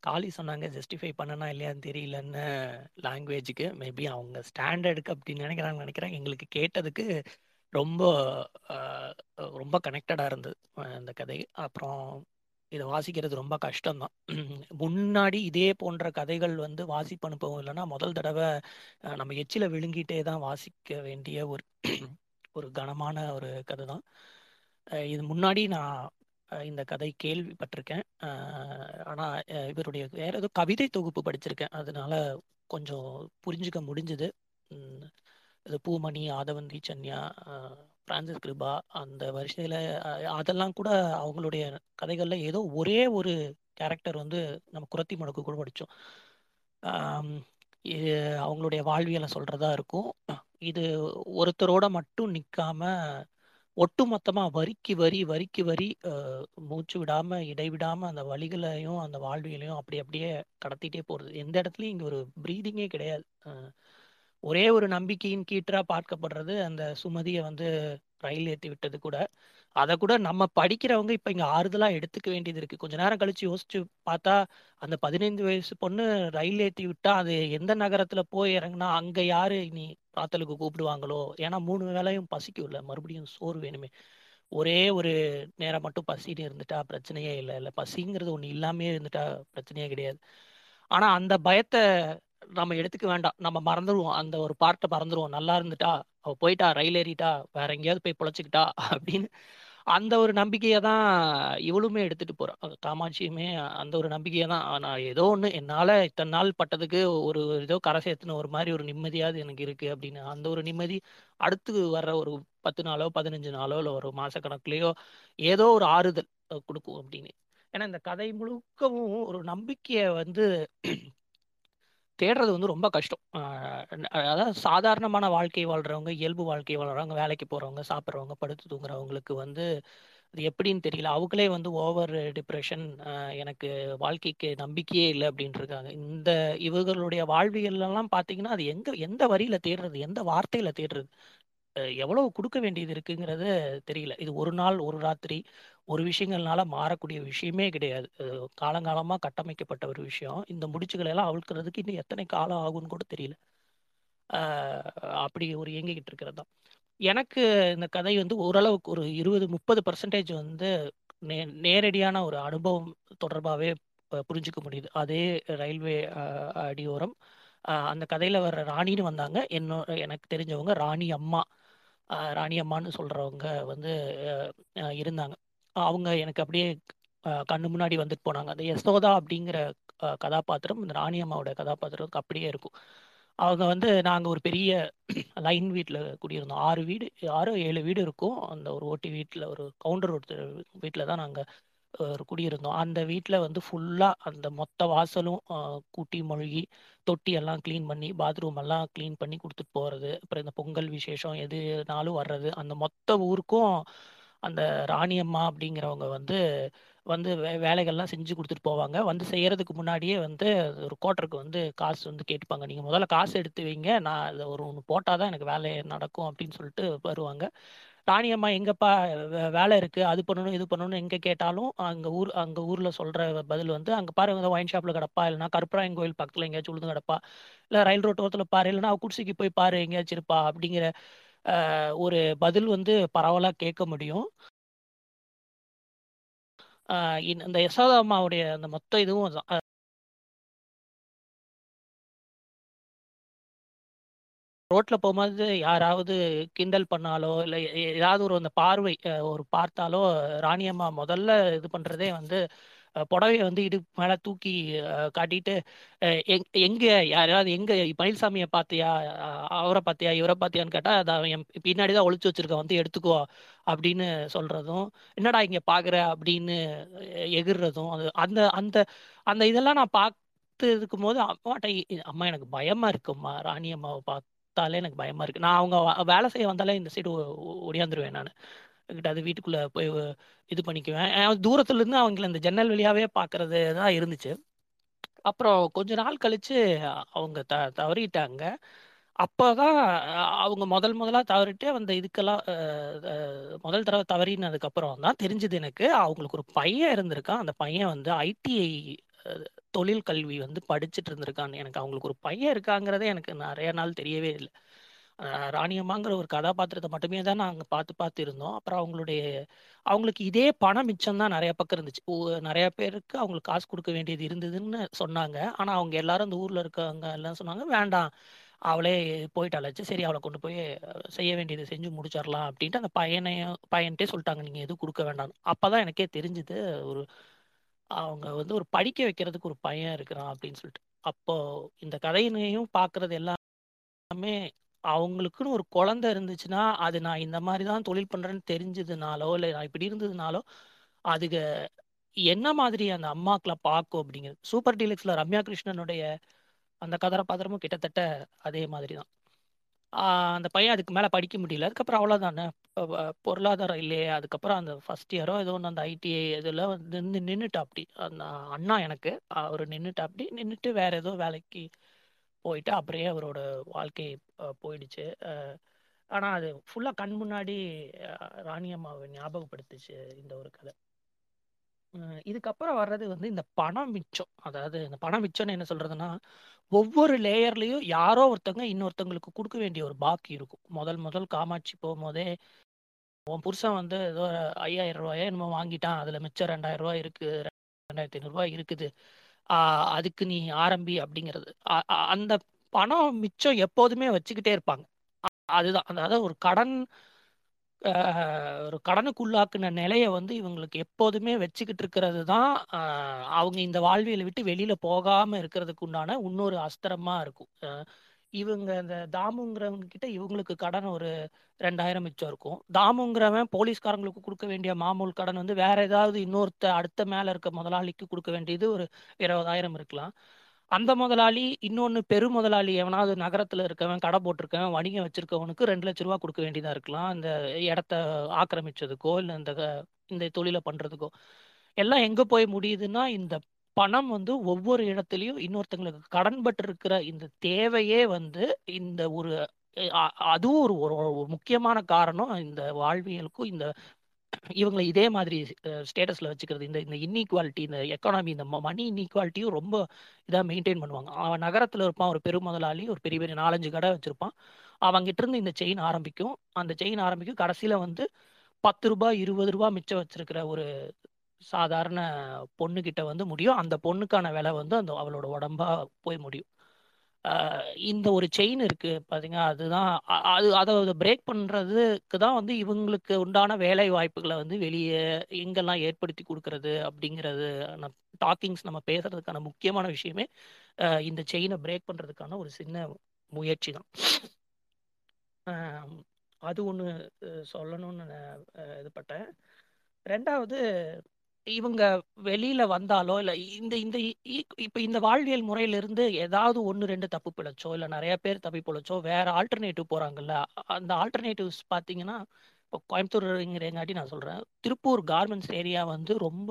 காளி சொன்னாங்க ஜஸ்டிஃபை பண்ணனா இல்லையான்னு தெரியலன்னு லாங்குவேஜுக்கு. மேபி அவங்க ஸ்டாண்டர்டுக்கு அப்படின்னு நினைக்கிறாங்க நினைக்கிறேன். எங்களுக்கு கேட்டதுக்கு ரொம்ப ரொம்ப கனெக்டடாக இருந்தது அந்த கதை. அப்புறம் இதை வாசிக்கிறது ரொம்ப கஷ்டம்தான். முன்னாடி இதே போன்ற கதைகள் வந்து வாசிப்பு அனுபவம் இல்லைன்னா முதல் தடவை நம்ம எச்சில விழுங்கிட்டே தான் வாசிக்க வேண்டிய ஒரு ஒரு கனமான ஒரு கதை தான் இது முன்னாடி நான் இந்த கதை கேள்விப்பட்டிருக்கேன். ஆனால் இவருடைய வேற ஏதோ கவிதை தொகுப்பு படிச்சிருக்கேன். அதனால கொஞ்சம் புரிஞ்சுக்க முடிஞ்சுது. இது பூமணி ஆதவந்தி சன்யா பிரான்சிஸ் கிருபா அந்த வரிசையில் அதெல்லாம் கூட அவங்களுடைய கதைகளில் ஏதோ ஒரே ஒரு கேரக்டர் வந்து நம்ம குரத்தி முடக்கு கூட படித்தோம் இது அவங்களுடைய வாழ்வியலை சொல்கிறதா இருக்கும். இது ஒருத்தரோட மட்டும் நிற்காம ஒட்டுமொத்தமா வரிக்கு வரி வரிக்கு வரி அஹ், மூச்சு விடாம இடைவிடாம அந்த வலிகளையும் அந்த வாழ்வியலையும் அப்படி அப்படியே கடத்திட்டே போறது. எந்த இடத்துலயும் இங்க ஒரு ப்ரீதிங்கே கிடையாது. ஒரே ஒரு நம்பிக்கையின் கீற்றா பார்க்கப்படுறது அந்த சுமதியை வந்து ரயில் ஏற்றி விட்டது கூட. அதை கூட நம்ம படிக்கிறவங்க இப்போ இங்கே ஆறுதலாக எடுத்துக்க வேண்டியது இருக்குது கொஞ்ச நேரம் கழிச்சு யோசிச்சு பார்த்தா அந்த பதினைந்து வயசு பொண்ணு ரயில் ஏற்றி விட்டா அது எந்த நகரத்தில் போய் இறங்குனா அங்கே யாரு நீ பிராத்தலுக்கு கூப்பிடுவாங்களோ? ஏன்னா மூணு வேளையும் பசிக்கும்ல. மறுபடியும் சோறு வேணுமே. ஒரே ஒரு நேரம் மட்டும் பசின்னு இருந்துட்டா பிரச்சனையே இல்லை. இல்லை பசிங்கிறது ஒன்று இல்லாமே இருந்துட்டா பிரச்சனையே கிடையாது. ஆனால் அந்த பயத்தை நம்ம எடுத்துக்க வேண்டாம். நம்ம மறந்துடுவோம் அந்த ஒரு பார்ட்டை மறந்துடுவோம் நல்லா இருந்துட்டா அவ போயிட்டா ரயில் ஏறிட்டா வேற எங்கேயாவது போய் பொழைச்சிக்கிட்டா அப்படின்னு அந்த ஒரு நம்பிக்கையை தான் இவளுமே எடுத்துட்டு போறா. காமாட்சியுமே அந்த ஒரு நம்பிக்கையை தான். நான் ஏதோ ஒன்று என்னால் இத்தனை நாள் பட்டதுக்கு ஒரு ஏதோ கரை சேர்த்துன ஒரு மாதிரி ஒரு நிம்மதியாவது எனக்கு இருக்கு அப்படின்னு. அந்த ஒரு நிம்மதி அடுத்து வர்ற ஒரு பத்து நாளோ பதினஞ்சு நாளோ இல்லை ஒரு மாசக்கணக்குலயோ ஏதோ ஒரு ஆறுதல் கொடுக்கும் அப்படின்னு. ஏன்னா இந்த கதை முழுக்கவும் ஒரு நம்பிக்கையை வந்து தேடுறது வந்து ரொம்ப கஷ்டம். அதாவது சாதாரணமான வாழ்க்கை வாழ்றவங்க இயல்பு வாழ்க்கை வாழ்றவங்க வேலைக்கு போறவங்க சாப்பிட்றவங்க படுத்து தூங்குறவங்களுக்கு வந்து அது எப்படின்னு தெரியல. அவங்களே வந்து ஓவர் டிப்ரெஷன் எனக்கு வாழ்க்கைக்கு நம்பிக்கையே இல்லை அப்படின்ட்டு இருக்காங்க இந்த இவர்களுடைய வாழ்வியல்லாம் பார்த்தீங்கன்னா அது எங்க எந்த வரியில தேடுறது எந்த வார்த்தையில தேடுறது எவ்வளவு கொடுக்க வேண்டியது இருக்குங்கிறது தெரியல. இது ஒரு நாள் ஒரு ராத்திரி ஒரு விஷயங்கள்னால மாறக்கூடிய விஷயமே கிடையாது. அஹ் காலங்காலமா கட்டமைக்கப்பட்ட ஒரு விஷயம். இந்த முடிச்சுகளை எல்லாம் அவிழ்க்கிறதுக்கு இன்னும் எத்தனை காலம் ஆகும்னு கூட தெரியல. ஆஹ் அப்படி ஒரு இயங்கிக்கிட்டு இருக்கிறது தான். எனக்கு இந்த கதை வந்து ஓரளவுக்கு ஒரு இருபது முப்பது பர்சன்டேஜ் வந்து நே நேரடியான ஒரு அனுபவம் தொடர்பாகவே புரிஞ்சுக்க முடியுது. அதே ரயில்வே அடியோரம். அந்த கதையில் வர்ற ராணின்னு வந்தாங்க. என்ன எனக்கு தெரிஞ்சவங்க ராணி அம்மா. ராணி அம்மான்னு சொல்கிறவங்க வந்து இருந்தாங்க. அவங்க எனக்கு அப்படியே கண்ணு முன்னாடி வந்துட்டு போனாங்க. அந்த யசோதா அப்படிங்கிற கதாபாத்திரம் இந்த ராணி அம்மாவோட கதாபாத்திரம் அப்படியே இருக்கும். அவங்க வந்து நாங்கள் ஒரு பெரிய லைன் வீட்டில் குடியிருந்தோம். ஆறு வீடு ஆறு ஏழு வீடு இருக்கும். அந்த ஒரு ஓட்டி வீட்டில் ஒரு கவுண்டர் ஒருத்தர் வீட்டில் தான் நாங்கள் ஒரு குடியிருந்தோம். அந்த வீட்டில் வந்து ஃபுல்லாக அந்த மொத்த வாசலும் கூட்டி மொழ்கி தொட்டி எல்லாம் க்ளீன் பண்ணி பாத்ரூம் எல்லாம் க்ளீன் பண்ணி கொடுத்துட்டு போகிறது அப்புறம் இந்த பொங்கல் விசேஷம் எதுனாலும் வர்றது. அந்த மொத்த ஊருக்கும் அந்த ராணியம்மா அப்படிங்கிறவங்க வந்து வந்து வே வேலைகள்லாம் செஞ்சு கொடுத்துட்டு போவாங்க. வந்து செய்யறதுக்கு முன்னாடியே வந்து ஒரு கோட்டருக்கு வந்து காசு வந்து கேட்டுப்பாங்க. நீங்கள் முதல்ல காசு எடுத்து வைங்க. நான் அதை ஒரு ஒன்று போட்டால் தான் எனக்கு வேலை நடக்கும் அப்படின்னு சொல்லிட்டு வருவாங்க. ராணியம்மா எங்கப்பா வே- வேலை இருக்கு. அது பண்ணணும் இது பண்ணணும் எங்க கேட்டாலும் அங்க ஊர் அங்க ஊர்ல சொல்ற பதில் வந்து அங்க பாருங்க ஒயின் ஷாப்ல கிடப்பா. இல்லைன்னா கருப்பராயன் கோயில் பக்கத்துல எங்கேயாச்சும் உளுந்து கிடப்பா. இல்ல ரயில் ரோட் பாரு. இல்லைன்னா குடிசைக்கு போய் பாரு எங்கேயாச்சும் இருப்பா அப்படிங்கிற ஒரு பதில் வந்து பரவலா கேட்க முடியும். ஆஹ் இந்த யசோதா அம்மாவுடைய அந்த மொத்த இதுவும் ரோட்ல போகும்போது யாராவது கிண்டல் பண்ணாலோ இல்ல ஏதாவது ஒரு அந்த பார்வை ஒரு பார்த்தாலோ ராணியம்மா முதல்ல இது பண்றதே வந்து புடவைய வந்து இடுப்பு மேலே தூக்கி காட்டிட்டு எங்- எங்க யாராவது எங்க பழனிசாமியை பார்த்தியா அவரை பார்த்தியா இவரை பார்த்தியான்னு கேட்டால் அதை அவன் என் பின்னாடி தான் ஒழிச்சு வச்சிருக்க வந்து எடுத்துக்கோ அப்படின்னு சொல்றதும் என்னடா இங்க பாக்குற? அப்படின்னு எகிர்றதும் அது அந்த அந்த அந்த இதெல்லாம் நான் பார்த்து இருக்கும் போது அம்மாட்ட அம்மா எனக்கு பயமா இருக்கும்மா ராணி அம்மாவை பார்த்தாலே எனக்கு பயமா இருக்கு. நான் அவங்க வேலை செய்ய வந்தாலே இந்த சைடு ஒடியாந்துருவேன் நான். கிட்ட அது வீட்டுக்குள்ள போய் இது பண்ணிக்குவேன். அஹ் தூரத்துல இருந்து அவங்கள இந்த ஜன்னல் வழியாவே பாக்குறது தான் இருந்துச்சு. அப்புறம் கொஞ்ச நாள் கழிச்சு அவங்க த தவறிட்டாங்க. அப்போதான் தான் அவங்க முதல் முதலாக தவறிட்டு அந்த இதுக்கெல்லாம் முதல் தடவை தவறினதுக்கப்புறம் தான் தெரிஞ்சது எனக்கு. அவங்களுக்கு ஒரு பையன் இருந்திருக்கான். அந்த பையன் வந்து ஐடிஐ தொழில் கல்வி வந்து படிச்சுட்டு இருந்திருக்கான்னு எனக்கு அவங்களுக்கு ஒரு பையன் இருக்காங்கிறதே எனக்கு நிறைய நாள் தெரியவே இல்லை. ராணியம்மாங்கிற ஒரு கதாபாத்திரத்தை மட்டுமே தான் நாங்கள் பார்த்து பார்த்து இருந்தோம் அப்புறம் அவங்களுடைய அவங்களுக்கு இதே பணம் மிச்சம் தான் நிறைய பக்கம் இருந்துச்சு. நிறைய பேருக்கு அவங்களுக்கு காசு கொடுக்க வேண்டியது இருந்ததுன்னு சொன்னாங்க. ஆனால் அவங்க எல்லாரும் அந்த ஊரில் இருக்கவங்க எல்லாம் சொன்னாங்க வேண்டாம். அவளே போயிட்டு அழைச்சி சரி அவளை கொண்டு போய் செய்ய வேண்டியதை செஞ்சு முடிச்சிடலாம். அப்படின்ட்டு அந்த பையனையும் பையன்ட்டே சொல்லிட்டாங்க நீங்கள் எதுவும் கொடுக்க வேண்டாம் அப்பதான் எனக்கே தெரிஞ்சுது ஒரு அவங்க வந்து ஒரு படிக்க வைக்கிறதுக்கு ஒரு பையன் இருக்கிறான் அப்படின்னு சொல்லிட்டு. அப்போ இந்த கதையினையும் பார்க்கிறது எல்லாமே அவங்களுக்குன்னு ஒரு குழந்தை இருந்துச்சுன்னா அது நான் இந்த மாதிரி தான் தொழில் பண்றேன்னு தெரிஞ்சதுனாலோ இல்லை நான் இப்படி இருந்ததுனாலோ அதுக்கு என்ன மாதிரி அந்த அம்மாக்களை பார்க்கும் அப்படிங்கிறது. சூப்பர் டீலக்ஸ்ல ரம்யா கிருஷ்ணனுடைய அந்த கதாபாத்திரமும் கிட்டத்தட்ட அதே மாதிரி தான். அந்த பையன் அதுக்கு மேலே படிக்க முடியல. அதுக்கப்புறம் அவ்வளவுதானே. பொருளாதாரம் இல்லையே. அதுக்கப்புறம் அந்த ஃபர்ஸ்ட் இயரோ ஏதோ ஒன்று அந்த ஐடிஐ இதில் வந்து நின்று நின்றுட்டா அப்படி அந்த அண்ணா எனக்கு அவர் நின்றுட்டா அப்படி நின்றுட்டு வேற ஏதோ வேலைக்கு போயிட்டு அப்படியே அவரோட வாழ்க்கை போயிடுச்சு. ஆனால் அது ஃபுல்லா கண் முன்னாடி ராணி அம்மாவை ஞாபகப்படுத்துச்சு இந்த ஒரு கதை. இதுக்கப்புறம் வர்றது வந்து இந்த பணம் மிச்சம். அதாவது இந்த பணம் மிச்சம்னு என்ன சொல்றதுன்னா ஒவ்வொரு லேயர்லேயும் யாரோ ஒருத்தங்க இன்னொருத்தவங்களுக்கு கொடுக்க வேண்டிய ஒரு பாக்கி இருக்கும். முதல் முதல் காமாட்சி போகும்போதே உன் புருஷன் வந்து ஏதோ ஐயாயிரம் ரூபாயோ என்னமோ வாங்கிட்டான். அதில் மிச்சம் ரெண்டாயிரம் ரூபாய் இருக்கு. ரெண்டாயிரத்தி ஐநூறுரூவா இருக்குது. அதுக்கு நீ ஆரம்பி அப்படிங்கிறது. அந்த பணம் மிச்சம் எப்போதுமே வச்சுக்கிட்டே இருப்பாங்க. அதுதான். அதாவது ஒரு கடன் ஒரு கடனுக்குள்ளாக்குன நிலையை வந்து இவங்களுக்கு எப்போதுமே வச்சுக்கிட்டு இருக்கிறது தான் அவங்க இந்த வாழ்வியலை விட்டு வெளியில போகாம இருக்கிறதுக்கு உண்டான இன்னொரு அஸ்திரமா இருக்கும். இவங்க இந்த தாமுங்கிறவங்க கிட்ட இவங்களுக்கு கடன் ஒரு ரெண்டாயிரம் மிச்சம் இருக்கும். தாமுங்கிறவன் போலீஸ்காரங்களுக்கு கொடுக்க வேண்டிய மாமூல் கடன் வந்து வேற ஏதாவது இன்னொருத்த அடுத்த மேல இருக்க முதலாளிக்கு கொடுக்க வேண்டியது ஒரு இருபதாயிரம் இருக்கலாம். அந்த முதலாளி இன்னொன்று பெரு முதலாளி எவனாவது நகரத்தில் இருக்கவன் கடை போட்டிருக்கவன் வணிகம் வச்சிருக்கவனுக்கு ரெண்டு லட்ச ரூபா கொடுக்க வேண்டியதாக இருக்கலாம். இந்த இடத்த ஆக்கிரமிச்சதுக்கோ இல்லை இந்த க- இந்த தொழிலை பண்ணுறதுக்கோ எல்லாம் எங்கே போய் முடியுதுன்னா இந்த பணம் வந்து ஒவ்வொரு இடத்துலையும் இன்னொருத்தங்களுக்கு கடன்பட்டு இருக்கிற இந்த தேவையே வந்து இந்த ஒரு அதுவும் ஒரு ஒரு முக்கியமான காரணம் இந்த வாழ்வியலுக்கும் இந்த இவங்களை இதே மாதிரி ஸ்டேட்டஸ்ல வச்சுக்கிறது. இந்த இந்த இன்இக்வாலிட்டி இந்த எக்கானமி இந்த மணி இன்இக்வாலிட்டியும் ரொம்ப இதாக மெயின்டைன் பண்ணுவாங்க. அவன் நகரத்தில் இருப்பான் ஒரு பெரும் முதலாளி ஒரு பெரிய பெரிய நாலஞ்சு கடை வச்சிருப்பான். அவங்கிட்ட இருந்து இந்த செயின் ஆரம்பிக்கும். அந்த செயின் ஆரம்பிக்கும். கடைசியில வந்து பத்து ரூபாய் இருபது ரூபாய் மிச்சம் வச்சிருக்கிற ஒரு சாதாரண பொண்ணு கிட்ட வந்து முடியும். அந்த பொண்ணுக்கான விலை வந்து அந்த அவளோட உடம்பா போய் முடியும். இந்த ஒரு செயின் இருக்கு பாத்தீங்க அதுதான் அது அதை பிரேக் பண்றதுக்கு தான் வந்து இவங்களுக்கு உண்டான வேலை வாய்ப்புகளை வந்து வெளியே எங்கெல்லாம் ஏற்படுத்தி கொடுக்கறது அப்படிங்கிறது டாக்கிங்ஸ் நம்ம பேசுறதுக்கான முக்கியமான விஷயமே இந்த செயினை பிரேக் பண்றதுக்கான ஒரு சின்ன முயற்சி தான். அது ஒன்று சொல்லணும்னு நான் இது பட்டேன். ரெண்டாவது இவங்க வெளியில வந்தாலோ இல்ல இந்த இந்த இ- இப்ப இந்த வாழ்வியல் முறையிலிருந்து ஏதாவது ஒன்று ரெண்டு தப்பு பிழைச்சோ இல்ல நிறைய பேர் தப்பி பிழைச்சோ வேற ஆல்டர்னேட்டிவ் போறாங்கல்ல அ- அந்த ஆல்டர்னேட்டிவ்ஸ் பாத்தீங்கன்னா இப்போ கோயம்புத்தூர்ங்கிறங்காட்டி நான் சொல்றேன் திருப்பூர் கார்மெண்ட்ஸ் ஏரியா வந்து ரொம்ப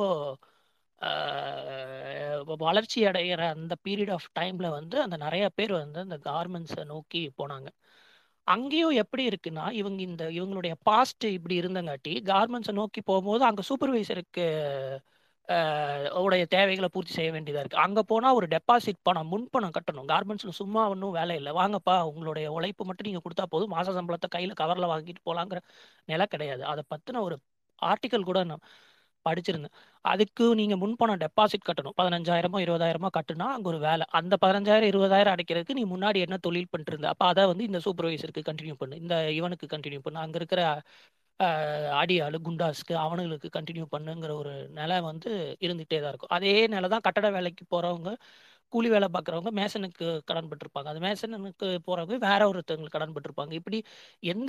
ஆஹ், வளர்ச்சி அடைகிற அந்த பீரியட் ஆஃப் டைம்ல வந்து அந்த நிறைய பேர் வந்து அந்த கார்மெண்ட்ஸை நோக்கி போனாங்க. அங்கேயும் எப்படி இருக்குன்னா இவங்க இந்த இவங்களுடைய பாஸ்ட் இப்படி இருந்தங்காட்டி கார்மெண்ட்ஸை நோக்கி போகும்போது அங்கே சூப்பர்வைசருக்கு உடைய தேவைகளை பூர்த்தி செய்ய வேண்டியதாக இருக்குது அங்கே போனால் ஒரு டெபாசிட் பணம் முன்பணம் கட்டணும். கார்மெண்ட்ஸில் சும்மா ஒன்றும் வேலை இல்லை. வாங்கப்பா உங்களுடைய உழைப்பு மட்டும் நீங்கள் கொடுத்தா போதும். மாத சம்பளத்தை கையில் கவரில் வாங்கிட்டு போகலாங்கிற நிலை கிடையாது. அதை பற்றின ஒரு ஆர்டிக்கல் கூட நான் படிச்சிருந்தேன். அதுக்கு நீங்க முன்பணம் டெபாசிட் கட்டணும். பதினஞ்சாயிரமோ இருபதாயிரமோ கட்டுனா அங்க ஒரு வேலை. அந்த பதினஞ்சாயிரம் இருபதாயிரம் அடைக்கிறதுக்கு நீ முன்னாடி என்ன தொழில் பண்ணிட்டு இருந்த அப்ப அதை வந்து இந்த சூப்பர்வைசருக்கு கண்டினியூ பண்ணு. இந்த இவனுக்கு கண்டினியூ பண்ணு. அங்க இருக்கிற ஆஹ், அடியாளு குண்டாஸ்க்கு அவனுங்களுக்கு கண்டினியூ பண்ணுங்கிற ஒரு நிலை வந்து இருந்துகிட்டே தான் இருக்கும். அதே நிலை தான் கட்டட வேலைக்கு போறவங்க கூலி வேலை பார்க்குறவங்க மேசனுக்கு கடன் பட்டிருப்பாங்க. அது மேசனுக்கு போகிறவங்க வேற ஒருத்தவங்களுக்கு கடன் பட்டிருப்பாங்க. இப்படி எந்த